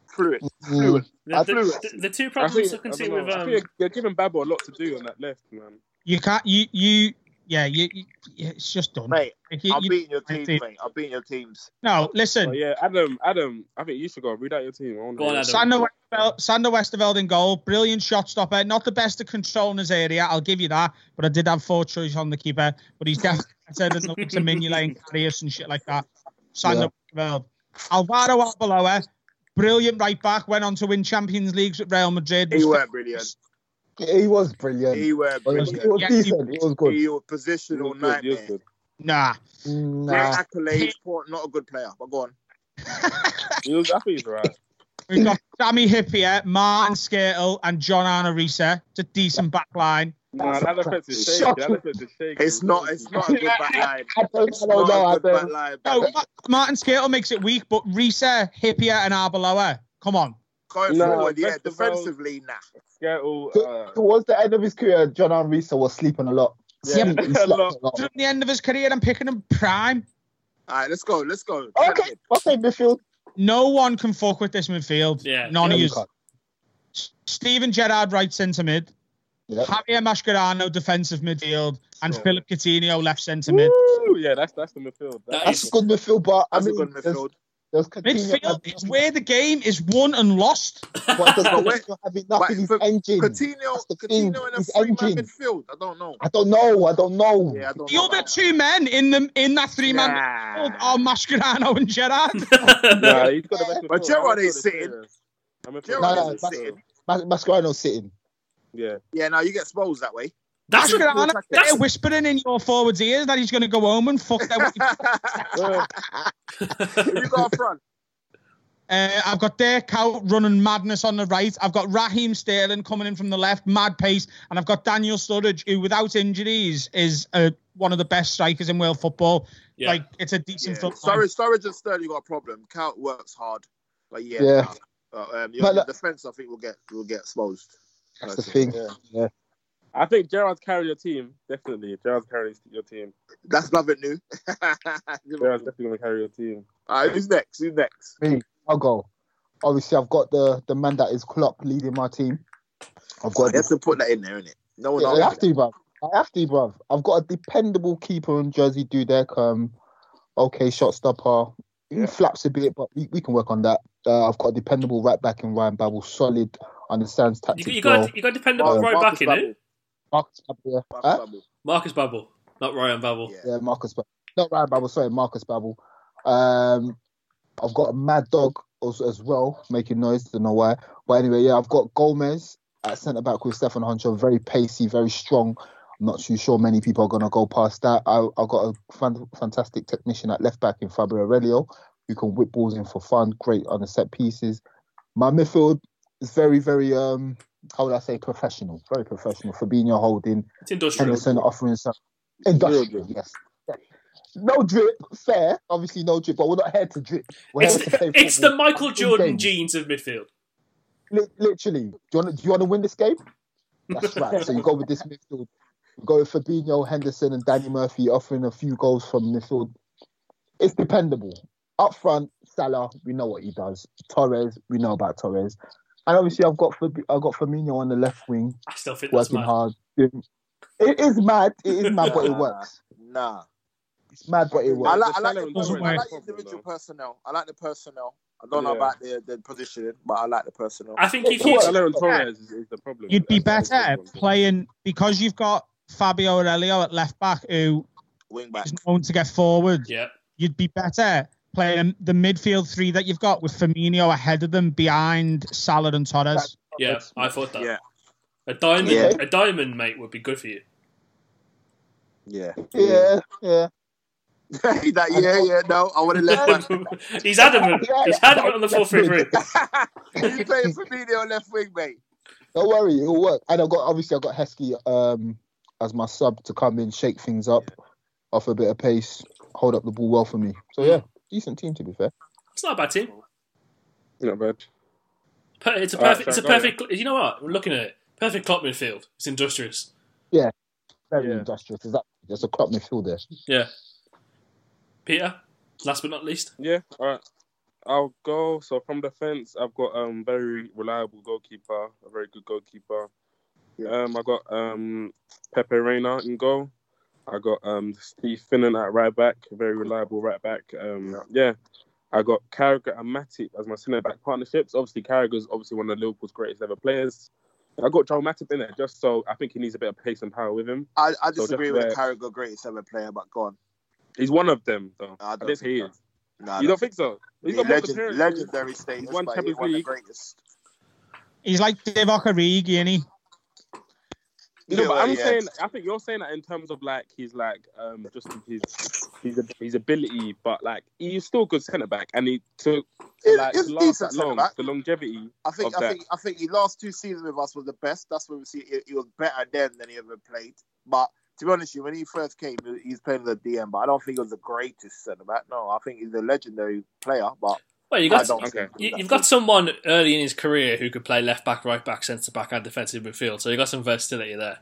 Speaker 6: Fluid, fluid.
Speaker 4: The,
Speaker 6: I
Speaker 4: the,
Speaker 6: flew
Speaker 4: the, the two
Speaker 7: I
Speaker 4: problems
Speaker 7: think,
Speaker 4: I can
Speaker 7: I
Speaker 4: see
Speaker 7: don't
Speaker 4: with
Speaker 7: know. I
Speaker 4: um,
Speaker 7: think they're giving Babel a lot to do on that left, man.
Speaker 8: You can't. You you. Yeah, you, you, it's just done.
Speaker 6: Mate,
Speaker 8: Like, you-
Speaker 6: I'm
Speaker 8: you-
Speaker 6: beating your
Speaker 8: I
Speaker 6: teams,
Speaker 8: think-
Speaker 6: mate. I'm beating your teams.
Speaker 8: no, listen.
Speaker 7: But yeah, Adam, Adam, I think you should go read out your team. I
Speaker 4: Go on,
Speaker 7: hear
Speaker 4: Adam.
Speaker 7: it.
Speaker 8: Sander Westerveld, Sander Westerveld in goal, brilliant shot stopper. Not the best at controlling his area, I'll give you that. But I did have four choice on the keeper. But he's definitely better than looking to Mignolet and Karius and shit like that. Sander Westerveld, Alvaro Arbeloa, brilliant right back. Went on to win Champions Leagues with Real Madrid.
Speaker 6: He
Speaker 8: Was
Speaker 6: brilliant.
Speaker 5: He was brilliant.
Speaker 6: He were
Speaker 5: He was, he was
Speaker 8: Yeah,
Speaker 5: decent. He was good.
Speaker 6: He was
Speaker 7: He
Speaker 6: positional
Speaker 7: was good, he was
Speaker 6: nightmare.
Speaker 7: good.
Speaker 8: nah.
Speaker 6: Great accolades, poor, not a good player. But go on.
Speaker 7: He was, I think right.
Speaker 8: We've got Sami Hyypiä, Martin Škrtel, and John Arne Riise. It's a decent back line.
Speaker 7: Nah, that defense is shaky. That defense is shaky.
Speaker 6: It's not. It's not a good back line.
Speaker 5: I don't
Speaker 6: It's
Speaker 5: know.
Speaker 6: not
Speaker 5: I
Speaker 6: a good back
Speaker 5: don't.
Speaker 6: line.
Speaker 8: No, Martin Škrtel makes it weak, but Riise, Hyypiä, and Arbeloa. Come on.
Speaker 6: Going
Speaker 7: No,
Speaker 6: forward, yeah. Defensively, nah.
Speaker 7: Skittle, uh,
Speaker 5: Towards the end of his career, John Arisa was sleeping a lot.
Speaker 7: Yeah,
Speaker 5: Sleep- he
Speaker 7: a lot.
Speaker 5: a lot.
Speaker 8: From the end of his career, I'm picking him prime.
Speaker 6: All right, let's go. Let's go.
Speaker 5: Okay, okay, midfield.
Speaker 8: No one can fuck with this midfield.
Speaker 4: Yeah.
Speaker 8: None
Speaker 5: Yeah,
Speaker 8: of
Speaker 5: you
Speaker 8: you.
Speaker 5: can't.
Speaker 8: Steven Gerrard, right centre mid.
Speaker 5: Yep.
Speaker 8: Javier Mascherano, defensive midfield. And
Speaker 7: Sure.
Speaker 8: Philip Coutinho, left centre mid.
Speaker 7: Woo, yeah, that's that's the midfield.
Speaker 4: That
Speaker 5: That's a good midfield, but I
Speaker 6: That's a
Speaker 5: mean,
Speaker 6: good midfield.
Speaker 5: There's Coutinho
Speaker 8: Midfield
Speaker 5: having-
Speaker 8: is where the game is won and lost.
Speaker 5: but does
Speaker 6: But wait-
Speaker 5: Coutinho have enough
Speaker 6: but
Speaker 5: in his
Speaker 6: for-
Speaker 5: engine?
Speaker 6: Coutinho,
Speaker 5: That's the thing,
Speaker 6: Coutinho in a
Speaker 5: his
Speaker 6: three-man
Speaker 5: engine.
Speaker 6: midfield. I don't know.
Speaker 5: I don't know. I don't know.
Speaker 6: Yeah, I don't
Speaker 8: The
Speaker 6: know.
Speaker 8: other two men in the in that three man
Speaker 6: Nah.
Speaker 8: midfield are Mascherano and Gerrard.
Speaker 7: Nah, he's got the best
Speaker 6: But
Speaker 7: midfield.
Speaker 6: Gerrard
Speaker 7: I'm
Speaker 6: ain't sitting.
Speaker 7: the
Speaker 6: Gerrard
Speaker 5: No, no,
Speaker 6: isn't sitting.
Speaker 5: Mas- Mascherano's sitting.
Speaker 7: Yeah.
Speaker 6: Yeah, now you get exposed that way.
Speaker 4: That's
Speaker 8: Mascherano,
Speaker 6: That's-
Speaker 8: they're whispering in your forwards' ears that he's going to go home and fuck their
Speaker 7: Well,
Speaker 6: Who you got front?
Speaker 8: Uh, I've got Dirk out running madness on the right. I've got Raheem Sterling coming in from the left, mad pace, and I've got Daniel Sturridge, who without injuries is uh, one of the best strikers in world football.
Speaker 4: Yeah.
Speaker 8: Like it's a decent
Speaker 6: Yeah.
Speaker 8: front line.
Speaker 6: Sturridge, Sturridge and Sterling got a problem. Count works hard, but yeah,
Speaker 5: Yeah.
Speaker 6: Uh, um, your,
Speaker 5: But
Speaker 6: your
Speaker 5: look-
Speaker 6: defense, I think, will get will get exposed.
Speaker 5: That's the thing.
Speaker 7: Yeah.
Speaker 5: Yeah.
Speaker 7: I think Gerrard's carrying your team. Definitely. Gerrard's carrying your team.
Speaker 6: That's nothing new.
Speaker 7: Gerrard's definitely going to carry your team.
Speaker 6: All right, who's next? Who's next?
Speaker 5: Me, I'll go. Obviously, I've got the the man that is Klopp leading my team. I've got.
Speaker 6: You have to put that in there, innit? No one
Speaker 5: Yeah, I
Speaker 6: else.
Speaker 5: have to, bruv. I have to, bruv. I've got a dependable keeper in Jerzy Dudek. Um, okay, shot stopper. He
Speaker 6: Yeah.
Speaker 5: flaps a bit, but we, we can work on that. Uh, I've got a dependable right back in Ryan Babel, solid, understands
Speaker 4: You,
Speaker 5: tactics
Speaker 4: you
Speaker 5: well.
Speaker 4: got you got dependable
Speaker 5: Uh,
Speaker 4: right
Speaker 6: Markus
Speaker 4: back in it.
Speaker 5: Markus Babbel, yeah.
Speaker 6: Marcus
Speaker 5: Huh?
Speaker 6: Babel.
Speaker 4: Markus Babbel, not Ryan Babel.
Speaker 6: Yeah.
Speaker 5: Yeah, Markus Babbel. Not Ryan Babel, sorry, Markus Babbel. Um, I've got a mad dog also as well, making noise. Don't know why, but anyway, yeah, I've got Gomez at centre back with Stéphane Henchoz, very pacey, very strong. I'm not too sure many people are gonna go past that. I I got a fan, fantastic technician at left back in Fabio Aurelio, who can whip balls in for fun, great on the set pieces. My midfield is very, very um, how would I say, professional, very professional. Fabinho holding,
Speaker 4: It's industrial.
Speaker 5: Henderson offering some industrial, yes. No drip, fair. Obviously, no drip, but we're not here to drip. We're
Speaker 4: It's,
Speaker 5: here to play
Speaker 4: it's the. Michael Jordan
Speaker 5: games.
Speaker 4: genes of midfield.
Speaker 5: Li- literally. Do you want to? Do you want to win this game? That's right. So you go with this midfield. You go with Fabinho, Henderson, and Danny Murphy offering a few goals from midfield. It's dependable. Up front, Salah, we know what he does. Torres, we know about Torres, and obviously I've got Fab- I've got Firmino on the left wing,
Speaker 4: I still think that's
Speaker 5: working
Speaker 4: mad.
Speaker 5: hard. It is mad. It is mad, but it works.
Speaker 6: Nah.
Speaker 5: It's mad, but it
Speaker 6: I
Speaker 5: works.
Speaker 6: like, I like, the, I like the individual personnel. I like the personnel. I don't know
Speaker 7: Yeah.
Speaker 6: about the the positioning, but I like the personnel.
Speaker 4: I think if you
Speaker 7: Alone Torres is, is the problem.
Speaker 8: You'd be
Speaker 7: That's- that's
Speaker 8: better playing because you've got Fabio Aurelio at left back who
Speaker 6: Wing back.
Speaker 8: is known to get forward.
Speaker 4: yeah,
Speaker 8: You'd be better playing the midfield three that you've got with Firmino ahead of them behind Salah and Torres.
Speaker 4: yeah, I thought that.
Speaker 6: Yeah,
Speaker 4: A diamond,
Speaker 6: Yeah.
Speaker 4: a diamond, mate, would be good for you.
Speaker 6: yeah,
Speaker 5: Yeah, yeah.
Speaker 6: that, yeah, yeah. No, I would have left back.
Speaker 4: He's adamant. He's adamant on the four three three.
Speaker 6: you playing for me on left wing, mate.
Speaker 5: Don't worry, it'll work. And I've got obviously I've got Heskey um as my sub to come in, shake things up, offer a bit of pace, hold up the ball well for me. So yeah, decent team to be fair.
Speaker 4: It's not a bad team.
Speaker 7: Not bad.
Speaker 4: Per- It's a
Speaker 7: All right,
Speaker 4: perfect. It's a
Speaker 7: sorry, go
Speaker 4: perfect. You know what? We're looking at it. Perfect clock midfield. It's industrious.
Speaker 5: Yeah, very
Speaker 7: Yeah.
Speaker 5: industrious. Is that there's a crop midfield there.
Speaker 4: Yeah. Peter, last but not least.
Speaker 7: Yeah, all right. I'll go. So from defense, I've got um very reliable goalkeeper, a very good goalkeeper. Um, I got um Pepe Reina in goal. I got um Steve Finnan at right back, very reliable right back. Um, yeah. I got Carragher and Matip as my centre back partnerships. Obviously, Carragher's obviously one of Liverpool's greatest ever players. I got Joel Matip in there just so I think he needs a bit of pace and power with him.
Speaker 6: I, I disagree
Speaker 7: just
Speaker 6: with
Speaker 7: where-
Speaker 6: Carragher, greatest ever player, but go on.
Speaker 7: He's one of them, though.
Speaker 6: I
Speaker 7: I,
Speaker 6: don't
Speaker 7: didn't
Speaker 6: think
Speaker 7: he
Speaker 6: so.
Speaker 7: is.
Speaker 6: No,
Speaker 7: you don't think so? He's got
Speaker 6: legend, legendary status,
Speaker 7: won
Speaker 6: but
Speaker 7: Champions
Speaker 6: he's one of the
Speaker 7: League.
Speaker 6: greatest.
Speaker 8: He's like Divock Origi, isn't he?
Speaker 7: You know,
Speaker 6: Yeah,
Speaker 7: but I'm
Speaker 6: yeah.
Speaker 7: saying, I think you're saying that in terms of like he's like um just his his his ability, but like he's still a good centre back, and he took to, like
Speaker 6: he's
Speaker 7: last that long,
Speaker 6: centre-back.
Speaker 7: the longevity.
Speaker 6: I think I
Speaker 7: that.
Speaker 6: think I think his last two seasons with us was the best. That's when we see he, he was better then than he ever played. But to be honest with you, when he first came, he was playing the DM, but I don't think he was the greatest centre back. No, I think he's a legendary player, but
Speaker 4: Well, you got
Speaker 7: okay.
Speaker 4: you, you've got someone early in his career who could play left back, right back, centre back, and defensive midfield. So you've got some versatility there.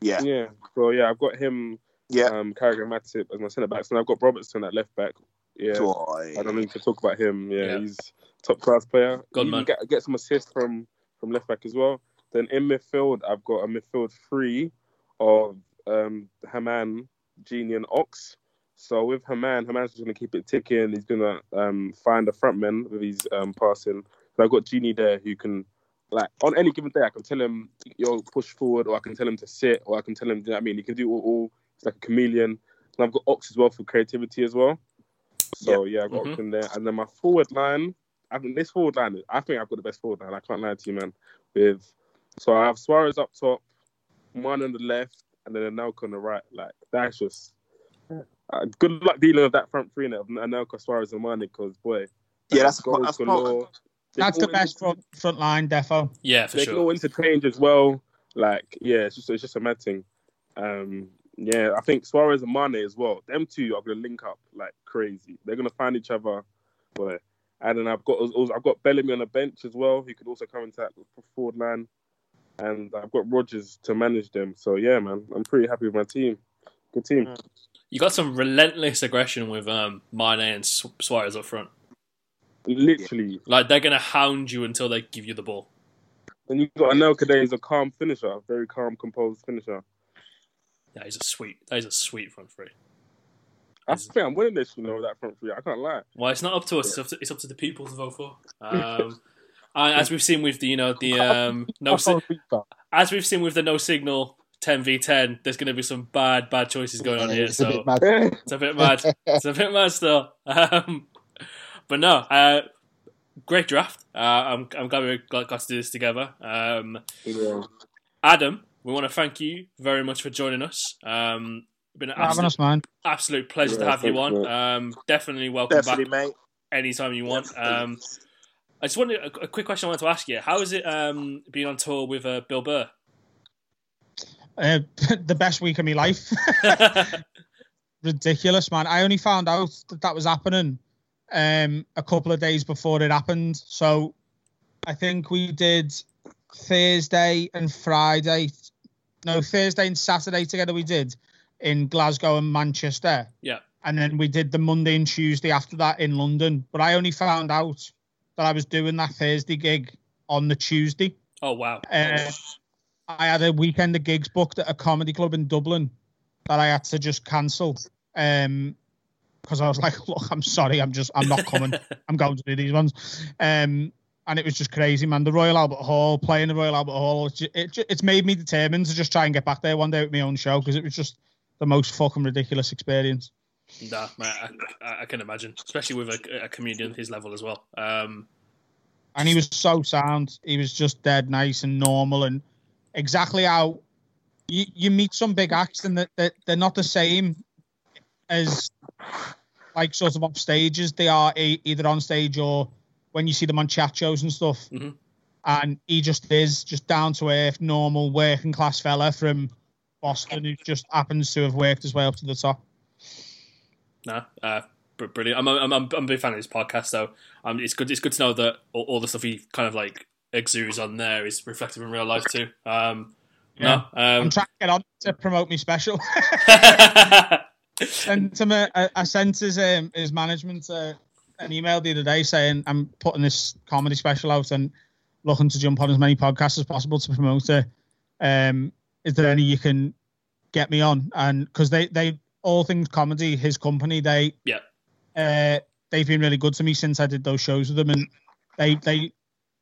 Speaker 6: yeah,
Speaker 7: Yeah. So yeah, I've got him,
Speaker 6: yeah.
Speaker 7: um, Carragher, Matip as my centre backs, and I've got Robertson at left back. Yeah.
Speaker 6: Boy.
Speaker 7: I don't need to talk about him. Yeah,
Speaker 4: Yeah.
Speaker 7: he's top class player.
Speaker 4: Good
Speaker 7: he
Speaker 4: man.
Speaker 7: Get, get some assists from from left back as well. Then in midfield, I've got a midfield three of um, Hamann, Gini, and Ox. So with Hamann, Hamann's just going to keep it ticking. He's going to um, find the front men with his um, passing. So I've got Gini there who can, like, on any given day, I can tell him, yo, push forward, or I can tell him to sit, or I can tell him, you know what I mean? He can do all, all. He's like a chameleon. And I've got Ox as well for creativity as well. So yeah, I've got
Speaker 4: Mhm.
Speaker 7: Ox in there. And then my forward line, I think this forward line, I think I've got the best forward line. I can't lie to you, man. With so I have Suarez up top, one on the left, and then Anelka on the right. Like that's just uh, good luck dealing with that front three now of Anelka, Suarez, and Mane. Because boy,
Speaker 6: Yeah, that's
Speaker 7: goals
Speaker 6: that's
Speaker 7: galore. They
Speaker 8: That's the best front, front line, defo.
Speaker 4: Yeah, for sure.
Speaker 7: They can all interchange as well. Like yeah, it's just it's just a mad thing. Um, yeah, I think Suarez and Mane as well. Them two are gonna link up like crazy. They're gonna find each other. Boy. And then I've got also, I've got Bellamy on the bench as well, He could also come into that forward line. And I've got Rodgers to manage them. So yeah, man, I'm pretty happy with my team. Good team.
Speaker 4: You got some relentless aggression with um, Mane and Su- Suarez up front.
Speaker 7: Literally.
Speaker 4: Like they're gonna hound you until they give you the ball.
Speaker 7: And you've got Anelka there, he's a calm finisher, very calm, composed finisher.
Speaker 4: Yeah, he's a sweet. That is a sweet front three.
Speaker 7: I think I'm winning this, you know, that front three. I can't lie.
Speaker 4: Well, it's not up to us. It's up to, it's up to the people to vote for. Um, as we've seen with the you know the um, no si- as we've seen with the no signal ten v ten, there's going to be some bad bad choices going on here.
Speaker 5: It's a
Speaker 4: So
Speaker 5: bit mad.
Speaker 4: it's a bit mad. It's a bit mad still. Um, but no, uh, great draft. Uh, I'm I'm glad we got, got to do this together. Um,
Speaker 7: Yeah.
Speaker 4: Adam, we want to thank you very much for joining us. Um, been an absolute,
Speaker 8: us, man.
Speaker 4: absolute pleasure to have you on. Um, definitely welcome
Speaker 6: definitely,
Speaker 4: back
Speaker 6: mate.
Speaker 4: anytime you want. Um, I just wanted a, a quick question I wanted to ask you. How is it um, being on tour with uh, Bill Burr?
Speaker 8: Uh, the best week of my life. Ridiculous, man. I only found out that that was happening um, a couple of days before it happened. So I think we did Thursday and Friday. No, Thursday and Saturday together we did in Glasgow and Manchester.
Speaker 4: yeah.
Speaker 8: And then we did the Monday and Tuesday after that in London. But I only found out that I was doing that Thursday gig on the Tuesday.
Speaker 4: Oh wow.
Speaker 8: Uh, I had a weekend of gigs booked at a comedy club in Dublin that I had to just cancel. Um, because I was like, look, I'm sorry, I'm just, I'm not coming. I'm going to do these ones. Um, and it was just crazy, man. The Royal Albert Hall, playing the Royal Albert Hall, it, it, it's made me determined to just try and get back there one day with my own show because it was just the most fucking ridiculous experience.
Speaker 4: Nah, I, I, I can imagine, especially with a, a comedian his level as well. Um,
Speaker 8: and he was so sound. He was just dead nice and normal and exactly how you, you meet some big acts and that they're, they're not the same as like sort of off stages. They are a, either on stage or when you see them on chat shows and stuff.
Speaker 4: Mm-hmm.
Speaker 8: And he just is just down to earth, normal working class fella from Boston who just happens to have worked his way up to the top.
Speaker 4: No, uh, brilliant. I'm, I'm, I'm, I'm a big fan of his podcast, so um, it's good. It's good to know that all, all, the stuff he kind of like exudes on there is reflective in real life too. Um, yeah. No, um,
Speaker 8: I'm trying to get on to promote me special. sent him a, I sent his um, his management uh, an email the other day saying I'm putting this comedy special out and looking to jump on as many podcasts as possible to promote it. Um, is there any you can get me on? And because they they all things comedy, his company, they
Speaker 4: yeah,
Speaker 8: uh, they've been really good to me since I did those shows with them, and they they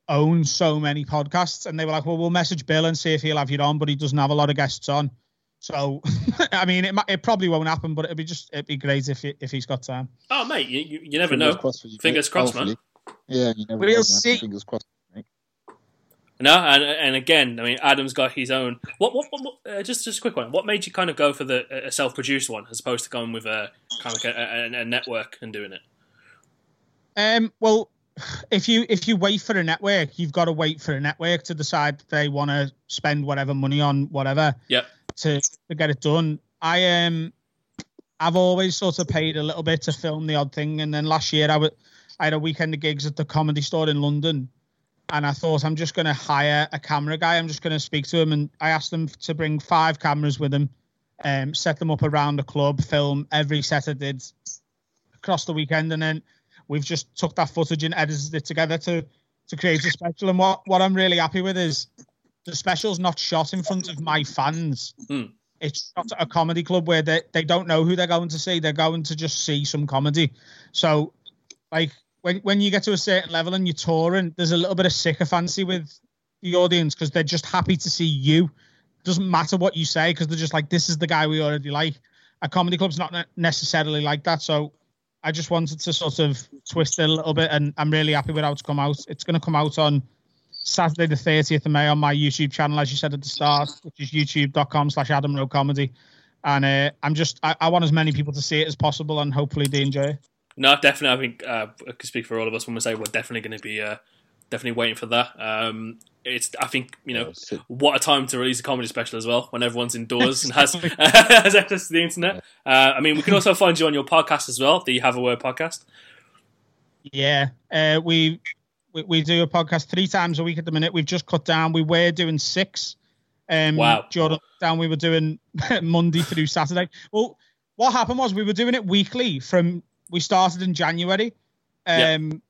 Speaker 8: own so many podcasts, and they were like, well, we'll message Bill and see if he'll have you on, but he doesn't have a lot of guests on. So, I mean, it, it probably won't happen, but it'd be just it'd be great if if he's got time.
Speaker 4: Oh, mate, you, you, you never Fingers know. Crossed you, Fingers crossed, Hopefully. man.
Speaker 5: Yeah, you never
Speaker 8: we'll know, see.
Speaker 5: Fingers crossed.
Speaker 4: No, and and again, I mean, Adam's got his own. What what, what uh, just just a quick one. What made you kind of go for the a self-produced one as opposed to going with a kind of like a, a, a network and doing it?
Speaker 8: Um. Well, if you if you wait for a network, you've got to wait for a network to decide they want to spend whatever money on whatever.
Speaker 4: Yep
Speaker 8: to, to get it done. I um I've always sort of paid a little bit to film the odd thing, and then last year I was I had a weekend of gigs at the comedy store in London, and I thought I'm just going to hire a camera guy. I'm just going to speak to him, and I asked them to bring five cameras with them, um, set them up around the club, film every set I did across the weekend, and then we've just took that footage and edited it together to to create a special. And what what I'm really happy with is the special's not shot in front of my fans.
Speaker 4: Mm.
Speaker 8: It's not a comedy club where they, they don't know who they're going to see. They're going to just see some comedy. So, like, when, when you get to a certain level and you're touring, there's a little bit of sycophancy with the audience because they're just happy to see you. Doesn't matter what you say because they're just like, this is the guy we already like. A comedy club's not necessarily like that. So, I just wanted to sort of twist it a little bit, and I'm really happy with how it's come out. It's going to come out on Saturday the 30th of May on my YouTube channel, as you said at the start, which is youtube.com slash Adam Rowe Comedy. And uh, I'm just, I, I, want as many people to see it as possible and hopefully they enjoy it.
Speaker 4: No, definitely. I think uh, I can speak for all of us when we say we're definitely going to be uh, definitely waiting for that. Um, it's, I think, you know, what a time to release a comedy special as well when everyone's indoors and has, has access to the internet. Uh, I mean, we can also find you on your podcast as well, the Have a Word podcast.
Speaker 8: Yeah, uh, we we, we do a podcast three times a week at the minute. We've just cut down. We were doing six. Um,
Speaker 4: wow.
Speaker 8: Jordan down. We were doing Monday through Saturday. Well, what happened was we were doing it weekly from we started in January, um,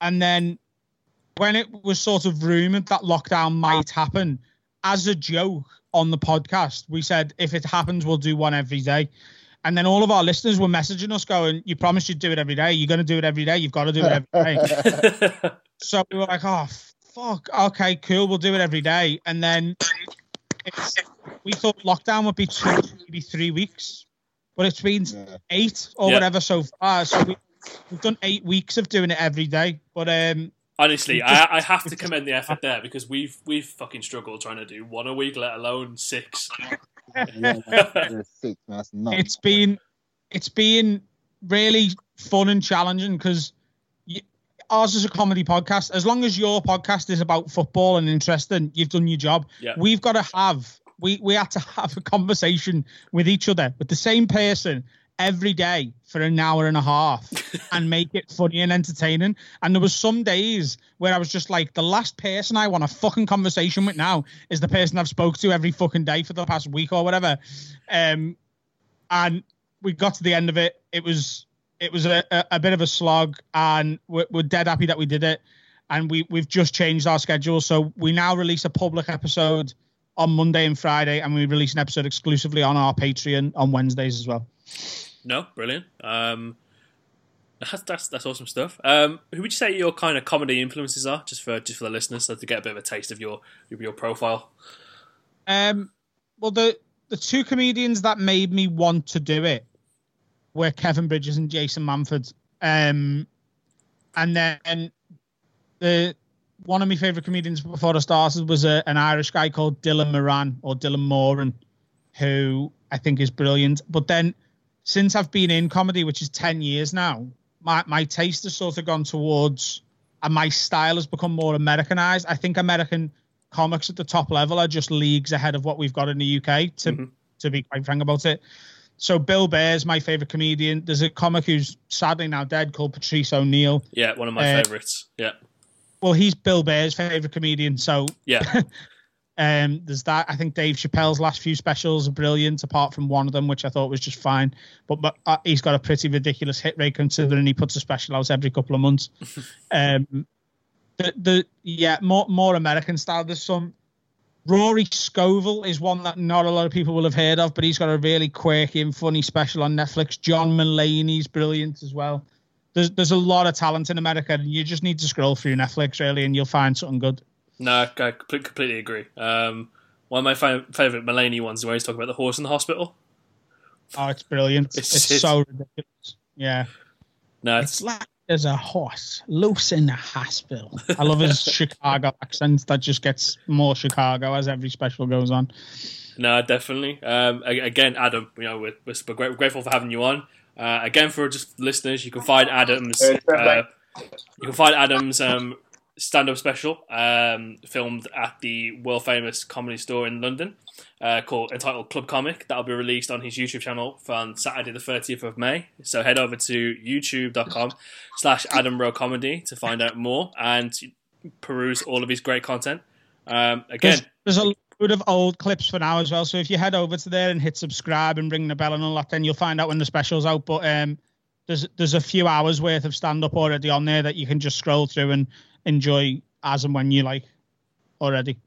Speaker 8: and then when it was sort of rumored that lockdown might happen, as a joke on the podcast, we said if it happens, we'll do one every day. And then all of our listeners were messaging us going, You promised you'd do it every day. You're going to do it every day. You've got to do it every day. so we were like, Oh, fuck. Okay, cool. We'll do it every day. And then we thought lockdown would be two, maybe three weeks, but it's been yeah. eight or yeah. whatever so far. So we, have done eight weeks of doing it every day. But um,
Speaker 4: honestly, I, I have to commend the effort there because we've we've fucking struggled trying to do one a week, let alone six
Speaker 8: it's been it's been really fun and challenging because ours is a comedy podcast. As long as your podcast is about football and interesting, you've done your job.
Speaker 4: Yeah.
Speaker 8: We've got to have we we had to have a conversation with each other with the same person every day for an hour and a half and make it funny and entertaining. And there was some days where I was just like, the last person I want a fucking conversation with now is the person I've spoke to every fucking day for the past week or whatever. Um, and we got to the end of it. It was it was a, a, a bit of a slog, and we're, we're dead happy that we did it. And we we've just changed our schedule, so we now release a public episode on Monday and Friday, and we release an episode exclusively on our Patreon on Wednesdays as well.
Speaker 4: No, brilliant. Um, That's, that's that's awesome stuff. Um, who would you say your kind of comedy influences are, just for just for the listeners, so to get a bit of a taste of your your profile?
Speaker 8: Um, well, the the two comedians that made me want to do it were Kevin Bridges and Jason Manford. Um, and then the one of my favorite comedians before I started was a, an Irish guy called Dylan Moran or Dylan Moran, who I think is brilliant. But then since I've been in comedy, which is 10 years now, my, my taste has sort of gone towards and my style has become more Americanized. I think American comics at the top level are just leagues ahead of what we've got in the UK, to,
Speaker 4: Mm-hmm.
Speaker 8: to be quite frank about it. So Bill Burr's my favorite comedian. There's a comic who's sadly now dead called Patrice O'Neal.
Speaker 4: Yeah, one of my
Speaker 8: Uh,
Speaker 4: favorites. Yeah,
Speaker 8: Well, he's Bill Burr's favorite comedian. So
Speaker 4: yeah,
Speaker 8: um, there's that. I think Dave Chappelle's last few specials are brilliant, apart from one of them, which I thought was just fine. But, but uh, he's got a pretty ridiculous hit rate considering he puts a special out every couple of months. um, the the yeah, more more American style. There's some. Rory Scovel is one that not a lot of people will have heard of, but he's got a really quirky and funny special on Netflix. John Mulaney's brilliant as well. There's there's a lot of talent in America, and you just need to scroll through Netflix really, and you'll find something good.
Speaker 4: No, I completely agree. Um, one of my fa- favorite Mulaney ones is where he's talking about the horse in the hospital.
Speaker 8: Oh, it's brilliant.
Speaker 4: It's-
Speaker 8: It's,
Speaker 4: it's-
Speaker 8: so ridiculous. Yeah.
Speaker 4: No,
Speaker 8: It's
Speaker 4: it's,
Speaker 8: like there's a horse loose in the hospital. I love his Chicago accent that just gets more Chicago as every special goes on.
Speaker 4: no, definitely. Um, again, Adam, you know, we're, we're super gra- grateful for having you on. Uh, again, for just listeners, you can find Adam's. Uh, you can find Adam's um, stand-up special um, filmed at the world famous comedy store in London, uh, called entitled Club Comic. That'll be released on his YouTube channel on Saturday the 30th of May. So head over to youtube.com slash Adam Rowe Comedy to find out more and peruse all of his great content. Um, again,
Speaker 8: There's, there's a load of old clips for now as well. So if you head over to there and hit subscribe and ring the bell and all that, then you'll find out when the special's out. But um, there's there's a few hours worth of stand up already on there that you can just scroll through and enjoy as and when you like already.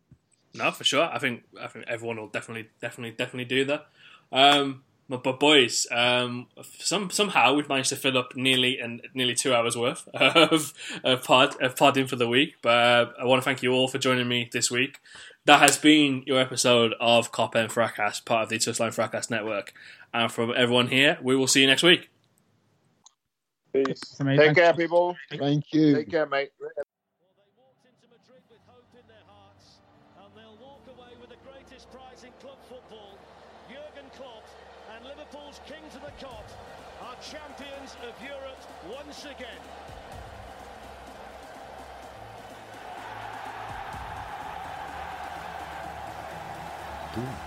Speaker 4: No, for sure. I think I think everyone will definitely, definitely, definitely do that. Um, but, but boys, um, some somehow we've managed to fill up nearly and nearly two hours worth of, of pod of podding for the week. But uh, I want to thank you all for joining me this week. That has been your episode of Cop and Fracas, part of the Touchline Fracas Network. And from everyone here, we will see you next week.
Speaker 7: Peace.
Speaker 6: Take care, people.
Speaker 5: Thank you.
Speaker 6: Take care, mate.
Speaker 3: Oh,